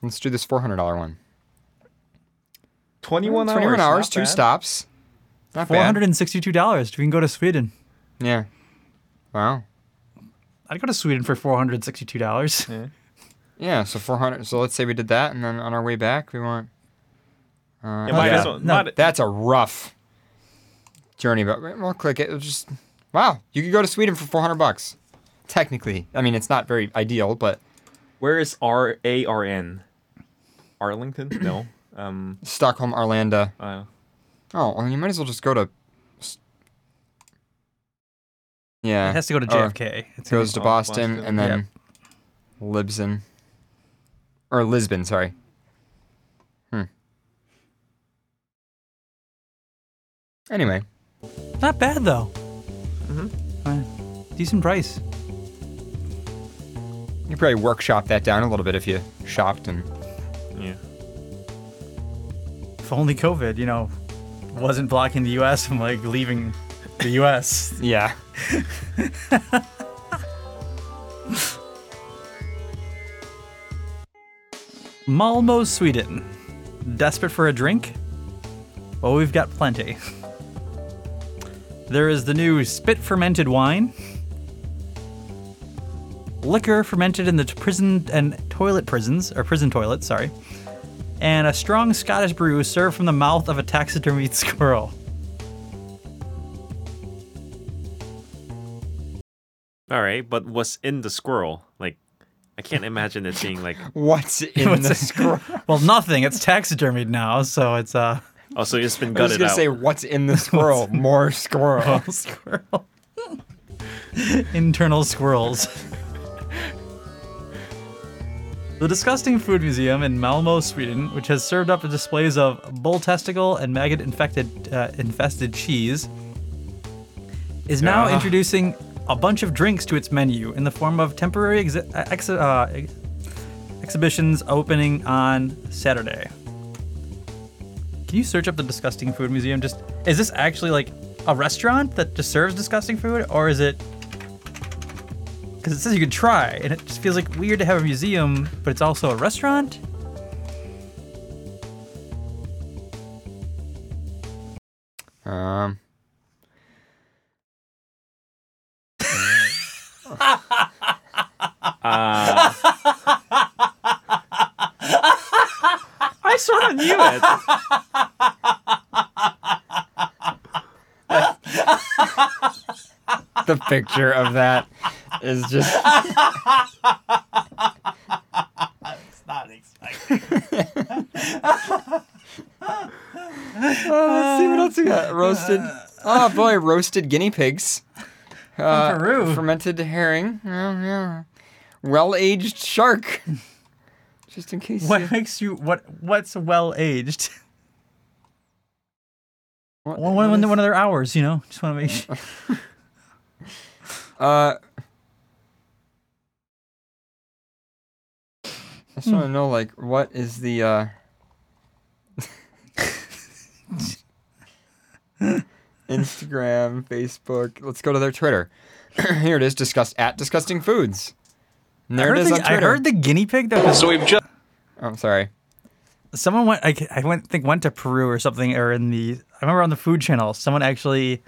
Let's do this four hundred dollar one. Twenty-one hours. Twenty-one hours, not two bad. stops. Not Four bad. hundred and sixty-two dollars. We can go to Sweden. Yeah. Wow. I'd go to Sweden for four hundred sixty-two dollars. Yeah. yeah. So four hundred. So let's say we did that, and then on our way back, we want. Uh, Yeah, yeah. well- No, That's a rough journey, but we'll click it. It'll just wow. You could go to Sweden for four hundred bucks. Technically, I mean it's not very ideal, but Where is R A R N? Arlington? No. Um. Stockholm, Arlanda. Uh, Oh, well, you might as well just go to. Yeah. It has to go to JFK. It's gonna goes to Boston, Boston. and then Libsyn. Or Lisbon, sorry. Hmm. Anyway, Not bad though. Mm-hmm. Uh, decent price. you could probably workshop that down a little bit if you shopped and. yeah. If only COVID, you know, wasn't blocking the U.S. from like leaving the U.S. Yeah. Malmo, Sweden. Desperate for a drink? Well, we've got plenty. There is the new spit fermented wine, liquor fermented in the prison and toilet prisons, or prison toilets, sorry. And a strong Scottish brew served from the mouth of a taxidermied squirrel. All right, but what's in the squirrel? Like, I can't imagine it being like. What's in What's the it- squirrel? Well, nothing. It's taxidermied now, so it's uh. Oh, so it's been gutted out. I was gonna out. say, what's in the squirrel? More squirrel. squirrel. Internal squirrels. The Disgusting Food Museum in Malmo, Sweden, which has served up displays of bull testicle and maggot infected uh, infested cheese, is now Yeah. introducing a bunch of drinks to its menu in the form of temporary exi- uh, ex- uh, ex- exhibitions opening on Saturday. Can you search up the Disgusting Food Museum? Just is this actually like a restaurant that just serves disgusting food, or is it? Because it says you could try, and it just feels like weird to have a museum, but it's also a restaurant. Um. Uh, I sort of knew it. the picture of that is just. it's not expecting. Oh, let's see what else we got. Roasted. Oh boy, roasted guinea pigs. Uh, Peru. Fermented herring. Yeah. Well aged shark. Just in case. What you- makes you what? What's well aged? What- One, one, is- one of their hours, you know. Just want to make sure. Uh. I just Hmm. want to know, like, what is the uh. Instagram, Facebook. Let's go to their Twitter. Here it is. Disgust at disgusting foods. And there I it heard the, on I heard the guinea pig though. 'cause So we've just Oh, I'm sorry. someone went. I, I went think went to Peru or something, or in the. I remember on the Food Channel, someone actually.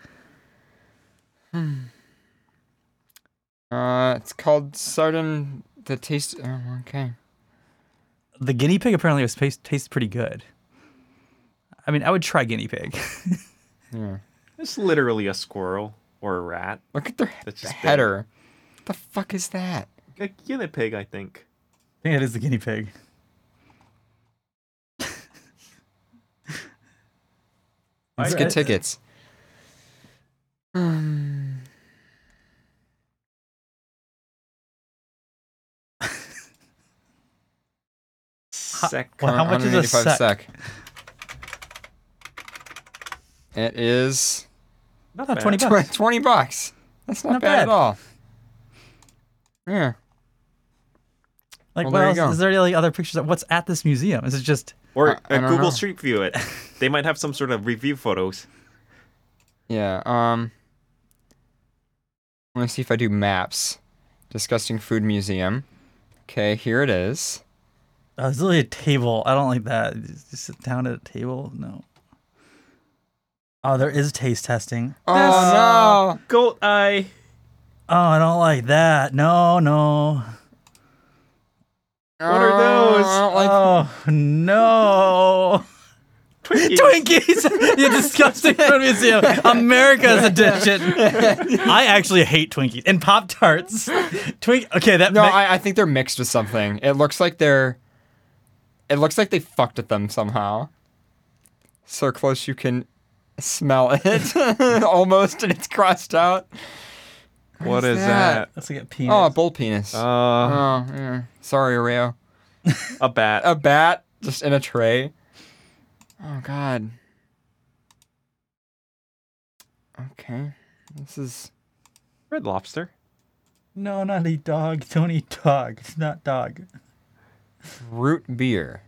Hmm. Uh, it's called Sardin. The taste. Oh, okay. The guinea pig apparently was taste, tastes pretty good. I mean, I would try guinea pig. Yeah. It's literally a squirrel or a rat. Look at their That's just big. header. What the fuck is that? A guinea pig, I think. I think it is the guinea pig. Let's I- get tickets. Um, Sec. Well, how much is a 185 sec? It is Not bad. twenty bucks. 20 bucks. That's not, Not bad, at all. Yeah. Like, Well, what there else? go. Is there any other pictures of what's at this museum? Is it just? Or I- I uh, don't Google know. Street View it. they might have some sort of review photos. Yeah. Um. Let me see if I do maps. Disgusting Food Museum. Okay, here it is. Oh, it's literally a table. I don't like that. Just sit down at a table. No. Oh, there is taste testing. Oh no! Goat eye. Oh, I don't like that. No, no. What are those? I don't like oh no. Twinkies. Twinkies! you disgusting food museum. America's edition. I actually hate Twinkies and Pop Tarts. Twink. Okay, that. No, ma- I, I think they're mixed with something. It looks like they're. It looks like they fucked with them somehow. So close you can smell it almost, and it's crossed out. What is is that? that? That's like a penis. Oh, a bull penis. Uh, oh, yeah. Sorry, Rio. a bat. A bat just in a tray. Oh God. Okay, this is. Red lobster. no, not eat dog. Don't eat dog. It's not dog. Root beer.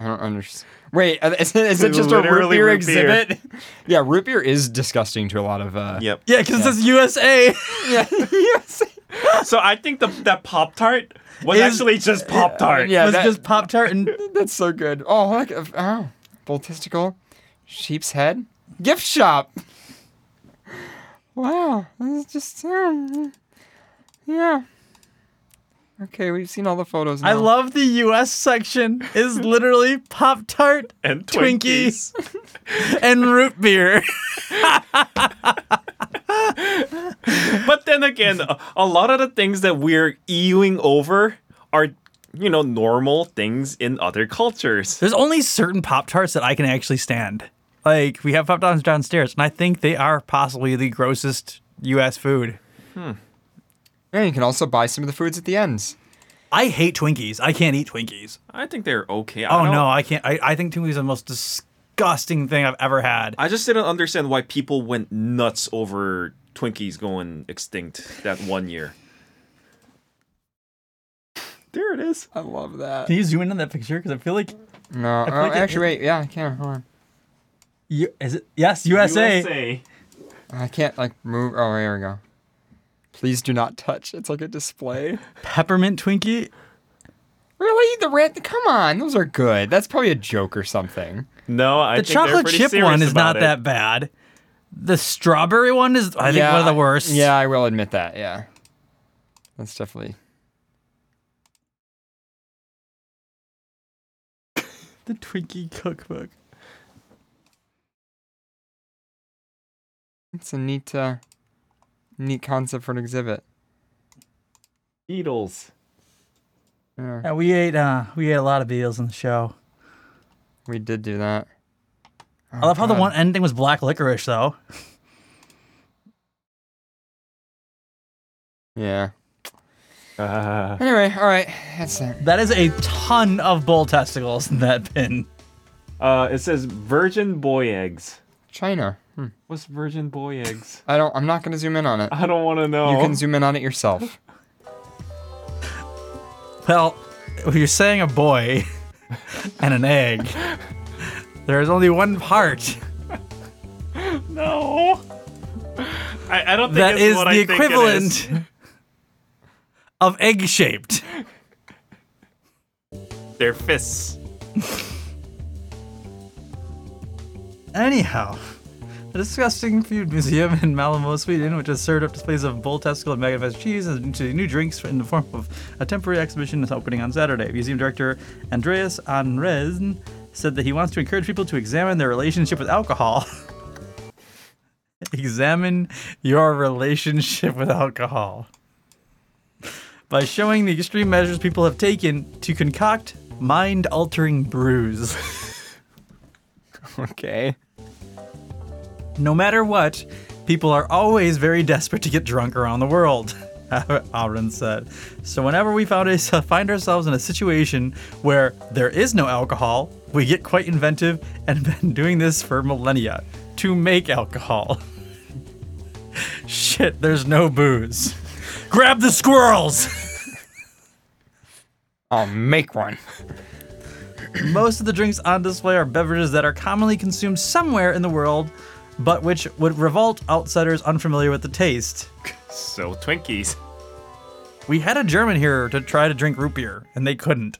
I don't understand. Wait, uh, is it, is it just a root beer root beer. exhibit? yeah, root beer is disgusting to a lot of. Uh, Yep. Yeah, because it says USA. yeah, yes. So I think the that Pop Tart was Is- actually just Pop Tart. Yeah, it was that- just Pop Tart and That's so good. Oh, look! uh, Oh, bull testicle, sheep's head, gift shop. Wow, this is just um, yeah. Okay, we've seen all the photos. I love the U.S. section is literally Pop Tart And Twinkies and root beer. But then again, a, a lot of the things that we're EUing over are, you know, normal things in other cultures. There's only certain Pop Tarts that I can actually stand. Like we have Pop Tarts downstairs, and I think they are possibly the grossest U.S. food. Hmm. Yeah, you can also buy some of the foods at the ends. I hate Twinkies. I can't eat Twinkies. I think they're okay. I Oh don't- no, I can't. I, I think Twinkies are the most disgusting thing I've ever had. I just didn't understand why people went nuts over Twinkies going extinct that one year. There it is. I love that. Can you zoom in on that picture? Because I feel like No, feel oh, like uh, it- actually, wait. Yeah, I can't. Hold on. you, is it yes USA. USA. I can't like move. Oh, here we go. Please do not touch. It's like a display. peppermint Twinkie. Really? The red? Come on, those are good. That's probably a joke or something. No, I The think they're chocolate chip one is not it. that bad. The strawberry one is, I think, yeah, one of the worst. Yeah, I will admit that. Yeah, that's definitely. The Twinkie cookbook. It's a neat, uh, neat concept for an exhibit. Beetles. Yeah, Yeah, we ate uh we ate a lot of beetles in the show. we did do that. I love how the God. one ending was black licorice though. Yeah. Uh, Anyway, all right. That's it. That is a ton of bull testicles in that bin. uh, it says virgin boy eggs. China. Hmm. What's virgin boy eggs? I don't. I'm not gonna zoom in on it. I don't want to know. You can zoom in on it yourself. Well, if you're saying a boy and an egg, there's only one part. no. I, I don't think that is what the I think it is. equivalent of egg shaped. They're fists. Anyhow, the Disgusting Food Museum in Malmo, Sweden, which has served up displays of bull testicle and magnified cheese and new drinks in the form of a temporary exhibition is opening on Saturday. Museum director Andreas Ahrens said that he wants to encourage people to examine their relationship with alcohol. examine your relationship with alcohol by showing the extreme measures people have taken to concoct mind-altering brews. Okay. No matter what, people are always very desperate to get drunk around the world. Auron said. So whenever we found us, find ourselves in a situation where there is no alcohol, we get quite inventive and been doing this for millennia to make alcohol. Shit, there's no booze. Grab the squirrels! I'll make one. Most of the drinks on display are beverages that are commonly consumed somewhere in the world, but which would revolt outsiders unfamiliar with the taste. So Twinkies. We had a German here to try to drink root beer, and they couldn't.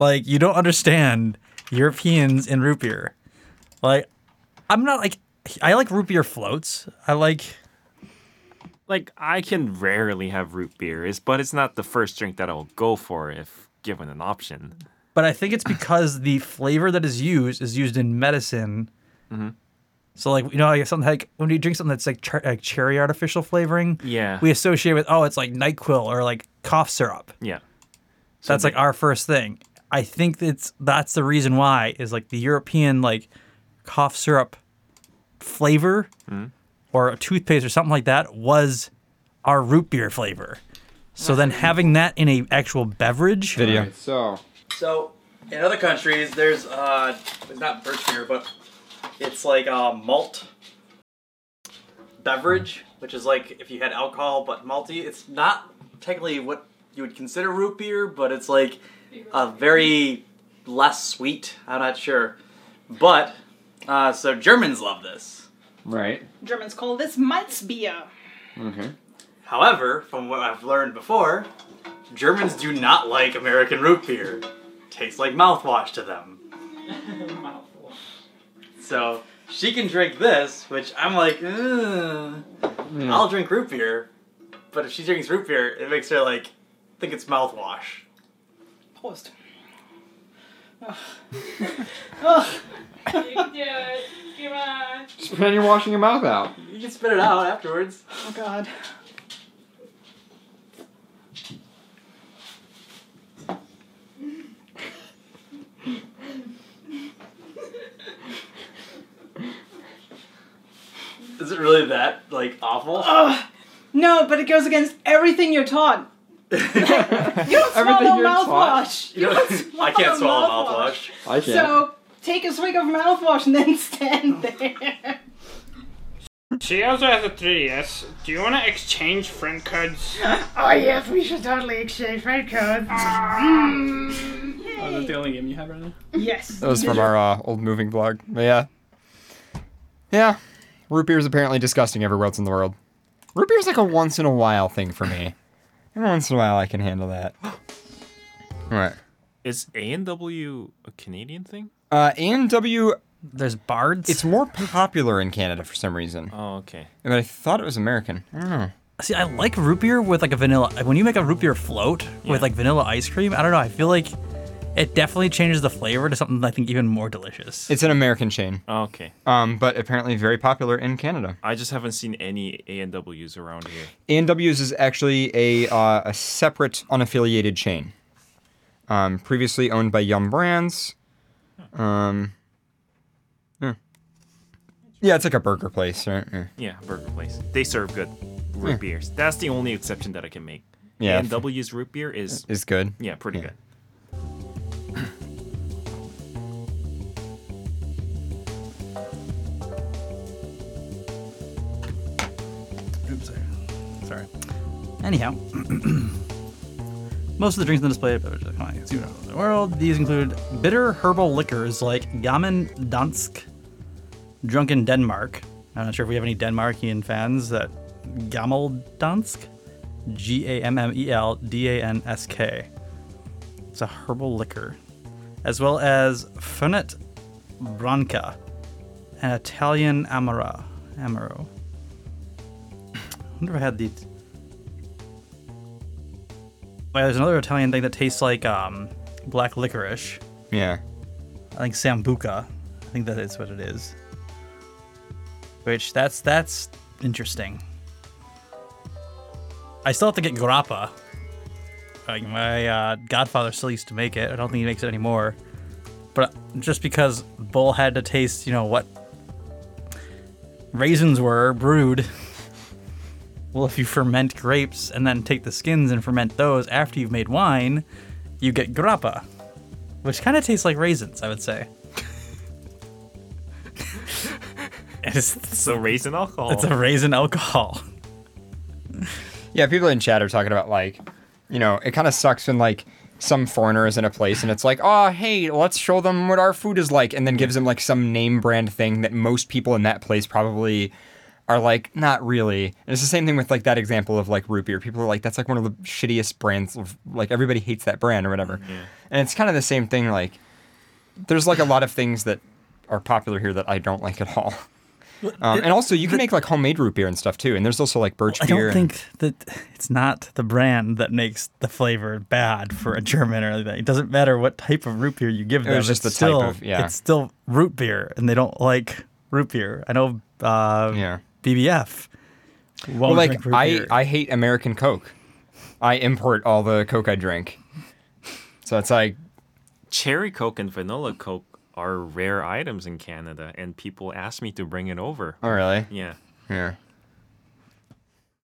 like, you don't understand Europeans in root beer. Like, I'm not like, I like root beer floats. I like, Like I can rarely have root beer, but it's not the first drink that I'll go for if given an option. But I think it's because the flavor that is used is used in medicine. Mm-hmm. So, like, you know, like something like when you drink something that's like, cher- like cherry artificial flavoring, Yeah. we associate with, oh, it's like NyQuil or like cough syrup. yeah. So that's like our first thing. I think that's that's the reason why is like the European like cough syrup flavor mm-hmm. or a toothpaste or something like that was our root beer flavor. So then having that in a actual beverage Video. So, So in other countries there's uh it's not birch beer but it's like a malt beverage which is like if you had alcohol but malty it's not technically what you would consider root beer but it's like a very less sweet i'm not sure but uh, so germans love this right. Germans call this Malzbier. Okay. however from what i've learned before germans do not like american root beer tastes like mouthwash to them so she can drink this which i'm like "Ugh, mm. i'll drink root beer but if she drinks root beer, it makes her like think it's mouthwash. Prost. Ugh. Ugh. You can do it. Come on. Just pretend you're washing your mouth out. You can spit it out afterwards. Oh God. Is it really that like awful? Ugh. No, but it goes against everything you're taught. you don't Everything swallow you're taught? mouthwash. You know, I can't swallow mouthwash. I can. So take a swig of mouthwash and then stand there. She also has a 3DS. Do you want to exchange friend codes? oh yes, we should totally exchange friend codes. Ah. Mm. Oh, is that the only game you have right now? Yes. That was from our uh, old moving vlog. But yeah. Yeah. Root beer is apparently disgusting everywhere else in the world. Root beer is like a once in a while thing for me. Every once in a while I can handle that. What? Is A and W a Canadian thing? Uh, A&W... There's bards? It's more popular in Canada for some reason. Oh, okay. But I thought it was American. I don't know. See, I like root beer with like a vanilla. When you make a root beer float with like vanilla ice cream, I don't know. I feel like it definitely changes the flavor to something I think even more delicious. It's an American chain. Oh, okay. Um, but apparently very popular in Canada. I just haven't seen any A and W's around here. A&W's is actually a uh, a separate unaffiliated chain. Um, previously owned by Yum Brands. Um, yeah. yeah, it's like a burger place, right? Yeah. Yeah, burger place. They serve good root Yeah. beers. That's the only exception that I can make. Yeah. A and W's root beer is Is good. yeah pretty Yeah. good. Sorry. Anyhow, most of the drinks on display are beverages come on, you know, the world. These include bitter herbal liquors like Gammel Dansk, Drunken Denmark. I'm not sure if we have any Denmarkian fans that Gammel Dansk, G A M M E L D A N S K. It's a herbal liquor, as well as Fernet Branca, an Italian Amaro. Amaro. I wonder if I had these. Oh, yeah, there's another Italian thing that tastes like um, black licorice. Yeah. I think Sambuca. I think that is what it is. Which that's that's interesting. I still have to get grappa. Like my uh, godfather still used to make it. I don't think he makes it anymore. But just because Bull had to taste, you know what raisins were brewed. Well, if you ferment grapes and then take the skins and ferment those after you've made wine, you get grappa, which kind of tastes like raisins, I would say. it's So raisin alcohol. It's a raisin alcohol. Yeah, people in chat are talking about like, you know, it kind of sucks when like some foreigner is in a place and it's like, oh, hey, let's show them what our food is like, and then gives them like some name brand thing that most people in that place probably are like, not really. And it's the same thing with like that example of like root beer. People are like, that's like one of the shittiest brands of like everybody hates that brand or whatever. And it's kind of the same thing. Like, there's like a lot of things that are popular here that I don't like at all. Um, and also, you can make like homemade root beer and stuff too. And there's also like birch beer. I don't and- think that it's not the brand that makes the flavor bad for a German or anything. It doesn't matter what type of root beer you give them. was just it's the type still, of- yeah. It's still root beer, and they don't like root beer. I know. Uh, Yeah. BBF. Well, like I, beer. I hate American Coke. I import all the Coke I drink. So it's like Cherry Coke and Vanilla Coke are rare items in Canada, and people ask me to bring it over. Oh, really? Yeah. Yeah.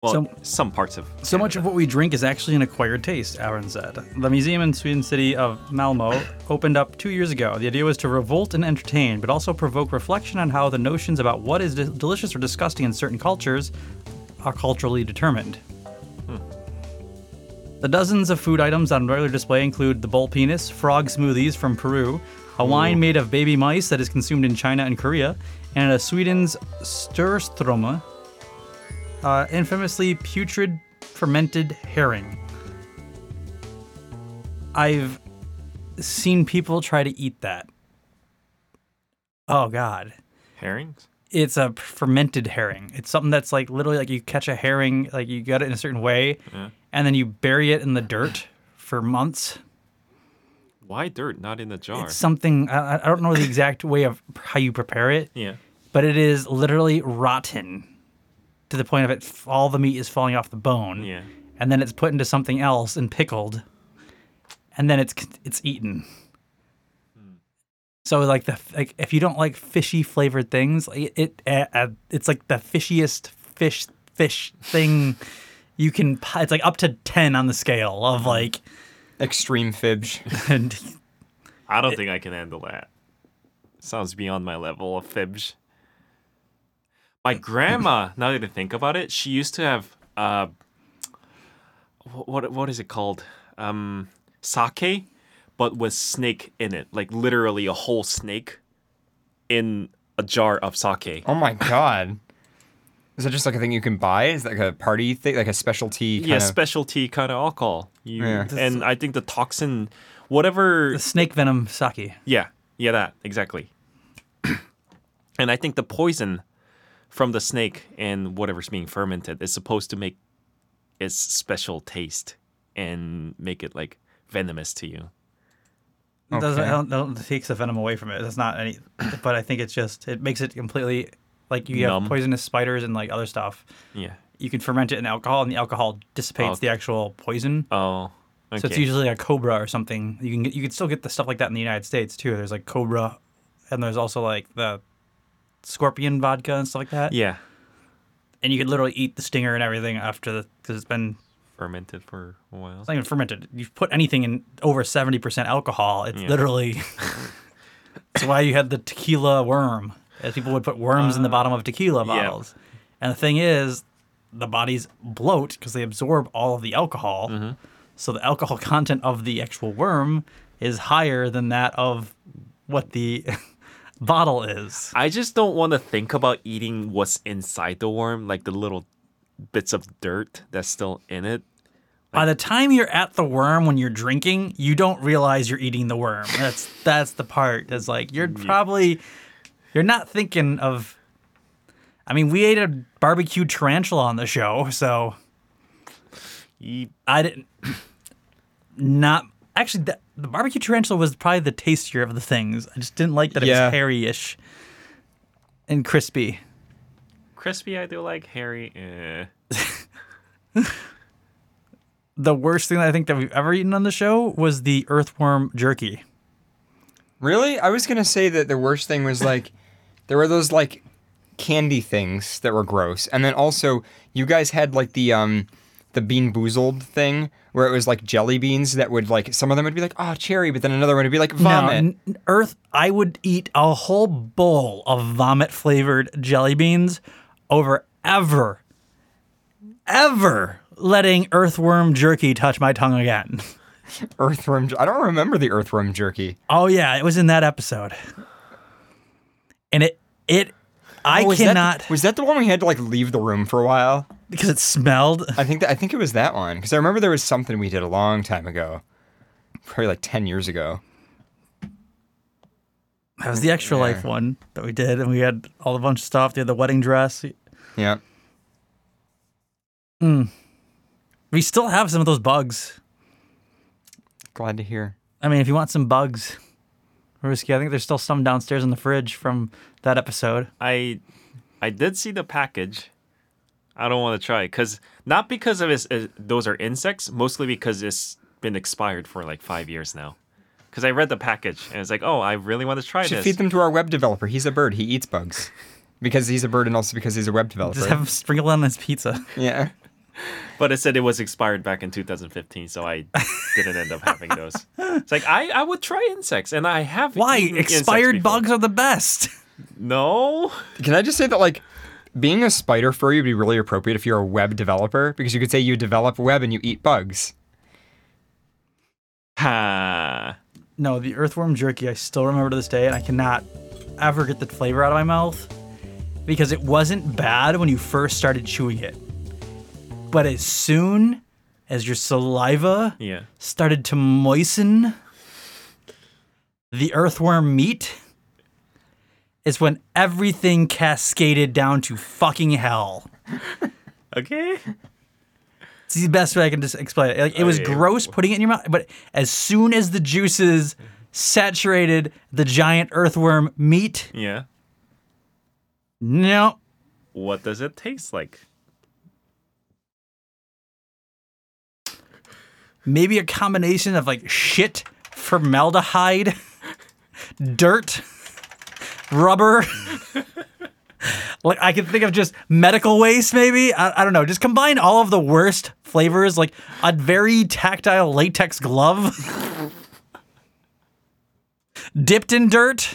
Well, So- some parts of So much of what we drink is actually an acquired taste, Aaron said. The museum in Sweden city of Malmo opened up two years ago. The idea was to revolt and entertain, but also provoke reflection on how the notions about what is de- delicious or disgusting in certain cultures are culturally determined. Hmm. The dozens of food items on regular display include the bull penis, frog smoothies from Peru, a wine made of baby mice that is consumed in China and Korea, and a Sweden's Surströmming, uh, infamously putrid fermented herring. I've seen people try to eat that. Oh God. herrings. it's a fermented herring. It's something that's like literally like you catch a herring, like you get it in a certain way, Yeah. and then you bury it in the dirt for months. Why dirt, not in the jar? It's something I, I don't know the exact way of how you prepare it. Yeah. but it is literally rotten to the point of it all the meat is falling off the bone. Yeah. And then it's put into something else and pickled. And then it's it's eaten. So like the like if you don't like fishy flavored things, it, it uh, it's like the fishiest fish fish thing you can it's like up to 10 on the scale of like extreme fibs. and I don't think I can handle that. Sounds beyond my level of fibs. My grandma, now that I think about it, she used to have uh, what what is it called? Um, sake, but with snake in it, like literally a whole snake in a jar of sake. Oh my god. Is that just like a thing you can buy? Is that like a party thing, like a specialty? Kind yeah, of... specialty kind of alcohol. You, Yeah. And I think the toxin, whatever. the snake venom sake. Yeah, yeah, that exactly. and I think the poison from the snake and whatever's being fermented is supposed to make its special taste and make it like venomous to you. It doesn't Okay. I don't, I don't- it takes the venom away from it. It's not any, but I think it's just it makes it completely like you Numb. have poisonous spiders and like other stuff. Yeah. You can ferment it in alcohol, and the alcohol dissipates Oh. the actual poison. Oh, okay. So it's usually a cobra or something. You can get, you can still get the stuff like that in the United States too. There's like cobra, and there's also like the scorpion vodka and stuff like that. Yeah, And you could literally eat the stinger and everything after the because it's been fermented for a while. it's not even fermented. You put anything in over seventy percent alcohol, it's Yeah. literally. That's why you had the tequila worm. As people would put worms in the bottom of tequila bottles. yeah. And the thing is, the bodies bloat because they absorb all of the alcohol. Mm-hmm. So the alcohol content of the actual worm is higher than that of what the bottle is. I just don't want to think about eating what's inside the worm, like the little bits of dirt that's still in it. By the time you're at the worm when you're drinking, you don't realize you're eating the worm. That's that's the part. That's like you're mm. probably you're not thinking of. I mean, we ate a barbecue tarantula on the show, so I didn't. Not actually, the, the barbecue tarantula was probably the tastier of the things. I just didn't like that it was hairy-ish and crispy. crispy. I do like hairy. Eh. The worst thing that I think that we've ever eaten on the show was the earthworm jerky. Really? I was gonna say that the worst thing was like there were those like candy things that were gross, and then also you guys had like the um the bean boozled thing where it was like jelly beans that would like some of them would be like oh cherry, but then another one would be like vomit. No, Earth, I would eat a whole bowl of vomit flavored jelly beans over ever, ever letting earthworm jerky touch my tongue again. Earthworm. I don't remember the earthworm jerky. Oh yeah, it was in that episode, and it it I Oh, was that- cannot was that the one we had to like leave the room for a while? Because it smelled. I think that I think it was that one because I remember there was something we did a long time ago, probably like ten years ago. That was the extra life one that we did, and we had all a bunch of stuff. They had the wedding dress. Yeah. Mm. We still have some of those bugs. Glad to hear. I mean, if you want some bugs, Risky, I think there's still some downstairs in the fridge from that episode. I I did see the package. I don't want to try because not because of it's, uh, those are insects, mostly because it's been expired for like five years now. Because I read the package and it's like, oh, I really want to try should this. feed them to our web developer. He's a bird. He eats bugs. Because he's a bird and also because he's a web developer. Just have them sprinkled on his pizza. yeah. But it said it was expired back in 2015, so I didn't end up having those. It's like I, I would try insects, and I have. Why? eaten Expired bugs are the best. No. Can I just say that like being a spider furry would be really appropriate if you're a web developer because you could say you develop web and you eat bugs. Ha. No, the earthworm jerky, I still remember to this day, and I cannot ever get the flavor out of my mouth because it wasn't bad when you first started chewing it. But as soon as your saliva Yeah. started to moisten the earthworm meat, is when everything cascaded down to fucking hell. Okay. It's the best way I can just explain it. Like it was oh, Okay. gross putting it in your mouth, but as soon as the juices saturated the giant earthworm meat, Yeah. no, What does it taste like? maybe a combination of like shit, formaldehyde, dirt, rubber. like I can think of just medical waste, maybe. I, I don't know. Just combine all of the worst flavors, like a very tactile latex glove dipped in dirt.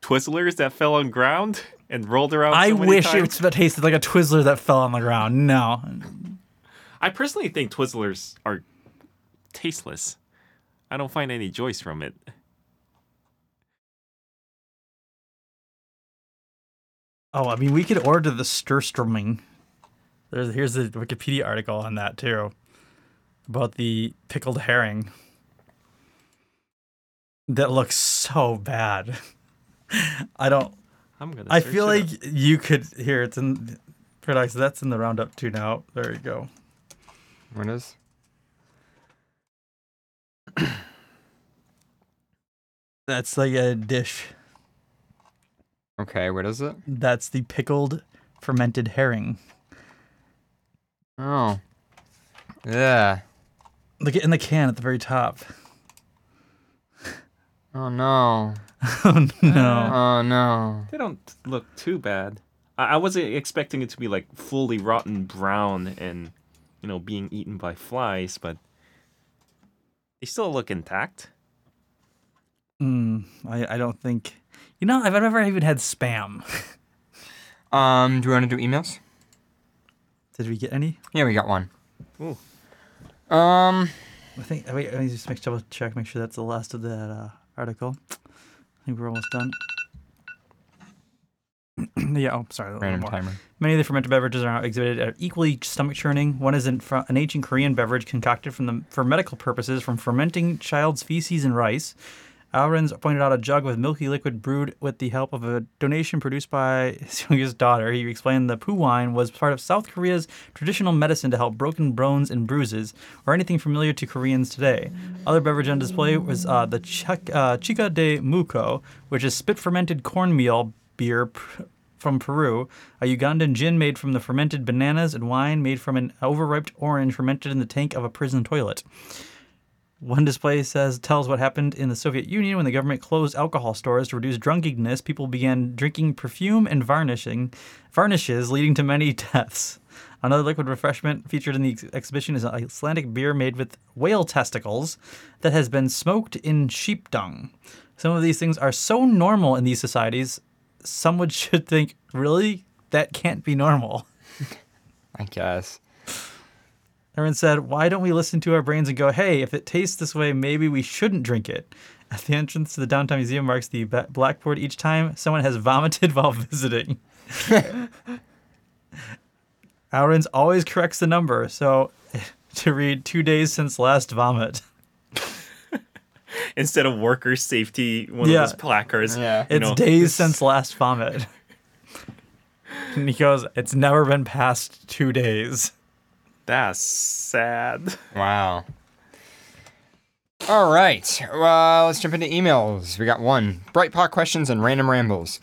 Twizzlers that fell on ground and rolled around. I so wish times? it tasted like a Twizzler that fell on the ground. No. I personally think Twizzlers are tasteless. I don't find any joy from it. Oh, I mean, we could order the Surströmming. There's here's the Wikipedia article on that too, about the pickled herring. That looks so bad. I don't. I'm gonna. I feel like you could. Here, it's in. Products. That's in the roundup too now. There you go. What is? That's like a dish. Okay, what is it? That's the pickled fermented herring. Oh. Yeah. Look at in the can at the very top. Oh no. oh no. Oh no. They don't look too bad. I, I wasn't expecting it to be like fully rotten brown and, you know, being eaten by flies, but they still look intact. Mm, I, I don't think. You know, I've never even had spam. Um, do you want to do emails? Did we get any? Yeah, we got one. Ooh. Um, I think. Wait, let me just make double check, make sure that's the last of that uh, article. I think we're almost done. yeah. Oh, sorry. Random more. timer. Many of the fermented beverages are now exhibited at equally stomach churning. One is an, an ancient Korean beverage concocted from the, for medical purposes from fermenting child's feces and rice. Ahrens pointed out a jug with milky liquid brewed with the help of a donation produced by his youngest daughter. He explained the poo wine was part of South Korea's traditional medicine to help broken bones and bruises, or anything familiar to Koreans today. Other beverage on display was uh, the Chak- uh, Chica de Muco, which is spit fermented cornmeal beer pr- from Peru, a Ugandan gin made from the fermented bananas, and wine made from an overripe orange fermented in the tank of a prison toilet. One display says tells what happened in the Soviet Union when the government closed alcohol stores to reduce drunkenness. People began drinking perfume and varnishing varnishes, leading to many deaths. Another liquid refreshment featured in the ex- exhibition is an Icelandic beer made with whale testicles that has been smoked in sheep dung. Some of these things are so normal in these societies, someone should think, really? That can't be normal. I guess. Everyone said, Why don't we listen to our brains and go, hey, if it tastes this way, maybe we shouldn't drink it? At the entrance to the downtown museum marks the blackboard each time someone has vomited while visiting. Ahrens always corrects the number, so to read two days since last vomit. Instead of worker safety, one Yeah. of those placards. Yeah. you It's know, days since last vomit. and he goes, It's never been past two days. That's sad. Wow. All right. Well, let's jump into emails. We got one. Brightpot questions and random rambles.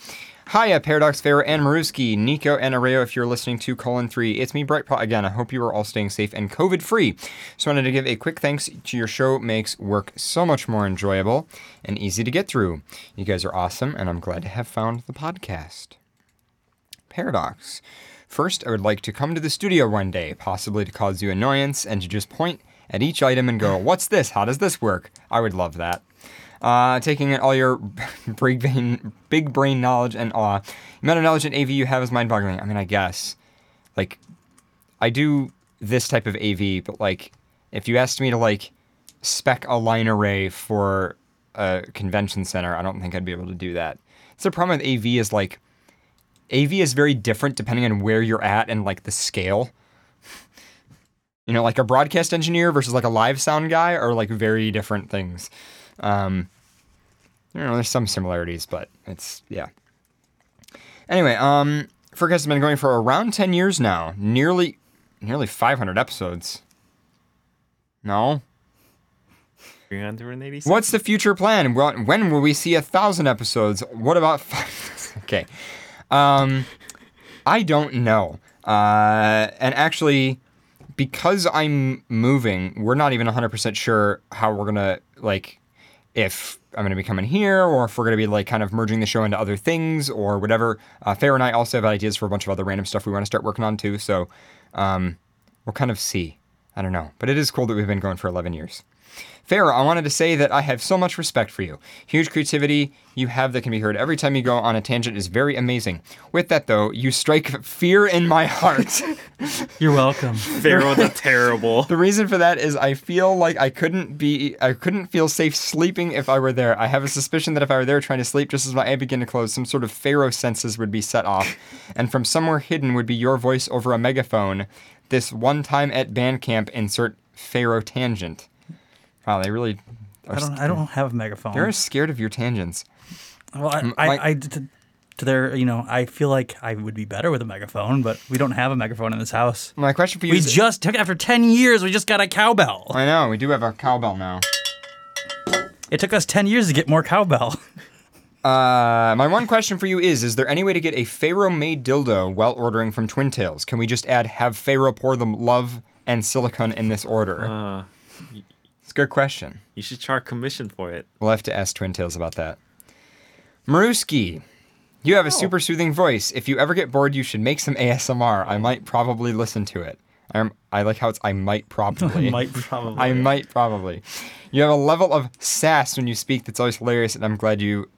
Hiya, Paradox Pharaoh and Maruski, Nico and Areo, if you're listening to colon 3. It's me, Brightpot, again. I hope you are all staying safe and COVID free. Just wanted to give a quick thanks to your show. Makes work so much more enjoyable and easy to get through. You guys are awesome, and I'm glad to have found the podcast. Paradox. First, I would like to come to the studio one day, possibly to cause you annoyance, and to just point at each item and go, What's this? How does this work? I would love that. Uh, taking in all your big brain, big brain knowledge and awe. The amount of knowledge in AV you have is mind boggling. I mean, I guess. Like, I do this type of AV, but like, if you asked me to like spec a line array for a convention center, I don't think I'd be able to do that. It's the problem with AV is like, AV is very different depending on where you're at and like the scale. You know, like a broadcast engineer versus like a live sound guy are like very different things. Um, you know, there's some similarities, but it's yeah. Anyway, um, Furcast has been going for around 10 years now, nearly nearly 500 episodes. No. 386. What's the future plan? When will we see a thousand episodes? What about five? okay. Um, I don't know. Uh, and actually, because I'm moving, we're not even 100% sure how we're gonna like if I'm gonna be coming here or if we're gonna be like kind of merging the show into other things or whatever. Uh, Fair and I also have ideas for a bunch of other random stuff we want to start working on too. So um, we'll kind of see. I don't know, but it is cool that we've been going for 11 years. Pharaoh, I wanted to say that I have so much respect for you. Huge creativity you have that can be heard every time you go on a tangent is very amazing. With that, though, you strike fear in my heart. You're welcome. Pharaoh the Terrible. the reason for that is I feel like I couldn't be, I couldn't feel safe sleeping if I were there. I have a suspicion that if I were there trying to sleep, just as my eye began to close, some sort of Pharaoh senses would be set off, and from somewhere hidden would be your voice over a megaphone. This one time at band camp, insert Pharaoh tangent. Wow, they really. Are I don't. I don't have a megaphone. They're scared of your tangents. Well, I, M- I, my- I to, to their, you know, I feel like I would be better with a megaphone, but we don't have a megaphone in this house. My question for you We is- just took after ten years. We just got a cowbell. I know we do have a cowbell now. It took us ten years to get more cowbell. Uh, my one question for you is: Is there any way to get a Pharaoh-made dildo while ordering from Twin Tails? Can we just add "Have Pharaoh pour them love and silicone in this order"? Uh, it's a good question. you should charge commission for it. We'll have to ask Twin Tails about that. Maruski, you Oh. have a oh. super soothing voice. If you ever get bored, you should make some ASMR. I might probably listen to it. I'm, I like how it's I might probably. I might probably. I might probably. You have a level of sass when you speak that's always hilarious, and I'm glad you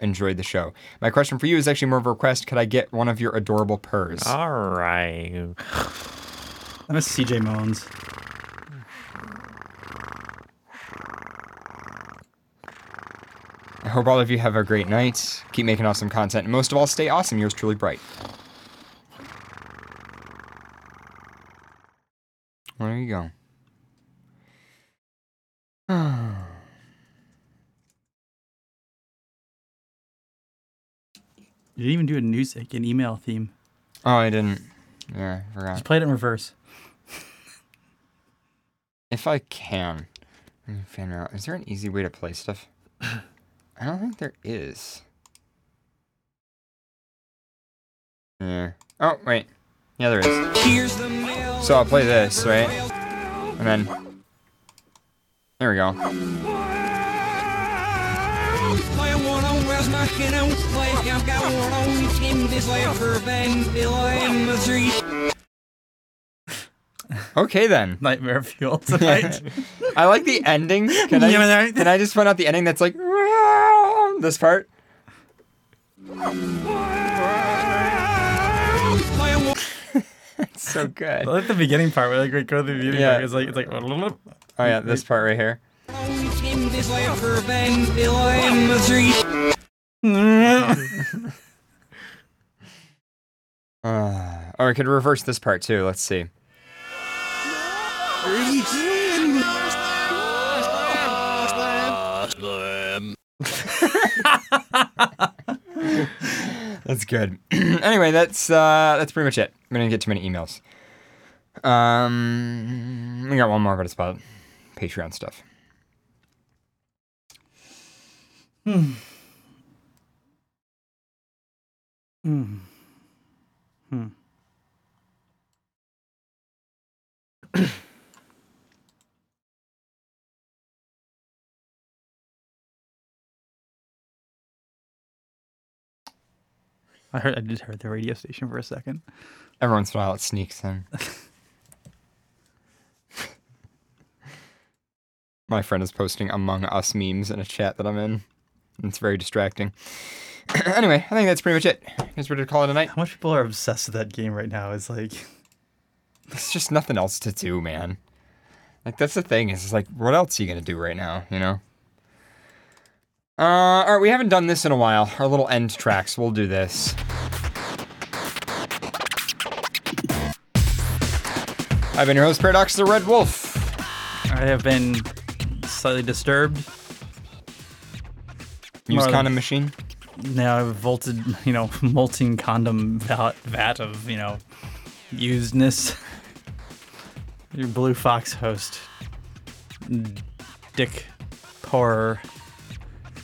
enjoyed the show. My question for you is actually more of a request. Could I get one of your adorable purrs? All right. I miss CJ Moans. Hope all of you have a great night. Keep making awesome content. And most of all, stay awesome. Yours truly, Bright. There you go. You didn't even do a news like an email theme. Oh, I didn't. Yeah, I forgot. Just play it in reverse. If I can, let me figure out. Is there an easy way to play stuff? I don't think there is. Yeah. Oh, wait. Yeah, there is. So I'll play this, right? And then. There we go. Okay then. Nightmare fuel tonight. I like the ending. Can I, can I just point out the ending that's like this part? it's so good. I like the beginning part where like we go to the beginning Yeah. part. It's like it's like Oh yeah, this part right here. Uh, or I could reverse this part too. Let's see. That's good. anyway, that's uh, that's pretty much it. I'm gonna get too many emails. Um, we got one more, but it's about Patreon stuff. Hmm. Hmm. Hmm. I heard. I just heard the radio station for a second. Every once in a while, it sneaks in. My friend is posting Among Us memes in a chat that I'm in. It's very distracting. anyway, I think that's pretty much it. Guys ready to call it a night? How much people are obsessed with that game right now? It's like There's just nothing else to do, man. Like that's the thing. Is like, what else are you gonna do right now? You know. Uh, all right, we haven't done this in a while. Our little end tracks. We'll do this. I've been your host, Paradox the Red Wolf. I have been slightly disturbed. Use More- condom machine. Now I've vaulted, you know, molting condom vat, vat of, you know, usedness. Your Blue Fox host, Dick Poor.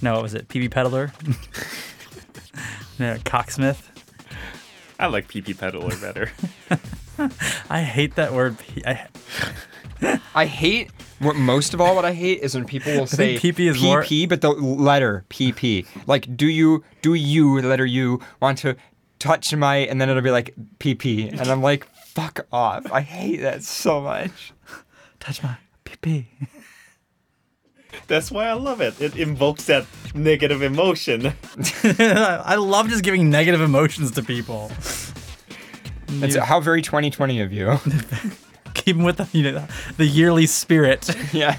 No, what was it? PB Peddler? no, Cocksmith. I like PP Peddler better. I hate that word. I hate what most of all what I hate is when people will say think PP is more- but the letter PP. Like, do you do you the letter U want to touch my and then it'll be like PP, and I'm like, fuck off. I hate that so much. touch my PP. That's why I love it. It invokes that negative emotion. I love just giving negative emotions to people. It's how very 2020 of you. Keep 'em with the, you know, the yearly spirit. yeah.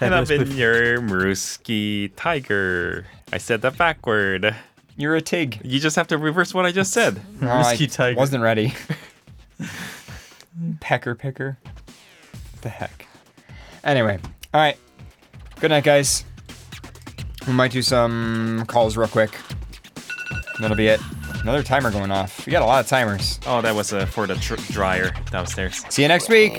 and I've Fabulous been your Maruski Tiger. I said that backward. You're a tig. You just have to reverse what I just said. Oh, I tiger. wasn't ready. Pecker picker. The heck. Anyway, all right. Good night, guys. We might do some calls real quick. That'll be it. Another timer going off. We got a lot of timers. Oh, that was uh, for the tr- dryer downstairs. See you next week.